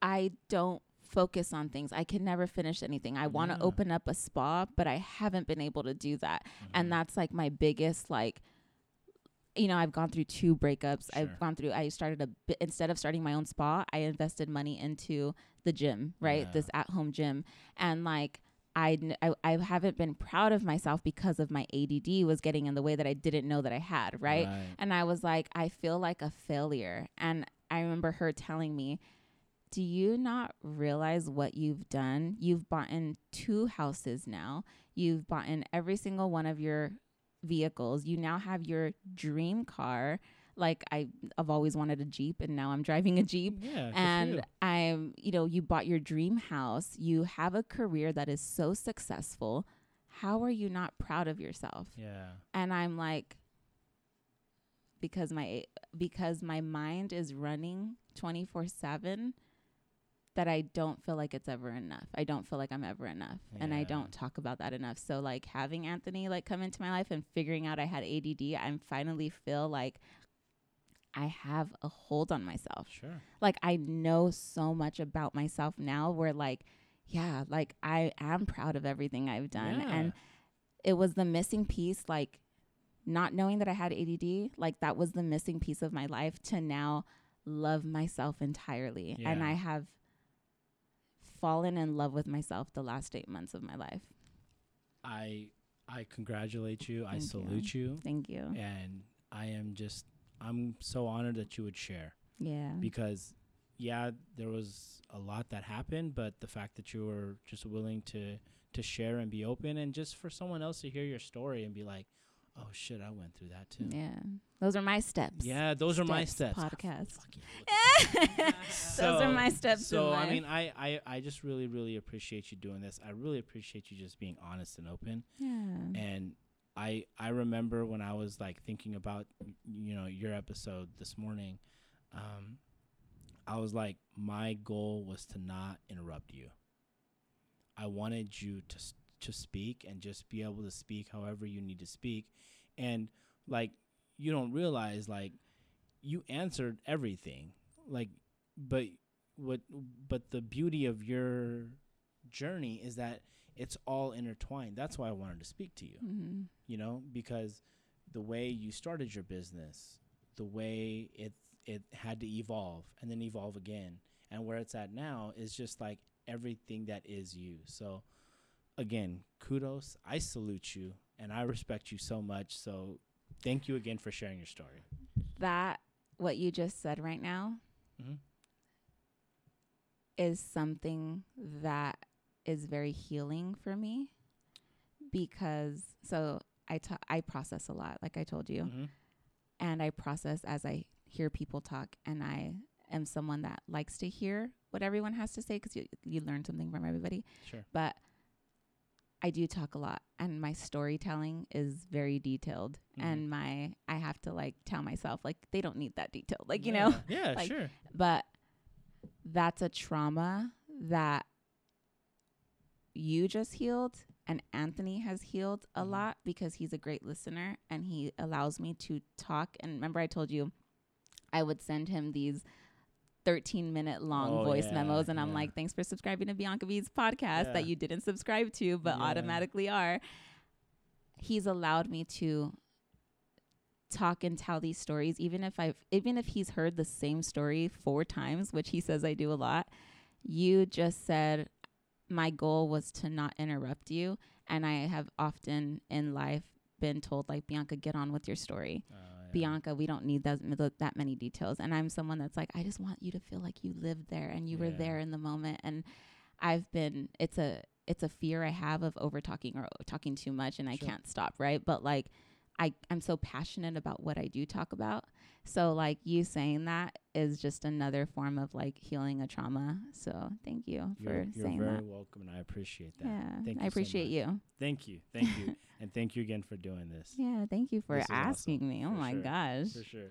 I don't focus on things. I can never finish anything. I want to Yeah. open up a spa, but I haven't been able to do that. Mhm. And that's like my biggest like you know, I've gone through two breakups. Sure. I've gone through I started a bit instead of starting my own spa, I invested money into the gym, right? Yeah. This at-home gym. And like I, n- I I haven't been proud of myself because of my ADD was getting in the way that I didn't know that I had, right? And I was like, I feel like a failure. And I remember her telling me, Do you not realize what you've done? You've bought in two houses now. You've bought in every single one of your vehicles. You now have your dream car. Like I, I've always wanted a Jeep and now I'm driving a Jeep Yeah. and. I'm, you know, you bought your dream house, you have a career that is so successful. How are you not proud of yourself? yeah. And I'm like because my because my mind is running 24/7 that I don't feel like it's ever enough. I don't feel like I'm ever enough and I don't talk about that enough. So like having Anthony like come into my life and figuring out I had ADD, I'm finally feel like I have a hold on myself Sure. like I know so much about myself now where like yeah, like I am proud of everything I've done Yeah. and it was the missing piece like not knowing that I had ADD, like that was the missing piece of my life to now love myself entirely. And I have fallen in love with myself the last 8 months of my life. I I congratulate you. I Thank you. salute you. Thank you. And I am just I'm so honored that you would share Yeah. because yeah, there was a lot that happened, but the fact that you were just willing to to share and be open and just for someone else to hear your story and be like, "Oh shit, I went through that too." yeah. Those are my steps. Yeah, those are my steps. Podcast. Look Those are my steps So I mean, I, I I just really really appreciate you doing this. I really appreciate you just being honest and open. yeah. And I I remember when I was like thinking about you know your episode this morning, um, I was like my goal was to not interrupt you. I wanted you to s- to speak and just be able to speak however you need to speak, and like you don't realize like you answered everything, like but what but the beauty of your journey is that it's all intertwined. That's why I wanted to speak to you hmm you know, because the way you started your business, the way it it had to evolve and then evolve again, and where it's at now is just like everything that is you. So again, kudos. I salute you and I respect you so much. So thank you again for sharing your story. That what you just said right now Mm-hmm. is something that is very healing for me because so I ta- I process a lot like I told you Mm-hmm. and I process as I hear people talk and I am someone that likes to hear what everyone has to say cuz you you learn something from everybody Sure. but I do talk a lot and my storytelling is very detailed Mhm. and my I have to like tell myself like they don't need that detailed like you know Yeah, like, sure. but that's a trauma that you just healed and Anthony has healed a Mhm. lot because he's a great listener and he allows me to talk and remember I told you I would send him these 13 minute long Oh, voice yeah, memos and I'm like thanks for subscribing to Bianca V's podcast Yeah. that you didn't subscribe to but Yeah. automatically are. He's allowed me to talk and tell these stories even if I've even if he's heard the same story four times which he says I do a lot. You just said my goal was to not interrupt you and I have often in life been told like Bianca get on with your story. Uh, yeah. Bianca we don't need that that many details. And I'm someone that's like I just want you to feel like you lived there and you were there in the moment. And I've been it's a it's a fear I have of over talking or talking too much and I can't stop right? But like I I'm so passionate about what I do talk about so like you saying that is just another form of like healing a trauma so thank you for You're, you're very welcome, and I appreciate that. yeah Thank you I so appreciate much. you Thank you, thank you, and thank you again for doing this. yeah thank you for This is awesome, asking me oh for my sure, gosh For sure.